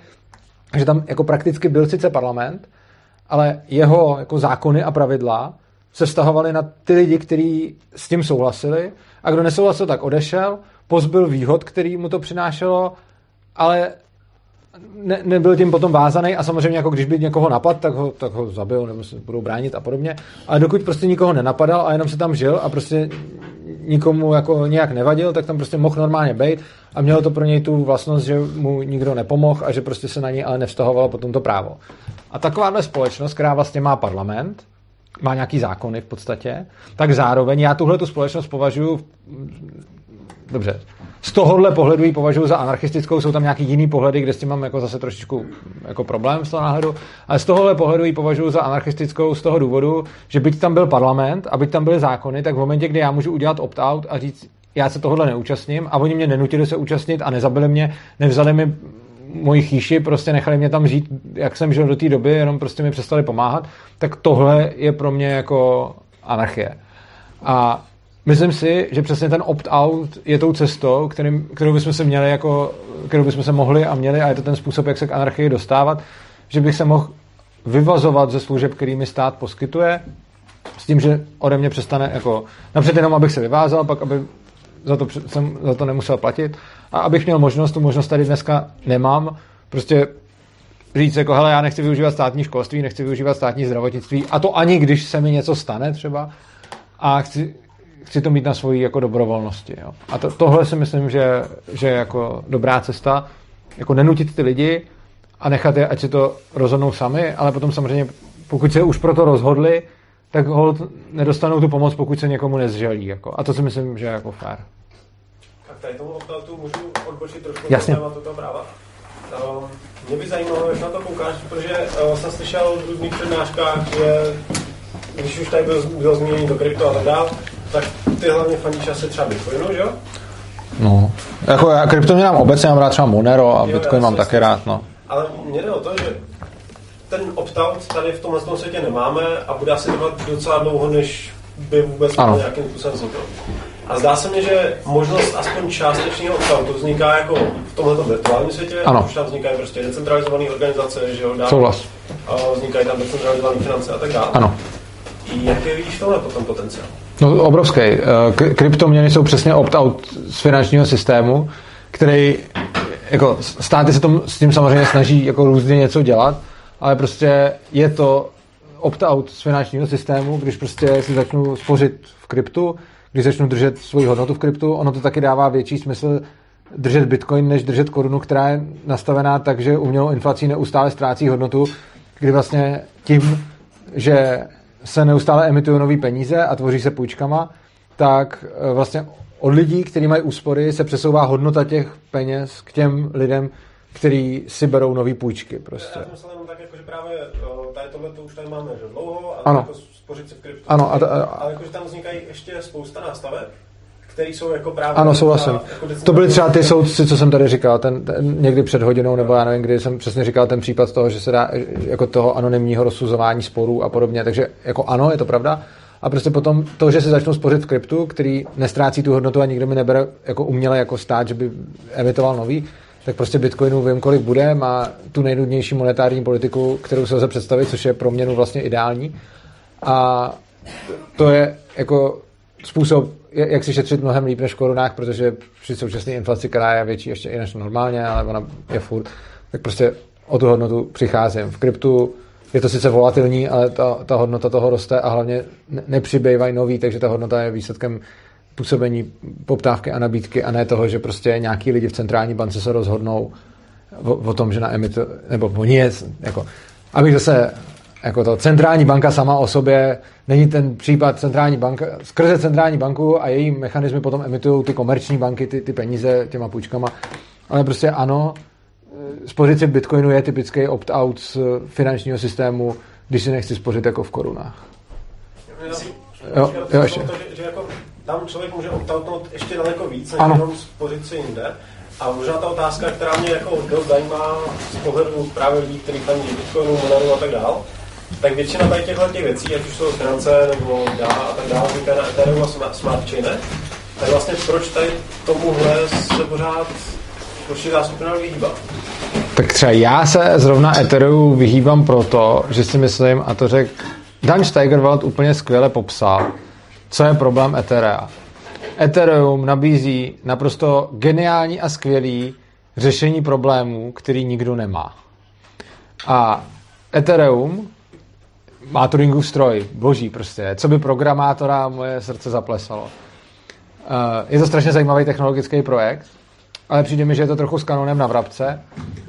Takže tam jako prakticky byl sice parlament, ale jeho jako zákony a pravidla se vztahovaly na ty lidi, kteří s tím souhlasili a kdo nesouhlasil, tak odešel, pozbyl výhod, který mu to přinášelo, ale ne, nebyl tím potom vázaný a samozřejmě jako když by někoho napad, tak ho, tak ho zabil nebo se budou bránit a podobně. Ale dokud prostě nikoho nenapadal a jenom se tam žil a prostě nikomu jako nějak nevadil, tak tam prostě mohl normálně být a mělo to pro něj tu vlastnost, že mu nikdo nepomohl a že prostě se na něj ale nevztahovalo potom to právo. A takováhle společnost, která vlastně má parlament, má nějaký zákony v podstatě, tak zároveň já tuhle tu společnost považuji dobře, z tohohle pohledu ji považuji za anarchistickou, jsou tam nějaký jiný pohledy, kde s tím mám jako zase trošičku jako problém z toho náhledu, ale z tohohle pohledu ji považuji za anarchistickou z toho důvodu, že byť tam byl parlament a byť tam byly zákony, tak v momentě, kdy já můžu udělat opt-out a říct, já se tohohle neúčastním a oni mě nenutili se účastnit a nezabili mě, nevzali mi moji chýši, prostě nechali mě tam žít, jak jsem žil do té doby, jenom prostě mi přestali pomáhat, tak tohle je pro mě jako anarchie. A myslím si, že přesně ten opt-out je tou cestou, kterým, kterou bychom se měli jako, kterou bychom se mohli a měli a je to ten způsob, jak se k anarchii dostávat, že bych se mohl vyvazovat ze služeb, kterými stát poskytuje, s tím, že ode mě přestane jako, napřed jenom, abych se vyvázal, pak aby za to, jsem za to nemusel platit. A abych měl možnost, tu možnost tady dneska nemám, prostě říct jako, hele, já nechci využívat státní školství, nechci využívat státní zdravotnictví. A to ani když se mi něco stane třeba. A chci, chci to mít na svoji jako dobrovolnosti. Jo. A to, tohle si myslím, že, že je jako dobrá cesta, jako nenutit ty lidi a nechat je, ať si to rozhodnou sami, ale potom samozřejmě, pokud se už pro to rozhodli, tak hold nedostanou tu pomoc, pokud se někomu nezželí. Jako. A to si myslím, že je jako fér. Tak tady tomu opt-outu můžu odbočit trošku Jasně. tématu toho práva. Um, mě by zajímalo, jak na to koukáš, protože uh, jsem slyšel v různých přednáškách, že když už tady byl, byl zmíněný to krypto a tak dál, tak ty hlavně fandíš asi třeba Bitcoinu, že jo? No. Jako já kryptoměnám obecně mám rád třeba Monero a Jo, Bitcoin mám taky rád. No. Ale mně jde o to, že ten opt-out tady v tomhle tom světě nemáme a bude asi trvat docela dlouho, než by vůbec Ano. nějakým způsobem vzniknout. A zdá se mně, že možnost aspoň částečného opt-outu vzniká jako v tomhle virtuálním světě, Ano. už tam vznikají prostě decentralizované organizace, že jo, dál, Souhlas. a vznikají tam decentralizované finance a tak dále. Ano. Jaký vidíš v tomhle potom potenciál? No, obrovský. Eh, Kryptoměny jsou přesně opt-out z finančního systému, který jako státy se tom, s tím samozřejmě snaží jako různě něco dělat, ale prostě je to opt-out z finančního systému, když prostě si začnu spořit v kryptu, když začnu držet svoji hodnotu v kryptu, ono to taky dává větší smysl držet bitcoin, než držet korunu, která je nastavená tak, že umělou inflací neustále ztrácí hodnotu, kdy vlastně tím, že se neustále emitují nové peníze a tvoří se půjčkama, tak eh, vlastně od lidí, kteří mají úspory, se přesouvá hodnota těch peněz k těm lidem, kteří si berou nové půjčky. Prostě. Já jsem jenom tak, jako, že právě o, tady tohle to už tady máme že dlouho a Ano. jako spořit si v kryptu. Ano, a ta- a- ale jakože tam vznikají ještě spousta nástaveb, které jsou jako právě... Ano, souhlasím. jako To byly třeba ty soudci, co jsem tady říkal, ten, ten někdy před hodinou, nebo já nevím, kdy jsem přesně říkal ten případ toho, že se dá jako toho anonymního rozsuzování sporů a podobně. Takže jako ano, je to pravda. A prostě potom to, že se začnou spořit v kryptu, který nestrácí tu hodnotu a nikdo mi nebere jako uměle jako stát, že by emitoval nový, tak prostě Bitcoinu vím, kolik bude, má tu nejnudnější monetární politiku, kterou se lze představit, což je pro měnu vlastně ideální. A to je jako způsob, jak si šetřit mnohem líp než v korunách, protože při současné inflaci, která je větší ještě i než normálně, ale ona je furt, tak prostě o tu hodnotu přicházím. V kryptu je to sice volatilní, ale ta, ta hodnota toho roste a hlavně nepřibývají nový, takže ta hodnota je výsledkem působení poptávky a nabídky a ne toho, že prostě nějaký lidi v centrální bance se rozhodnou o, o tom, že na emitu, nebo oni je, jako, abych zase jako to centrální banka sama o sobě není ten případ centrální banka, skrze centrální banku a její mechanismy potom emitují ty komerční banky, ty, ty peníze těma půjčkama, ale prostě ano, si v Bitcoinu je typický opt-out z finančního systému, když si nechci spořit jako v korunách. Jo, jo, ještě. To, že, že jako tam člověk může optoutnout ještě daleko víc, než ano. jenom spořit si jinde. A možná ta otázka, která mě jako dost zajímá z pohledu právě lidí, kteří fandí Bitcoinu, Monero a tak dále, tak většina tady těchto těch věcí, ať už jsou finance nebo dá a tak dále, říká na Ethereum a smart chaine, tak vlastně proč tady tomuhle se pořád určitá skupina vyhýbá? Tak třeba já se zrovna Ethereum vyhýbám proto, že si myslím, a to řekl Dan Steigerwald úplně skvěle popsal, co je problém Etherea. Ethereum nabízí naprosto geniální a skvělý řešení problémů, který nikdo nemá. A Ethereum má Turingův stroj, boží prostě. Co by programátora, moje srdce zaplesalo. Eh, je to strašně zajímavý technologický projekt, ale přijde mi, že je to trochu s kanonem na vrabce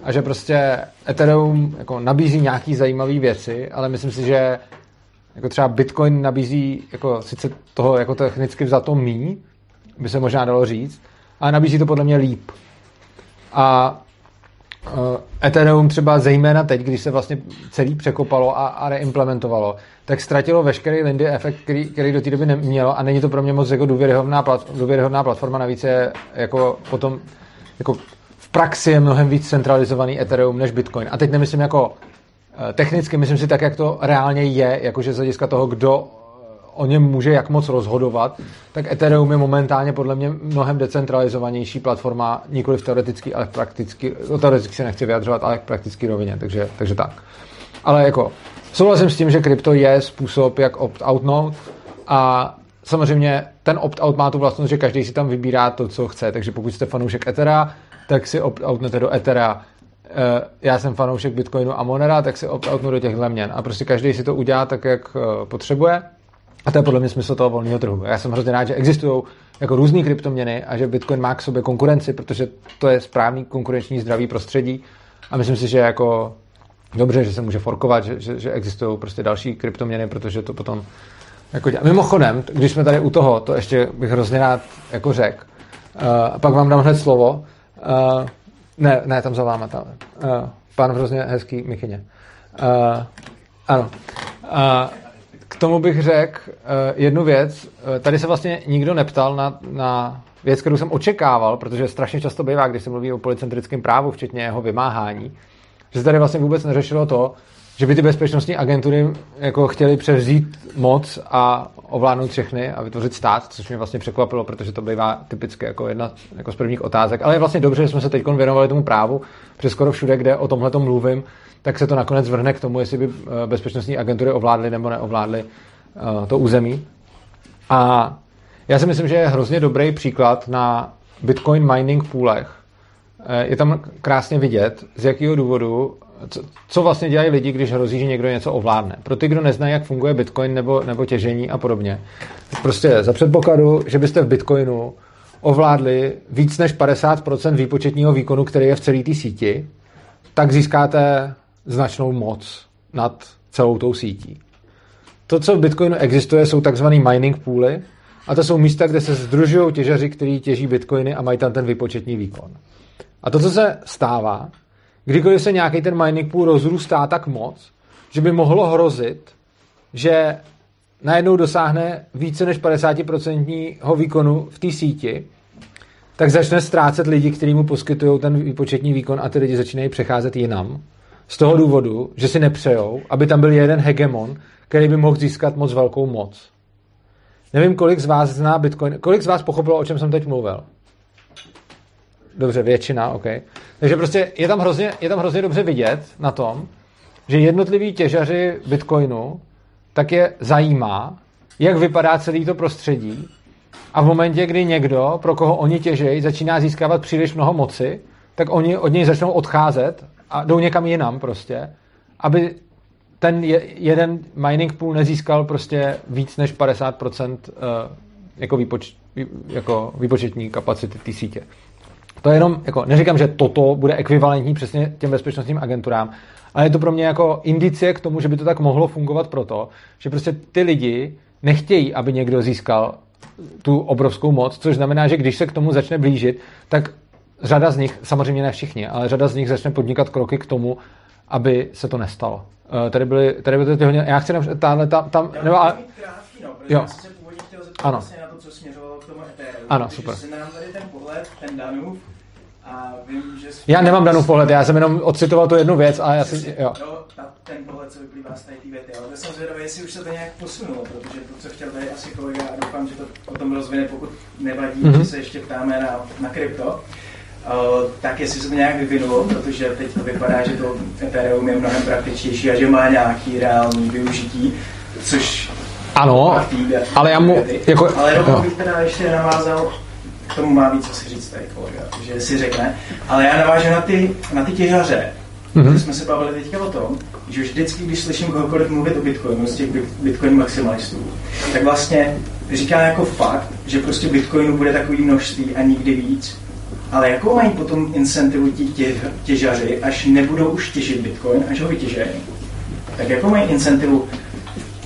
a že prostě Ethereum jako nabízí nějaký zajímavé věci, ale myslím si, že jako třeba Bitcoin nabízí jako sice toho jako technicky to mí, by se možná dalo říct, ale nabízí to podle mě líp. A Ethereum třeba zejména teď, když se vlastně celý překopalo a, a reimplementovalo, tak ztratilo veškerý Lindy efekt, který, který do té doby nemělo a není to pro mě moc jako důvěryhodná, plat, důvěryhodná platforma, navíc je jako potom jako v praxi je mnohem víc centralizovaný Ethereum než Bitcoin. A teď nemyslím jako Eh, technicky myslím si tak, jak to reálně je, jakože z hlediska toho, kdo eh, o něm může jak moc rozhodovat, tak Ethereum je momentálně podle mě mnohem decentralizovanější platforma, nikoli v teoreticky, ale v prakticky, no teoreticky se nechci vyjadřovat, ale v prakticky rovině, takže, takže tak. Ale jako souhlasím s tím, že krypto je způsob, jak opt-outnout a samozřejmě ten opt-out má tu vlastnost, že každý si tam vybírá to, co chce, takže pokud jste fanoušek Ethera, tak si opt-outnete do Ethera, Eh, já jsem fanoušek Bitcoinu a Monera, tak si opt-outnu do těchto měn. A prostě každý si to udělá tak, jak eh, potřebuje. A to je podle mě smysl toho volného trhu. Já jsem hrozně rád, že existují jako různé kryptoměny a že Bitcoin má k sobě konkurenci, protože to je správný konkurenční zdravý prostředí. A myslím si, že jako dobře, že se může forkovat, že, že, že existují prostě další kryptoměny, protože to potom jako dělá. Mimochodem, když jsme tady u toho, to ještě bych hrozně rád jako řekl. Uh, pak vám dám hned slovo. Uh, ne, ne, tam za váma. Tam. Uh, pán hrozně hezký Michyně. Uh, ano. Uh, k tomu bych řekl uh, jednu věc. Uh, tady se vlastně nikdo neptal na, na věc, kterou jsem očekával, protože strašně často bývá, když se mluví o policentrickém právu, včetně jeho vymáhání, že se tady vlastně vůbec neřešilo to, že by ty bezpečnostní agentury jako chtěli převzít moc a ovládnout všechny a vytvořit stát, což mě vlastně překvapilo, protože to bývá typicky jako jedna jako z prvních otázek. Ale je vlastně dobře, že jsme se teď věnovali tomu právu, protože skoro všude, kde o tomhle mluvím, tak se to nakonec vrhne k tomu, jestli by eh, bezpečnostní agentury ovládly nebo neovládly eh, to území. A já si myslím, že je hrozně dobrý příklad na Bitcoin mining poolech. Eh, je tam krásně vidět, z jakého důvodu co, co vlastně dělají lidi, když hrozí, že někdo něco ovládne. Pro ty, kdo neznají, jak funguje Bitcoin nebo, nebo těžení a podobně. Prostě za předpokladu, že byste v Bitcoinu ovládli víc než 50% výpočetního výkonu, který je v celé té síti, tak získáte značnou moc nad celou tou sítí. To, co v Bitcoinu existuje, jsou takzvané mining pooly, a to jsou místa, kde se združují těžaři, kteří těží bitcoiny a mají tam ten výpočetní výkon. A to, co se stává, kdykoliv se nějaký ten mining pool rozrůstá tak moc, že by mohlo hrozit, že najednou dosáhne více než 50% výkonu v té síti, tak začne ztrácet lidi, kteří mu poskytují ten výpočetní výkon a ty lidi začínají přecházet jinam. Z toho důvodu, že si nepřejou, aby tam byl jeden hegemon, který by mohl získat moc velkou moc. Nevím, kolik z vás zná Bitcoin, kolik z vás pochopilo, o čem jsem teď mluvil. dobře, většina, OK. Takže prostě je tam hrozně, je tam hrozně dobře vidět na tom, že jednotliví těžaři Bitcoinu tak je zajímá, jak vypadá celý to prostředí a v momentě, kdy někdo, pro koho oni těžejí, začíná získávat příliš mnoho moci, tak oni od něj začnou odcházet a jdou někam jinam prostě, aby ten je, jeden mining pool nezískal prostě víc než 50% uh, jako, výpoč, jako výpočetní kapacity té sítě. To je jenom, jako, neříkám, že toto bude ekvivalentní přesně těm bezpečnostním agenturám, ale je to pro mě jako indicie k tomu, že by to tak mohlo fungovat proto, že prostě ty lidi nechtějí, aby někdo získal tu obrovskou moc, což znamená, že když se k tomu začne blížit, tak řada z nich, samozřejmě ne všichni, ale řada z nich začne podnikat kroky k tomu, aby se to nestalo. Uh, tady byly, tady byly ty hodně, já chci jenom, tahle, tam, tam, nebo, ale, krátký, no, Jo. já jsem se původně chtěl zeptat Ano. vlastně na to, co směřovalo k tomu Ethereum. Ano, super. si nám tady ten pohled, ten Danův, a vím, že... já nemám danou pohled, já jsem jenom odcitoval tu jednu věc a já si, jo. No, ta, ten pohled, co vyplývá z té věty, ale jsem zvědavý, jestli už se to nějak posunulo, protože to, co chtěl tady asi kolega, a doufám, že to potom rozvine, pokud nevadí, Mhm. mm-hmm. že se ještě ptáme na, na krypto, tak jestli se to nějak vyvinulo, protože teď to vypadá, že to Ethereum je mnohem praktičtější a že má nějaký reálný využití, což Ano, té- ale já mu, jako, ale jo. bych teda ještě navázal, k tomu má víc co si říct tady kolega, že si řekne, ale já navážu na ty, na ty těžaře, Mhm. mm-hmm. jsme se bavili teďka o tom, že už vždycky, když slyším kohokoliv mluvit o Bitcoinu, z těch bit- Bitcoin maximalistů, tak vlastně říká jako fakt, že prostě Bitcoinu bude takový množství a nikdy víc. Ale jakou mají potom incentivu ti tě, těžaři, až nebudou už těžit Bitcoin, až ho vytěžejí? Tak jakou mají incentivu,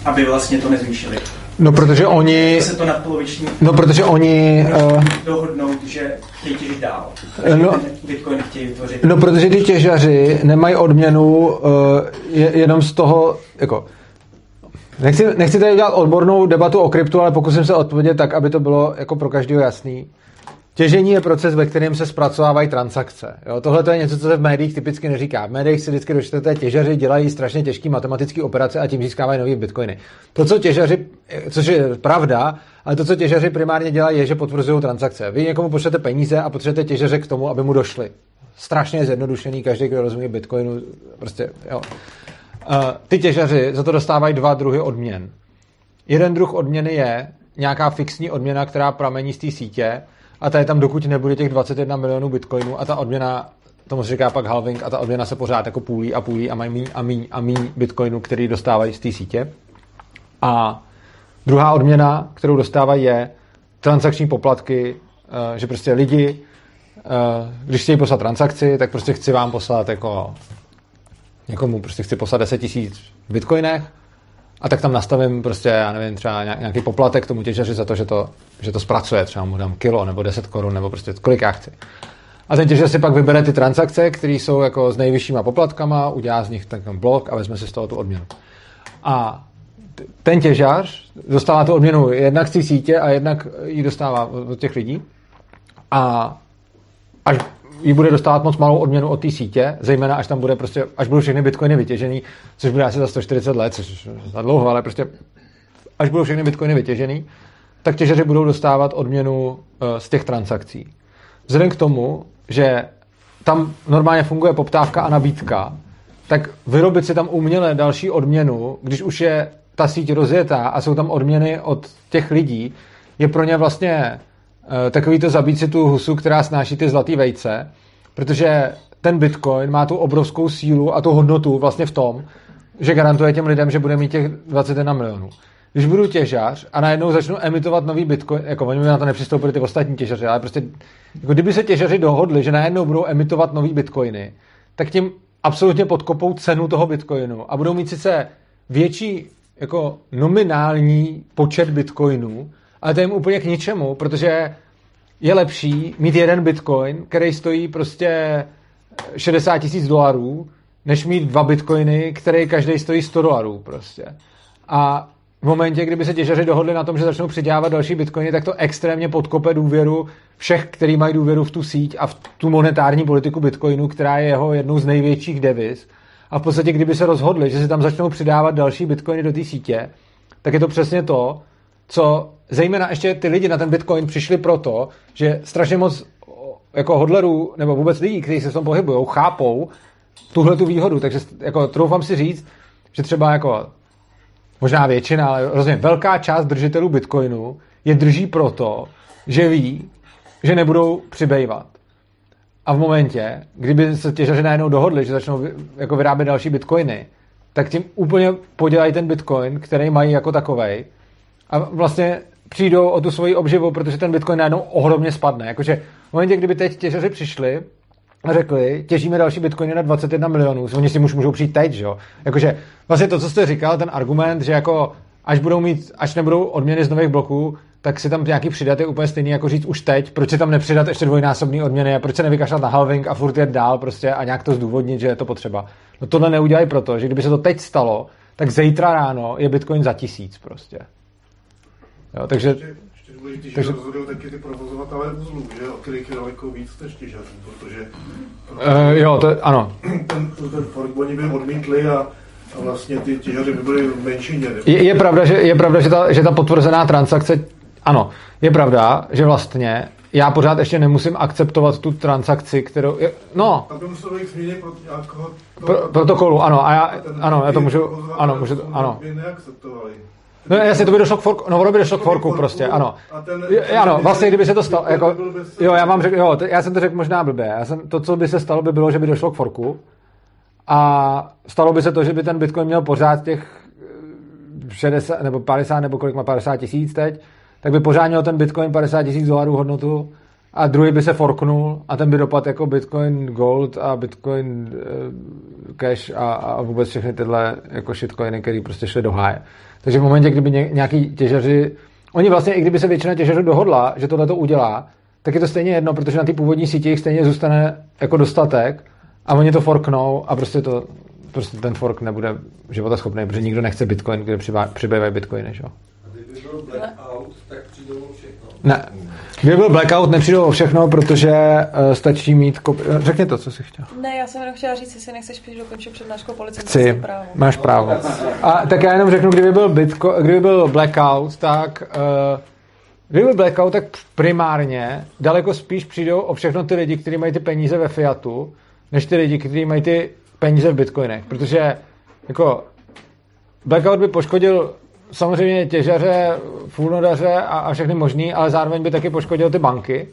aby vlastně to nezvýšili? No, protože oni, se to nadpoloviční no, protože oni, uh, dohodnout, že chtějí těžit dál. No. Bitcoin chtějí vytvořit. No, protože ty těžaři nemají odměnu uh, je, jenom z toho, jako, nechci, nechci tady dělat odbornou debatu o kryptu, ale pokusím se odpovědět tak, aby to bylo jako pro každého jasný. Těžení je proces, ve kterém se zpracovávají transakce. Jo, tohle to je něco, co se v médiích typicky neříká. V médiích si vždycky dočtete, těžaři dělají strašně těžké matematické operace a tím získávají nové bitcoiny. To, co těžaři, což je pravda, ale to, co těžaři primárně dělají, je, že potvrzují transakce. Vy někomu pošlete peníze a potřebujete těžaře k tomu, aby mu došli. Strašně zjednodušený, každý, kdo rozumí bitcoinu, prostě, jo. Uh, ty těžaři za to dostávají dva druhy odměn. Jeden druh odměny je nějaká fixní odměna, která pramení z té sítě a ta je tam, dokud nebude těch 21 milionů bitcoinů a ta odměna, tomu se říká pak halving, a ta odměna se pořád jako půlí a půlí a mají míň a míň a míň bitcoinů, který dostávají z té sítě. A druhá odměna, kterou dostávají, je transakční poplatky, eh, že prostě lidi, eh, když chtějí poslat transakci, tak prostě chci vám poslat jako někomu prostě chci poslat 10 tisíc v bitcoinech a tak tam nastavím prostě, já nevím, třeba nějaký poplatek tomu těžaři za to, že to, že to zpracuje, třeba mu dám kilo nebo 10 korun nebo prostě kolik já chci. A ten těžař si pak vybere ty transakce, které jsou jako s nejvyššíma poplatkama, udělá z nich ten blok a vezme si z toho tu odměnu. A ten těžař dostává tu odměnu jednak z té sítě a jednak ji dostává od těch lidí. A až jí bude dostávat moc malou odměnu od té sítě, zejména až tam bude prostě, až budou všechny bitcoiny vytěžený, což bude asi za 140 let, což za dlouho, ale prostě až budou všechny bitcoiny vytěžený, tak těžaři budou dostávat odměnu eh, z těch transakcí. Vzhledem k tomu, že tam normálně funguje poptávka a nabídka, tak vyrobit si tam uměle další odměnu, když už je ta síť rozjetá a jsou tam odměny od těch lidí, je pro ně vlastně takový to zabít si tu husu, která snáší ty zlatý vejce, protože ten bitcoin má tu obrovskou sílu a tu hodnotu vlastně v tom, že garantuje těm lidem, že bude mít těch 21 milionů. Když budu těžař a najednou začnu emitovat nový bitcoin, jako oni by na to nepřistoupili ty ostatní těžaři, ale prostě, jako kdyby se těžaři dohodli, že najednou budou emitovat nový bitcoiny, tak tím absolutně podkopou cenu toho bitcoinu a budou mít sice větší jako nominální počet bitcoinů, ale to je jim úplně k ničemu, protože je lepší mít jeden bitcoin, který stojí prostě 60 tisíc dolarů, než mít dva bitcoiny, který každý stojí 100 dolarů prostě. A v momentě, kdyby se těžaři dohodli na tom, že začnou přidávat další bitcoiny, tak to extrémně podkope důvěru všech, kteří mají důvěru v tu síť a v tu monetární politiku bitcoinu, která je jeho jednou z největších deviz. A v podstatě, kdyby se rozhodli, že si tam začnou přidávat další bitcoiny do té sítě, tak je to přesně to, co zejména ještě ty lidi na ten bitcoin přišli proto, že strašně moc jako hodlerů nebo vůbec lidí, kteří se v tom pohybují, chápou tuhle tu výhodu. Takže jako troufám si říct, že třeba jako možná většina, ale rozumím, velká část držitelů Bitcoinu je drží proto, že ví, že nebudou přibývat. A v momentě, kdyby se těžaři najednou dohodli, že začnou jako vyrábět další bitcoiny, tak tím úplně podělají ten bitcoin, který mají jako takovej a vlastně přijdou o tu svoji obživu, protože ten bitcoin najednou ohromně spadne. Jakože v momentě, kdyby teď těžaři přišli a řekli, těžíme další bitcoiny na 21 milionů, oni si už můžou přijít teď, že jo. Jakože vlastně to, co jste říkal, ten argument, že jako až budou mít, až nebudou odměny z nových bloků, tak si tam nějaký přidat je úplně stejný, jako říct už teď, proč si tam nepřidat ještě dvojnásobný odměny a proč se nevykašlat na halving a furt jet dál prostě a nějak to zdůvodnit, že je to potřeba. No tohle neudělají proto, že kdyby se to teď stalo, tak zítra ráno je bitcoin za tisíc prostě. Jo, takže, Ještě důležitý, takže- takže rozhodují taky ty provozovatelé uzlů, že o kterých je daleko víc než těžařů, protože uh, jo, to ano. ten, ten fork oni by odmítli a, a vlastně ty těžaři by byli v menšině. Je, je pravda, že, je pravda že, ta, že ta potvrzená transakce, ano, je pravda, že vlastně já pořád ještě nemusím akceptovat tu transakci, kterou, je, no, A to muselo být změně pro nějakého pro, protokolu, ano, a já, ano, já to můžu, ano, můžu, to ano. by neakceptovali. No jasně, to by došlo k forku, no ono by došlo k forku prostě, ano. A ten- Je- ten- Ano, vlastně kdyby se to stalo, jako, jo, já vám řekl, jo, já jsem to řekl možná blbě, já jsem, to, co by se stalo, by bylo, že by došlo k forku a stalo by se to, že by ten Bitcoin měl pořád těch eh, 60 nebo 50 nebo kolik má 50 tisíc teď, tak by pořád měl ten Bitcoin 50 tisíc dolarů hodnotu a druhý by se forknul a ten by dopadl jako Bitcoin Gold a Bitcoin eh, Cash a, a vůbec všechny tyhle jako shitcoiny, které prostě šly do háje. Takže v momentě, kdyby ně, nějaký těžaři, oni vlastně, i kdyby se většina těžařů dohodla, že tohle to udělá, tak je to stejně jedno, protože na té původní síti jich stejně zůstane jako dostatek a oni to forknou a prostě to prostě ten fork nebude životaschopný, protože nikdo nechce Bitcoin, kde přibývají Bitcoiny, že? jo? Kdyby byl blackout, tak přijdou všechno. Ne. Kdyby byl blackout, nepřijdou o všechno, protože uh, stačí mít kopi... Řekni to, co jsi chtěl. Ne, já jsem jenom chtěla říct, jestli nechceš přijít dokončit přednášku o Chci, právu. máš právo. A tak já jenom řeknu, kdyby byl, Bitco, kdyby byl blackout, tak uh, kdyby byl blackout, tak primárně daleko spíš přijdou o všechno ty lidi, kteří mají ty peníze ve fiatu, než ty lidi, kteří mají ty peníze v bitcoinech. Protože jako blackout by poškodil samozřejmě těžaře, fulnodaře a, a všechny možný, ale zároveň by taky poškodil ty banky.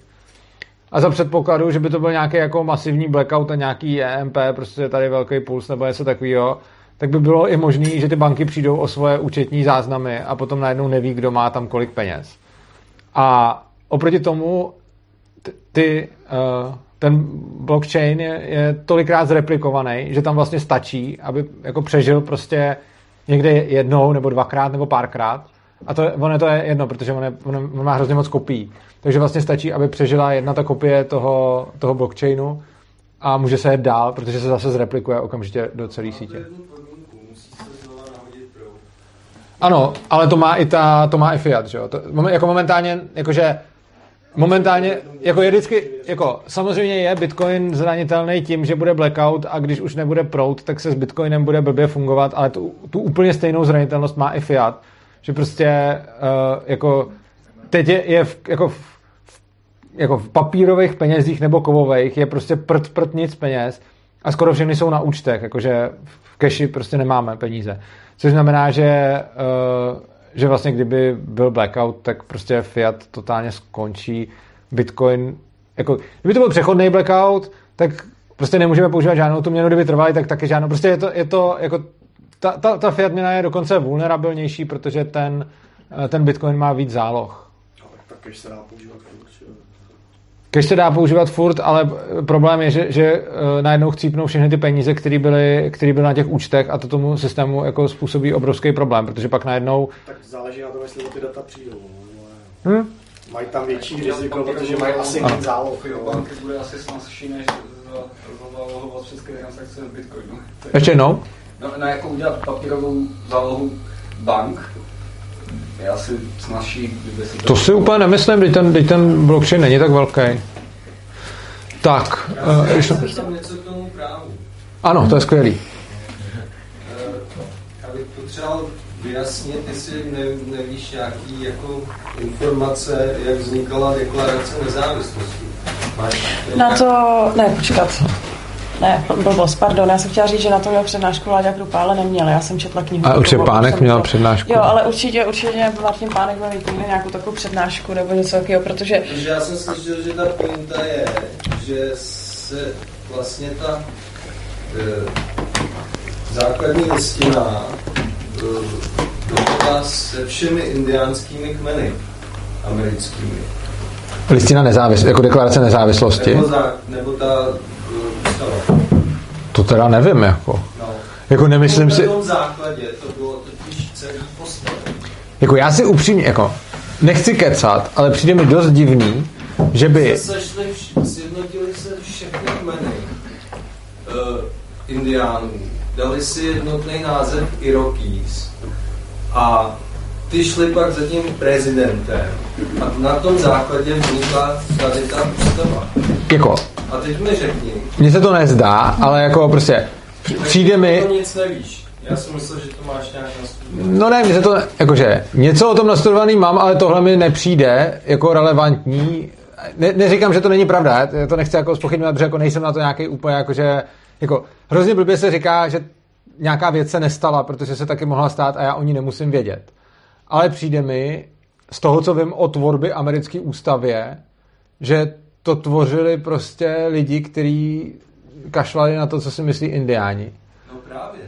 A za předpokladu, že by to byl nějaký jako masivní blackout a nějaký EMP, prostě tady velký puls nebo něco takového, tak by bylo i možné, že ty banky přijdou o svoje účetní záznamy a potom najednou neví, kdo má tam kolik peněz. A oproti tomu ty, uh, ten blockchain je, je tolikrát zreplikovaný, že tam vlastně stačí, aby jako přežil prostě někde jednou nebo dvakrát nebo párkrát. A to, ono to je jedno, protože on, je, on, má hrozně moc kopií. Takže vlastně stačí, aby přežila jedna ta kopie toho, toho blockchainu a může se jet dál, protože se zase zreplikuje okamžitě do celé sítě. Ano, ale to má i ta, to má i Fiat, že jo? To, jako momentálně, jakože momentálně, jako je vždycky, jako samozřejmě je Bitcoin zranitelný tím, že bude blackout a když už nebude prout, tak se s Bitcoinem bude blbě fungovat, ale tu, tu úplně stejnou zranitelnost má i Fiat, že prostě uh, jako teď je, je v, jako v, jako v papírových penězích nebo kovových je prostě prd, prd nic peněz a skoro všechny jsou na účtech, jakože v keši prostě nemáme peníze. Což znamená, že, uh, že vlastně kdyby byl blackout, tak prostě fiat totálně skončí, bitcoin, jako kdyby to byl přechodný blackout, tak prostě nemůžeme používat žádnou tu měnu, kdyby trvali, tak taky žádnou. Prostě je to, je to jako ta, ta, ta fiat měna je dokonce vulnerabilnější, protože ten, eh, ten bitcoin má víc záloh. Tak cash se dá používat Cash se dá používat furt, ale problém je, že, že eh, najednou chcípnou všechny ty peníze, které byly, které byly na těch účtech a to tomu systému jako způsobí obrovský problém, protože pak najednou Tak záleží na tom, jestli ty data přijdou. no, ale hm, Mají tam větší riziko, protože mají asi méně záloh. Banky bude asi snazší, než zalohovat všechny transakce v Bitcoinu. ještě jednou? No, na jako udělat papírovou zálohu bank je asi snazší, kdyby si To si úplně nemyslím, teď ten, teď ten blockchain není tak velký. Tak, uh, Já když, jsem tam něco k tomu právu. ano, to je skvělý. Eh, Abych potřeboval vyjasnit, jestli ne, nevíš nějaký jako informace, jak vznikala deklarace nezávislosti. Na to, ne, počkat. Ne, blbost, pardon, já jsem chtěla říct, že na to měl přednášku Láďa Krupa, ale neměl, já jsem četla knihu. A určitě Pánek měl to- přednášku. Jo, ale určitě, určitě Martin Pánek mít někde nějakou takovou přednášku nebo něco takového, protože Protože já jsem slyšel, že ta pointa je, že se vlastně ta e, základní listina e, dohodla se všemi indiánskými kmeny americkými. Listina nezávislosti, jako deklarace nezávislosti. Nebo, za, nebo ta ústava. To teda nevím, jako. No. Jako nemyslím Na si, tom základě to bylo totiž celý postaven. jako já si upřímně, jako nechci kecat, ale přijde mi dost divný, že by, Se sešli, sjednotili se všechny kmeny uh, indiánů, dali si jednotný název Irokese a ty šli pak za tím prezidentem a na tom základě vznikla tady ta ústava. Jako, A teď mi řekni, mně se to nezdá, ale jako prostě přijde mi, to nic nevíš. Já jsem myslel, že to máš nějak. No ne, mně se to, jakože něco o tom nastudovaný mám, ale tohle mi nepřijde jako relevantní. Ne, neříkám, že to není pravda, já to nechci jako spochybňovat, protože jako nejsem na to nějaký úplně jakože, jako hrozně blbě se říká, že nějaká věc se nestala, protože se taky mohla stát a já o ní nemusím vědět. Ale přijde mi z toho, co vím o tvorbě americké ústavě, že to tvořili prostě lidi, kteří kašlali na to, co si myslí indiáni. No právě.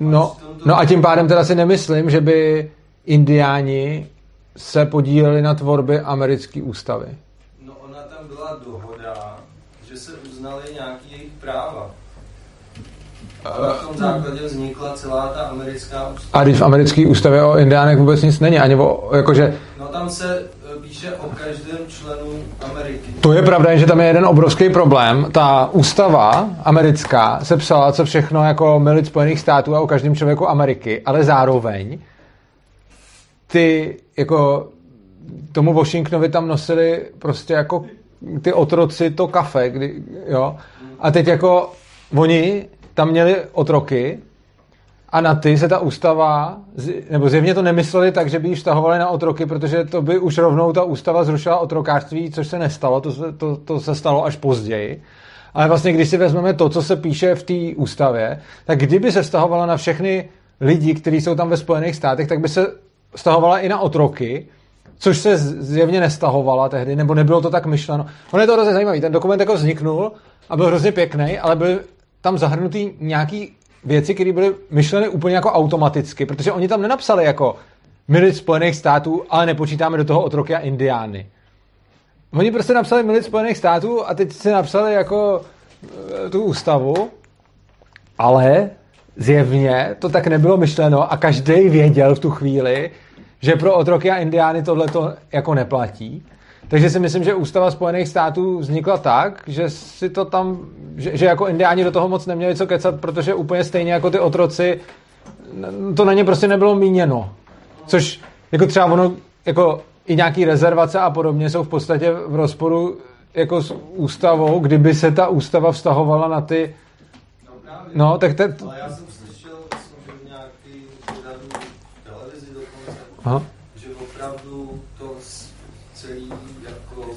No, no a tím pádem teda si nemyslím, že by indiáni se podíleli na tvorbě americké ústavy. No ona tam byla dohoda, že se uznaly nějaký jejich práva. A na tom základě vznikla celá ta americká ústava. A když v americké ústavě o indiánech vůbec nic není, ani o, jakože, No tam se píše o každém členu Ameriky. to je pravda, že tam je jeden obrovský problém. Ta ústava americká se psala, co všechno jako milit Spojených států a o každém člověku Ameriky, ale zároveň ty jako tomu Washingtonovi tam nosili prostě jako ty otroci to kafe, kdy, jo. A teď jako oni tam měli otroky a na ty se ta ústava, nebo zjevně to nemysleli tak, že by ji vztahovali na otroky, protože to by už rovnou ta ústava zrušila otrokářství, což se nestalo, to se, to, to se stalo až později. Ale vlastně, když si vezmeme to, co se píše v té ústavě, tak kdyby se vztahovala na všechny lidi, kteří jsou tam ve Spojených státech, tak by se vztahovala i na otroky, což se zjevně nestahovala tehdy, nebo nebylo to tak myšleno. On je to hrozně zajímavý. Ten dokument jako vzniknul a byl hrozně pěkný, ale byly tam zahrnutý nějaký věci, které byly myšleny úplně jako automaticky, protože oni tam nenapsali jako milit Spojených států, ale nepočítáme do toho otroky a indiány. Oni prostě napsali milit Spojených států a teď si napsali jako e, tu ústavu, ale zjevně to tak nebylo myšleno a každý věděl v tu chvíli, že pro otroky a indiány tohle to jako neplatí. Takže si myslím, že ústava Spojených států vznikla tak, že si to tam, že, že jako indiáni do toho moc neměli co kecat, protože úplně stejně jako ty otroci, to na ně prostě nebylo míněno. Což jako třeba ono, jako i nějaký rezervace a podobně jsou v podstatě v rozporu jako s ústavou, kdyby se ta ústava vztahovala na ty, no, tak te, Ale já jsem slyšel, v nějaký televizi dokonce, Aha. že opravdu to s- celý jako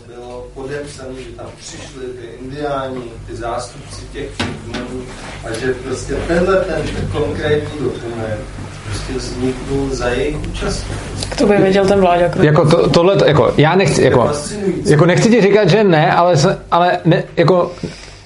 bylo podepsané, že tam přišli ty indiáni, ty zástupci těch kmenů a že prostě tenhle ten konkrétní dokument prostě vzniknul za jejich účastí. to by věděl ten Krupa. Jako to, tohle, jako, já nechci, jako, jako nechci ti říkat, že ne, ale, ale ne, jako,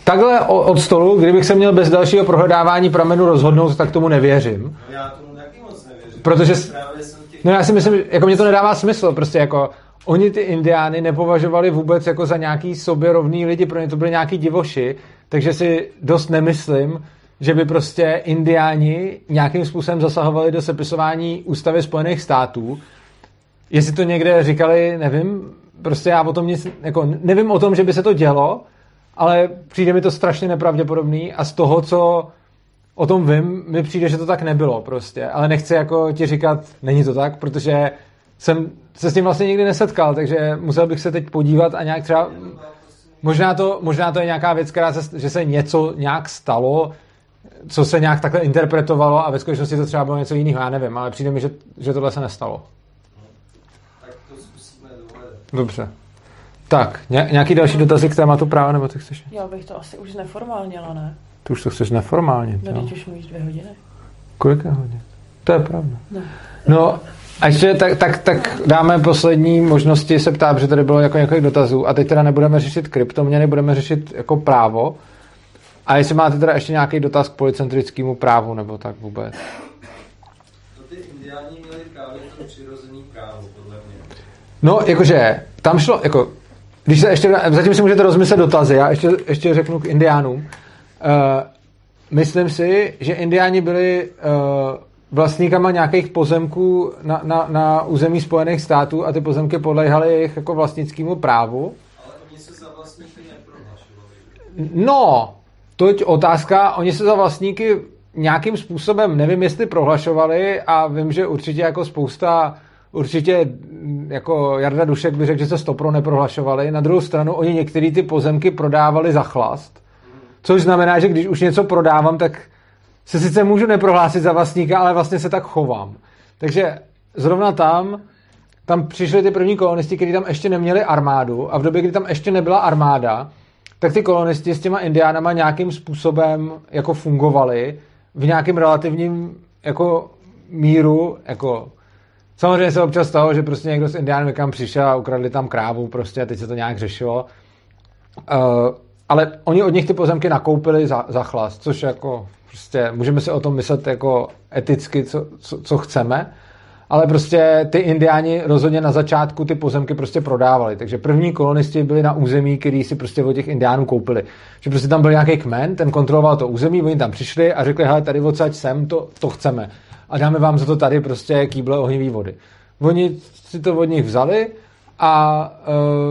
takhle od stolu, kdybych se měl bez dalšího prohledávání pramenu rozhodnout, tak tomu nevěřím. Já tomu taky moc nevěřím. Protože s- právě jsem těch No já si myslím, jako mě to nedává smysl, prostě jako oni ty indiány nepovažovali vůbec jako za nějaký sobě rovný lidi, pro ně to byly nějaký divoši, takže si dost nemyslím, že by prostě indiáni nějakým způsobem zasahovali do sepisování ústavy Spojených států. Jestli to někde říkali, nevím, prostě já o tom nic, jako nevím o tom, že by se to dělo, ale přijde mi to strašně nepravděpodobný a z toho, co o tom vím, mi přijde, že to tak nebylo prostě, ale nechci jako ti říkat, není to tak, protože jsem se s tím vlastně nikdy nesetkal, takže musel bych se teď podívat a nějak třeba, možná to, možná to je nějaká věc, která se, že se něco nějak stalo, co se nějak takhle interpretovalo a ve skutečnosti to třeba bylo něco jiného, já nevím, ale přijde mi, že, že tohle se nestalo. tak to zkusíme dohledat. Dobře. Tak, ně, nějaký další dotazy k tématu práva, nebo ty chceš? Já bych to asi už neformálněla, ne? Ty už to chceš neformálně. No, jo. teď už mluvíš dvě hodiny. Kolik je hodin? To je pravda. No. No, a ještě tak, tak, tak dáme poslední možnosti se ptát, protože tady bylo jako několik dotazů a teď teda nebudeme řešit kryptoměny, budeme řešit jako právo. A jestli máte teda ještě nějaký dotaz k policentrickému právu, nebo tak vůbec. No ty indiáni měli právě to přirozený právo, podle mě. No, jakože, tam šlo, jako, když se ještě, zatím si můžete rozmyslet dotazy, já ještě, ještě řeknu k indiánům. Uh, myslím si, že indiáni byli uh, vlastníkama nějakých pozemků na, na, na území Spojených států a ty pozemky podléhaly jejich jako vlastnickému právu. Ale oni se za vlastníky neprohlašovali. No, toť otázka, oni se za vlastníky nějakým způsobem, nevím, jestli prohlašovali a vím, že určitě jako spousta, určitě mm, jako Jarda Dušek by řekl, že se stopro neprohlašovali. Na druhou stranu, oni některé ty pozemky prodávali za chlast, což znamená, že když už něco prodávám, tak se sice můžu neprohlásit za vlastníka, ale vlastně se tak chovám. Takže zrovna tam, tam přišli ty první kolonisti, kteří tam ještě neměli armádu a v době, kdy tam ještě nebyla armáda, tak ty kolonisti s těma indiánama nějakým způsobem jako fungovali v nějakém relativním jako míru, jako samozřejmě se občas stalo, že prostě někdo z indiánů někam přišel a ukradli tam krávu prostě a teď se to nějak řešilo. Uh, ale oni od nich ty pozemky nakoupili za, za chlast, což jako prostě můžeme si o tom myslet jako eticky, co, co, co chceme, ale prostě ty indiáni rozhodně na začátku ty pozemky prostě prodávali. Takže první kolonisti byli na území, který si prostě od těch indiánů koupili. Že prostě tam byl nějaký kmen, ten kontroloval to území, oni tam přišli a řekli, hele, tady odsaď sem, to, to chceme. A dáme vám za to tady prostě kýble ohnivý vody. Oni si to od nich vzali a,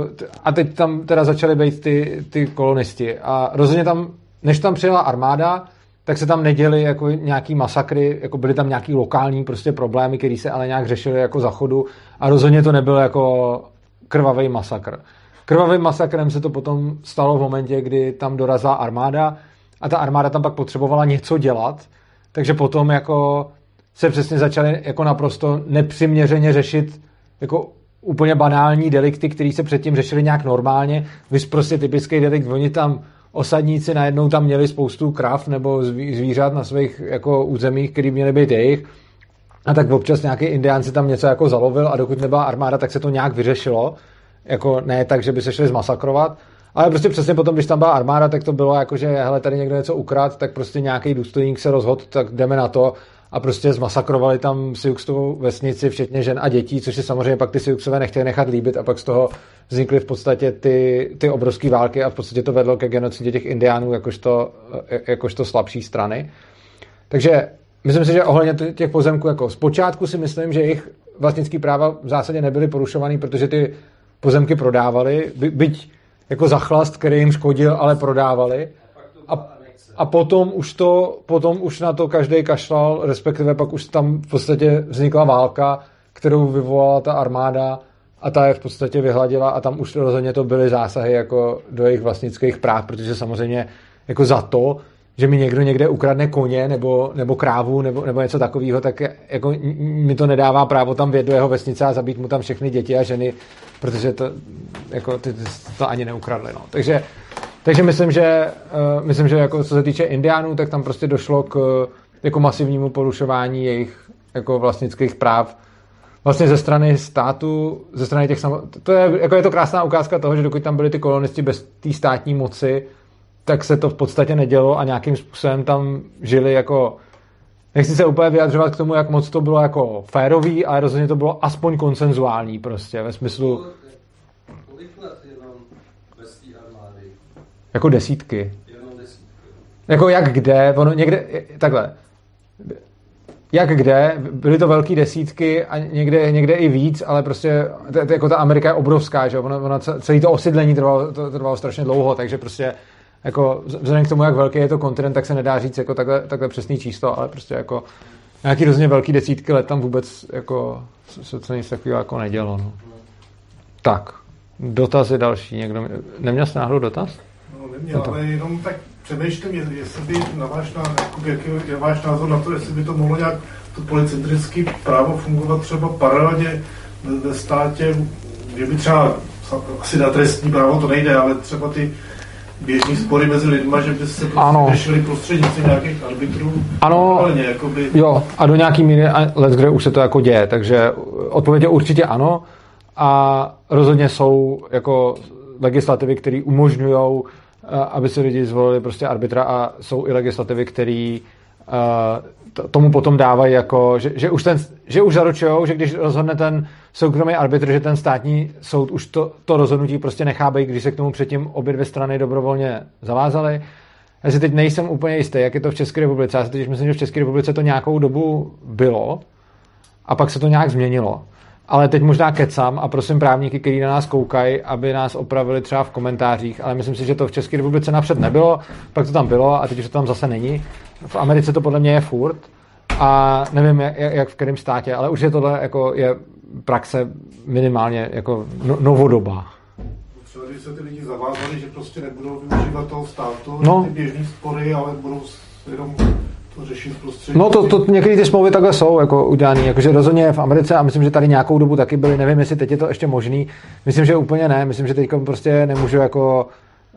uh, a teď tam teda začaly být ty, ty kolonisti. A rozhodně tam, než tam přijela armáda, tak se tam neděly jako nějaký masakry, jako byly tam nějaký lokální prostě problémy, které se ale nějak řešily jako za chodu a rozhodně to nebyl jako krvavý masakr. Krvavým masakrem se to potom stalo v momentě, kdy tam dorazila armáda a ta armáda tam pak potřebovala něco dělat, takže potom jako se přesně začaly jako naprosto nepřiměřeně řešit jako úplně banální delikty, které se předtím řešily nějak normálně. Vy prostě typický delikt, oni tam osadníci najednou tam měli spoustu krav nebo zvířat na svých jako územích, které měly být jejich. A tak občas nějaký indián si tam něco jako zalovil a dokud nebyla armáda, tak se to nějak vyřešilo. Jako ne tak, že by se šli zmasakrovat, ale prostě přesně potom, když tam byla armáda, tak to bylo jako, že hele, tady někdo něco ukrát, tak prostě nějaký důstojník se rozhodl, tak jdeme na to a prostě zmasakrovali tam Siuxtovou vesnici, včetně žen a dětí, což si samozřejmě pak ty Siuxové nechtěli nechat líbit a pak z toho vznikly v podstatě ty, ty obrovské války a v podstatě to vedlo ke genocidě těch indiánů jakožto, jakožto slabší strany. Takže myslím si, že ohledně těch pozemků, jako zpočátku si myslím, že jejich vlastnický práva v zásadě nebyly porušovaný, protože ty pozemky prodávali, by, byť jako zachlast, který jim škodil, ale prodávali. A, potom už to, potom už na to každý kašlal, respektive pak už tam v podstatě vznikla válka, kterou vyvolala ta armáda a ta je v podstatě vyhladila a tam už rozhodně to byly zásahy jako do jejich vlastnických práv, protože samozřejmě jako za to, že mi někdo někde ukradne koně nebo, nebo krávu nebo, nebo něco takového, tak jako mi to nedává právo tam vjet do jeho vesnice a zabít mu tam všechny děti a ženy, protože to, jako, ty, ty to ani neukradli. No. Takže, takže myslím, že, uh, myslím, že jako co se týče indiánů, tak tam prostě došlo k jako masivnímu porušování jejich jako vlastnických práv. Vlastně ze strany státu, ze strany těch samo... to je, jako je to krásná ukázka toho, že dokud tam byli ty kolonisti bez té státní moci, tak se to v podstatě nedělo a nějakým způsobem tam žili jako nechci se úplně vyjadřovat k tomu, jak moc to bylo jako férový, ale rozhodně to bylo aspoň konsenzuální prostě, ve smyslu Kolik let jenom bez té armády? Jako desítky. Jako jak kde, ono někde, takhle, jak kde, byly to velké desítky a někde, někde i víc, ale prostě t- t- jako ta Amerika je obrovská, že ono, ono celé to osídlení trvalo, to, trvalo strašně dlouho, takže prostě jako vzhledem k tomu, jak velký je to kontinent, tak se nedá říct jako takhle, takhle přesný číslo, ale prostě jako nějaký hrozně velký desítky let tam vůbec jako se, se nic takového jako nedělo. No. Tak, dotazy další. Někdo, neměl jsi náhodou dotaz? No, neměl, ale jenom tak přemýšlím, jestli by na váš, na, jaký je váš názor na to, jestli by to mohlo nějak to policentrické právo fungovat třeba paralelně ve, státě, kde by třeba asi na trestní právo to nejde, ale třeba ty běžní spory mezi lidma, že by se prostě Ano. řešili prostřednictvím nějakých arbitrů. Ano, Normálně, jakoby, jo, a do nějaký míry let, kde už se to jako děje, takže odpověď je určitě ano a rozhodně jsou jako legislativy, které umožňují, aby se lidi zvolili prostě arbitra a jsou i legislativy, které t- tomu potom dávají jako, že, že už, ten, že už zaručují, že když rozhodne ten soukromý arbitr, že ten státní soud už to, to rozhodnutí prostě nechá být, když se k tomu předtím obě dvě strany dobrovolně zavázaly. Já si teď nejsem úplně jistý, jak je to v České republice. Já si teď myslím, že v České republice to nějakou dobu bylo a pak se to nějak změnilo. Ale teď možná kecám a prosím právníky, kteří na nás koukají, aby nás opravili třeba v komentářích, ale myslím si, že to v České republice napřed nebylo, pak to tam bylo a teď už to tam zase není. V Americe to podle mě je furt a nevím, jak, jak v kterém státě, ale už je tohle jako je praxe minimálně jako no, novodoba. třeba když se ty lidi zavázali, že prostě nebudou využívat toho státu, No. ty běžní spory, ale budou s- jenom No to, to některé ty smlouvy takhle jsou jako udělané, jakože rozhodně v Americe a myslím, že tady nějakou dobu taky byly, nevím, jestli teď je to ještě možný, myslím, že úplně ne, myslím, že teď prostě nemůžu jako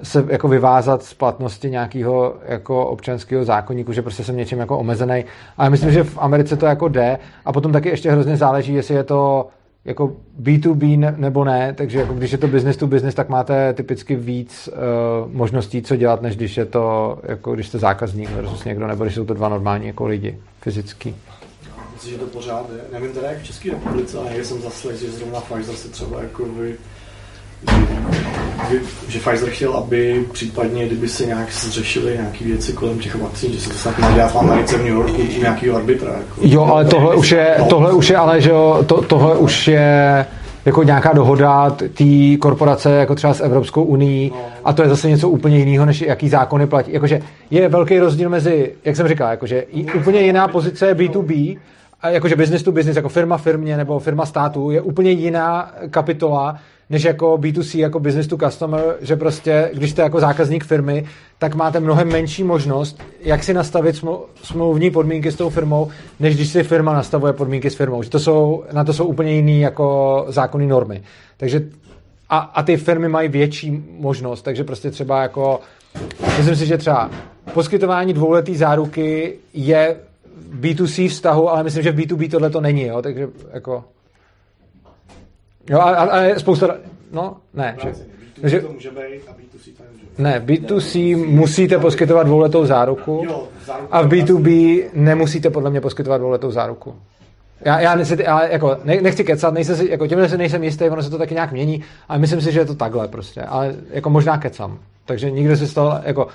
se jako vyvázat z platnosti nějakého jako občanského zákonníku, že prostě jsem něčím jako omezený. Ale myslím, že v Americe to jako jde. A potom taky ještě hrozně záleží, jestli je to jako B2B ne- nebo ne, takže jako když je to business to business, tak máte typicky víc uh, možností, co dělat, než když je to, jako když jste zákazník versus někdo, nebo když jsou to dva normální jako lidi, fyzický. Myslím, že to pořád je. Nevím teda jak v České republice, ale jsem zaslech, že zrovna Pfizer se třeba jako vy, vy, že Pfizer chtěl, aby případně, kdyby se nějak zřešily nějaké věci kolem těch vakcín, že se to snad dělat v Americe v New Yorku u nějakého arbitra. Jako. Jo, ale tohle už je, tohle už je, ale že jo, to, tohle už je jako nějaká dohoda té korporace jako třeba s Evropskou unii a to je zase něco úplně jiného, než jaký zákony platí. Jakože je velký rozdíl mezi, jak jsem říkal, jakože úplně jiná pozice je B2B, a jakože business to business, jako firma firmě nebo firma státu, je úplně jiná kapitola, než jako B2C, jako business to customer, že prostě, když jste jako zákazník firmy, tak máte mnohem menší možnost, jak si nastavit smlou- smlouvní podmínky s tou firmou, než když si firma nastavuje podmínky s firmou. Že to jsou, na to jsou úplně jiný jako zákonné normy. Takže a, a ty firmy mají větší možnost, takže prostě třeba jako, myslím si, že třeba poskytování dvouletý záruky je v B2C vztahu, ale myslím, že v B2B tohle to není, jo, takže jako Jo, a, a, je spousta, no, ne, že, B2C že, to může být a B2C to nemůže být. ne, B2C musíte poskytovat dvouletou záruku Jo, a v to B2B nemusíte podle mě poskytovat dvouletou záruku. Já, já nechci, já jako, ne, nechci kecat, nejsem si, jako těmhle si nejsem jistý, ono se to taky nějak mění, ale myslím si, že je to takhle prostě, ale jako možná kecam. Takže nikdo si z toho, jako,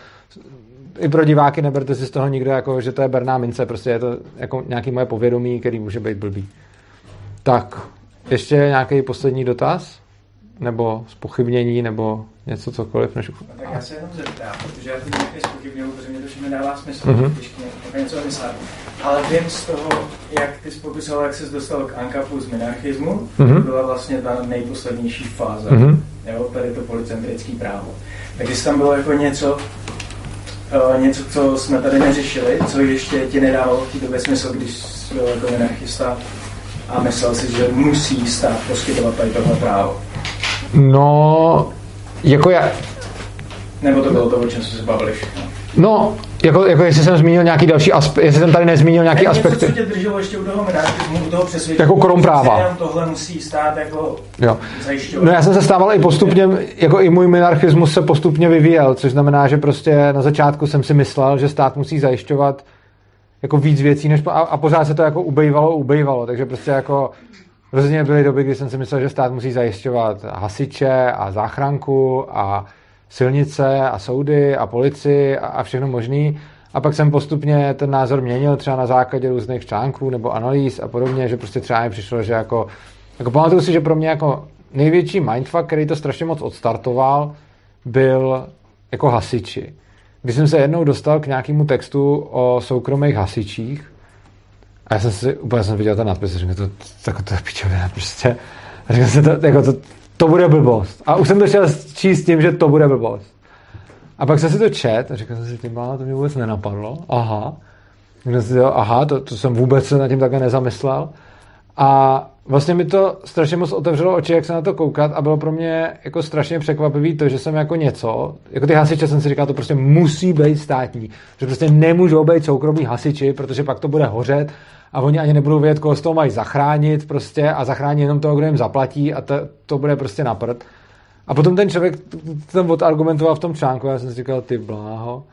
i pro diváky neberte si z toho nikdo, jako, že to je berná mince, prostě je to jako nějaký moje povědomí, který může být blbý. Tak, ještě nějaký poslední dotaz? Nebo spochybnění, nebo něco cokoliv? Než... Tak já se jenom zeptám, protože já to nějaké spochybňuju, protože mě to všechno dává smysl, Mhm. mm-hmm. těžké něco vymyslet. Ale vím z toho, jak ty jsi popisoval, jak jsi dostal k Ankapu z minarchismu, Mhm. to byla vlastně ta nejposlednější fáze, Mhm. jo, tady to policentrické právo. Tak jestli tam bylo jako něco, uh, něco, co jsme tady neřešili, co ještě ti nedávalo v té době smysl, když jsi byl jako minarchista a myslel si, že musí stát poskytovat tady tohle právo. No, jako já, Nebo to bylo to, o čem jsme se bavili všechno. no, jako, jako jestli jsem zmínil nějaký další aspekt, jestli jsem tady nezmínil nějaký Něco, aspekty. co tě drželo ještě u toho minarchismu, u toho přesvědčení. Jako krom práva. tohle musí stát jako Jo. zajišťovat. No já jsem se stával i postupně, jako i můj minarchismus se postupně vyvíjel, což znamená, že prostě na začátku jsem si myslel, že stát musí zajišťovat jako víc věcí, než, a, a pořád se to jako ubejvalo, ubejvalo, takže prostě jako rozhodně byly doby, kdy jsem si myslel, že stát musí zajišťovat hasiče a záchranku a silnice a soudy a policii a, a všechno možný. A pak jsem postupně ten názor měnil třeba na základě různých článků nebo analýz a podobně, že prostě třeba mi přišlo, že jako, jako pamatuju si, že pro mě jako největší mindfuck, který to strašně moc odstartoval, byl jako hasiči. Když jsem se jednou dostal k nějakému textu o soukromých hasičích, a já jsem si, úplně jsem viděl ten nadpis, říkal, to, to, to je pičovina prostě. A říkal jsem, to, jako to, to bude blbost. A už jsem to šel číst tím, že to bude blbost. A pak jsem si to čet a říkal jsem si, tím to mě vůbec nenapadlo. Aha. Říkal jsem si, aha, to, to jsem vůbec se nad tím takhle nezamyslel. A vlastně mi to strašně moc otevřelo oči, jak se na to koukat a bylo pro mě jako strašně překvapivý to, že jsem jako něco, jako ty hasiče jsem si říkal, to prostě musí být státní, že prostě nemůžou být soukromí hasiči, protože pak to bude hořet a oni ani nebudou vědět, koho z toho mají zachránit prostě a zachránit jenom toho, kdo jim zaplatí a to, to bude prostě na prd. A potom ten člověk ten odargumentoval v tom článku já jsem si říkal, ty bláho.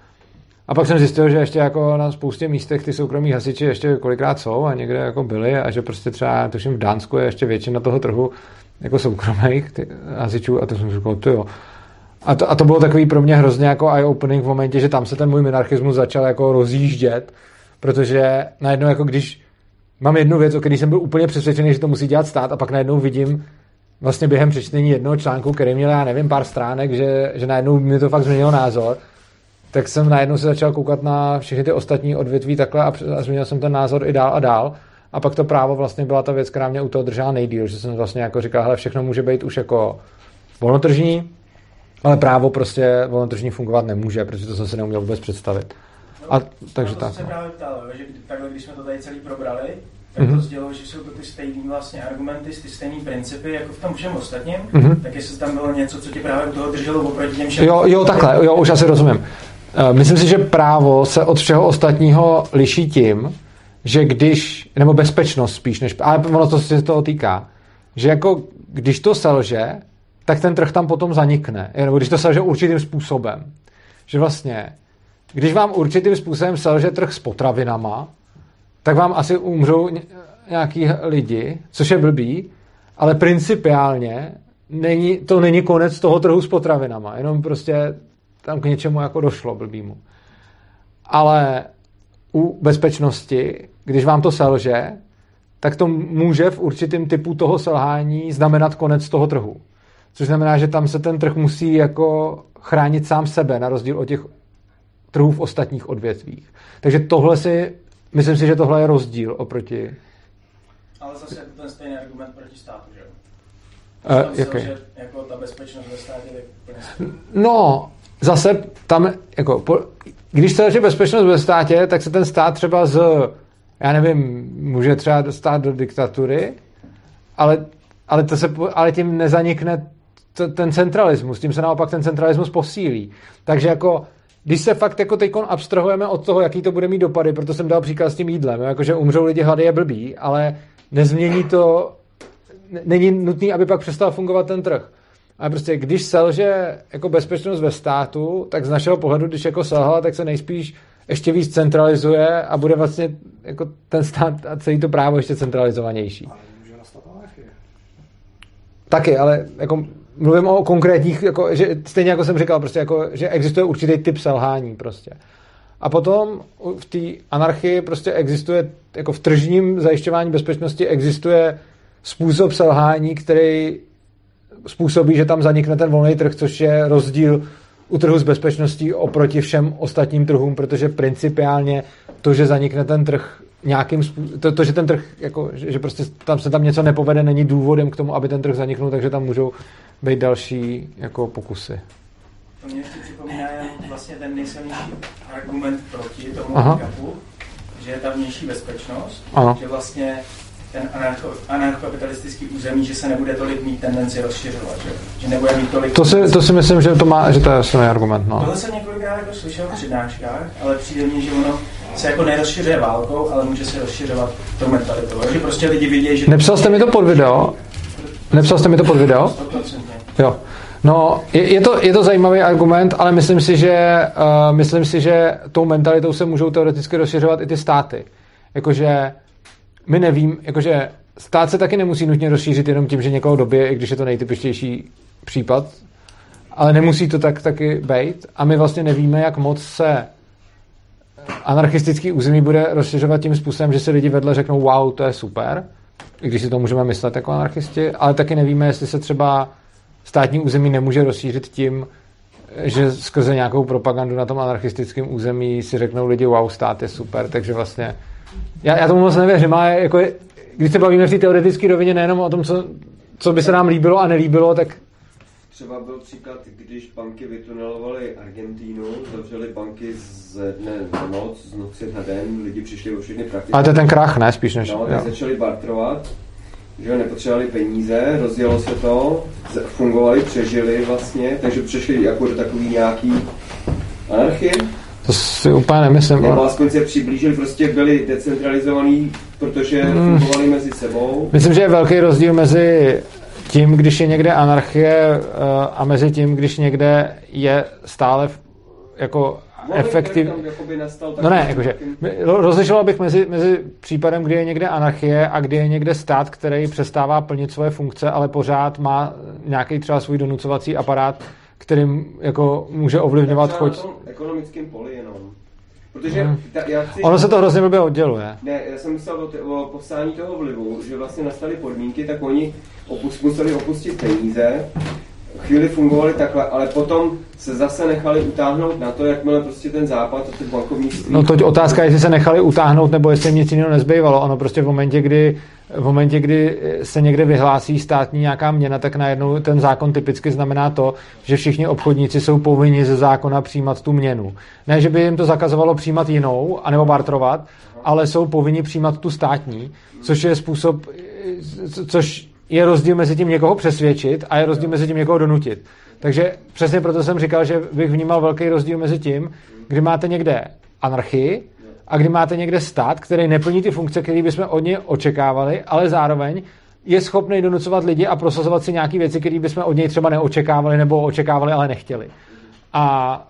A pak jsem zjistil, že ještě jako na spoustě místech ty soukromí hasiči ještě kolikrát jsou a někde jako byli a že prostě třeba, tuším v Dánsku je ještě většina toho trhu jako soukromých ty hasičů a to jsem říkal, ty jo. A to, a to bylo takový pro mě hrozně jako eye-opening v momentě, že tam se ten můj minarchismus začal jako rozjíždět, protože najednou jako když mám jednu věc, o které jsem byl úplně přesvědčený, že to musí dělat stát a pak najednou vidím vlastně během přečtení jednoho článku, který měl, já nevím, pár stránek, že, že najednou mi to fakt změnilo názor, tak jsem najednou se začal koukat na všechny ty ostatní odvětví takhle a, a změnil jsem ten názor i dál a dál. A pak to právo vlastně byla ta věc, která mě u toho držela nejdíl, že jsem vlastně jako říkal, hele, všechno může být už jako volnotržní, ale právo prostě volnotržní fungovat nemůže, protože to jsem si neuměl vůbec představit. A, takže to tak. jsem právě ptal, že takhle, když jsme to tady celý probrali, tak mm-hmm. to sdělilo, že jsou to ty stejné vlastně argumenty, ty stejné principy, jako v tom všem ostatním, mm-hmm. tak jestli tam bylo něco, co tě právě u toho drželo oproti těm všem. Jo, jo, takhle, jo, už asi rozumím. Eh, myslím si, že právo se od všeho ostatního liší tím, že když, nebo bezpečnost spíš, než, ale ono to se toho týká, že jako když to selže, tak ten trh tam potom zanikne. Nebo když to selže určitým způsobem. Že vlastně, když vám určitým způsobem selže trh s potravinama, tak vám asi umřou nějaký lidi, což je blbý, ale principiálně není, to není konec toho trhu s potravinama, jenom prostě tam k něčemu jako došlo blbýmu. Ale u bezpečnosti, když vám to selže, tak to může v určitém typu toho selhání znamenat konec toho trhu. Což znamená, že tam se ten trh musí jako chránit sám sebe, na rozdíl od těch trhů v ostatních odvětvích. Takže tohle si, myslím si, že tohle je rozdíl oproti... Ale zase jako ten stejný argument proti státu, že jo? Uh, jaký? Že jako ta bezpečnost ve státě je No, zase tam, jako, po, když se je bezpečnost ve státě, tak se ten stát třeba z, já nevím, může třeba dostat do diktatury, ale, ale, to se, ale tím nezanikne to, ten centralismus, tím se naopak ten centralismus posílí. Takže jako, když se fakt jako teď abstrahujeme od toho, jaký to bude mít dopady, proto jsem dal příklad s tím jídlem, jakože umřou lidi hlady je blbý, ale nezmění to, není nutný, aby pak přestal fungovat ten trh. A prostě když selže jako bezpečnost ve státu, tak z našeho pohledu, když jako selhala, tak se nejspíš ještě víc centralizuje a bude vlastně jako ten stát a celý to právo ještě centralizovanější. Taky, ale jako mluvím o konkrétních, jako, že stejně jako jsem říkal, prostě jako, že existuje určitý typ selhání prostě. A potom v té anarchii prostě existuje, jako v tržním zajišťování bezpečnosti existuje způsob selhání, který způsobí, že tam zanikne ten volný trh, což je rozdíl u trhu s bezpečností oproti všem ostatním trhům, protože principiálně to, že zanikne ten trh nějakým způsobem, to, to, že ten trh, jako, že, že prostě tam se tam něco nepovede, není důvodem k tomu, aby ten trh zaniknul, takže tam můžou být další jako pokusy. To mě ještě připomíná vlastně ten nejsilnější argument proti tomu handicapu, že je ta vnější bezpečnost, Aha. že vlastně ten anarcho, anarchokapitalistický území, že se nebude tolik mít tendenci rozšiřovat, že, že nebude mít tolik... To si, to si myslím, že to, má, že to je silný argument. No. Tohle jsem několikrát jako slyšel v přednáškách, ale přijde mně, že ono se jako nerozšiřuje válkou, ale může se rozšiřovat tou mentalitou. Že prostě lidi vidějí, že... Nepsal jste mi to pod video? Nepsal jste mi to pod video? 100%. Jo. No, je, je, to, je to zajímavý argument, ale myslím si, že, uh, myslím si, že tou mentalitou se můžou teoreticky rozšiřovat i ty státy. Jakože my nevím, jakože stát se taky nemusí nutně rozšířit jenom tím, že někoho dobije, i když je to nejtypičtější případ, ale nemusí to tak taky být a my vlastně nevíme, jak moc se anarchistický území bude rozšiřovat tím způsobem, že si lidi vedle řeknou wow, to je super, i když si to můžeme myslet jako anarchisti, ale taky nevíme, jestli se třeba státní území nemůže rozšířit tím, že skrze nějakou propagandu na tom anarchistickém území si řeknou lidi, wow, stát je super, takže vlastně já, já tomu moc nevěřím, ale jako, když se bavíme v té teoretické rovině nejenom o tom, co, co by se nám líbilo a nelíbilo, tak Třeba byl příklad, když banky vytunelovaly Argentínu, zavřely banky z dne na noc, z noci na den, lidi přišli o všechny prachy. Ale to je ten krach, ne? Spíš než... No, tak začali bartrovat že nepotřebovali peníze, rozjelo se to, fungovali, přežili vlastně, takže přešli jako do takový nějaký anarchie. To si úplně nemyslím. Nebo aspoň se přiblížili, prostě byli decentralizovaní, protože Hmm. fungovali mezi sebou. Myslím, že je velký rozdíl mezi tím, když je někde anarchie eh, a mezi tím, když někde je stále jako efektiv... Jakoby nastal No ne, jakože ro- rozlišoval bych mezi, mezi případem, kdy je někde anarchie a kdy je někde stát, který přestává plnit svoje funkce, ale pořád má nějaký třeba svůj donucovací aparát, kterým jako může ovlivňovat choď. ekonomickém poli jenom. Protože Hmm. ta, já chci... Ono se to hrozně blbě odděluje. Ne, já jsem myslel o, t- o povstání toho vlivu, že vlastně nastaly podmínky, tak oni opust, museli opustit peníze, chvíli fungovali takhle, ale potom se zase nechali utáhnout na to, jakmile prostě ten západ a ty bankovnictví... No to otázka je, jestli se nechali utáhnout, nebo jestli jim nic jiného nezbývalo. Ono prostě v momentě, kdy, v momentě, kdy se někde vyhlásí státní nějaká měna, tak najednou ten zákon typicky znamená to, že všichni obchodníci jsou povinni ze zákona přijímat tu měnu. Ne, že by jim to zakazovalo přijímat jinou, anebo bartrovat, ale jsou povinni přijímat tu státní, což je způsob, co- což je rozdíl mezi tím někoho přesvědčit a je rozdíl mezi tím někoho donutit. Takže přesně proto jsem říkal, že bych vnímal velký rozdíl mezi tím, kdy máte někde anarchii a kdy máte někde stát, který neplní ty funkce, které bychom od něj očekávali, ale zároveň je schopný donucovat lidi a prosazovat si nějaké věci, které bychom od něj třeba neočekávali nebo očekávali, ale nechtěli. A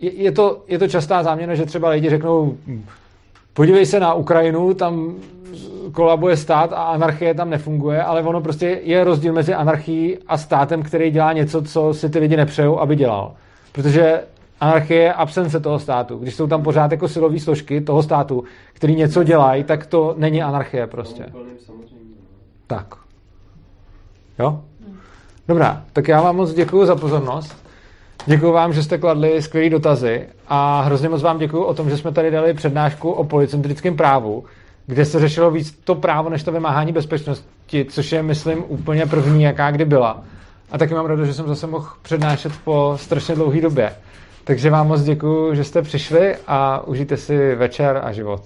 je, je, to, je to častá záměna, že třeba lidi řeknou, "Hm, podívej se na Ukrajinu, tam kolabuje stát a anarchie tam nefunguje, ale ono prostě je rozdíl mezi anarchií a státem, který dělá něco, co si ty lidi nepřejou, aby dělal. Protože anarchie je absence toho státu. Když jsou tam pořád jako silové složky toho státu, který něco dělají, tak to není anarchie prostě. Tak. Jo? Dobrá, tak já vám moc děkuji za pozornost. Děkuji vám, že jste kladli skvělé dotazy a hrozně moc vám děkuji o tom, že jsme tady dali přednášku o policentrickém právu, kde se řešilo víc to právo, než to vymáhání bezpečnosti, což je, myslím, úplně první, jaká kdy byla. A taky mám radost, že jsem zase mohl přednášet po strašně dlouhé době. Takže vám moc děkuji, že jste přišli a užijte si večer a život.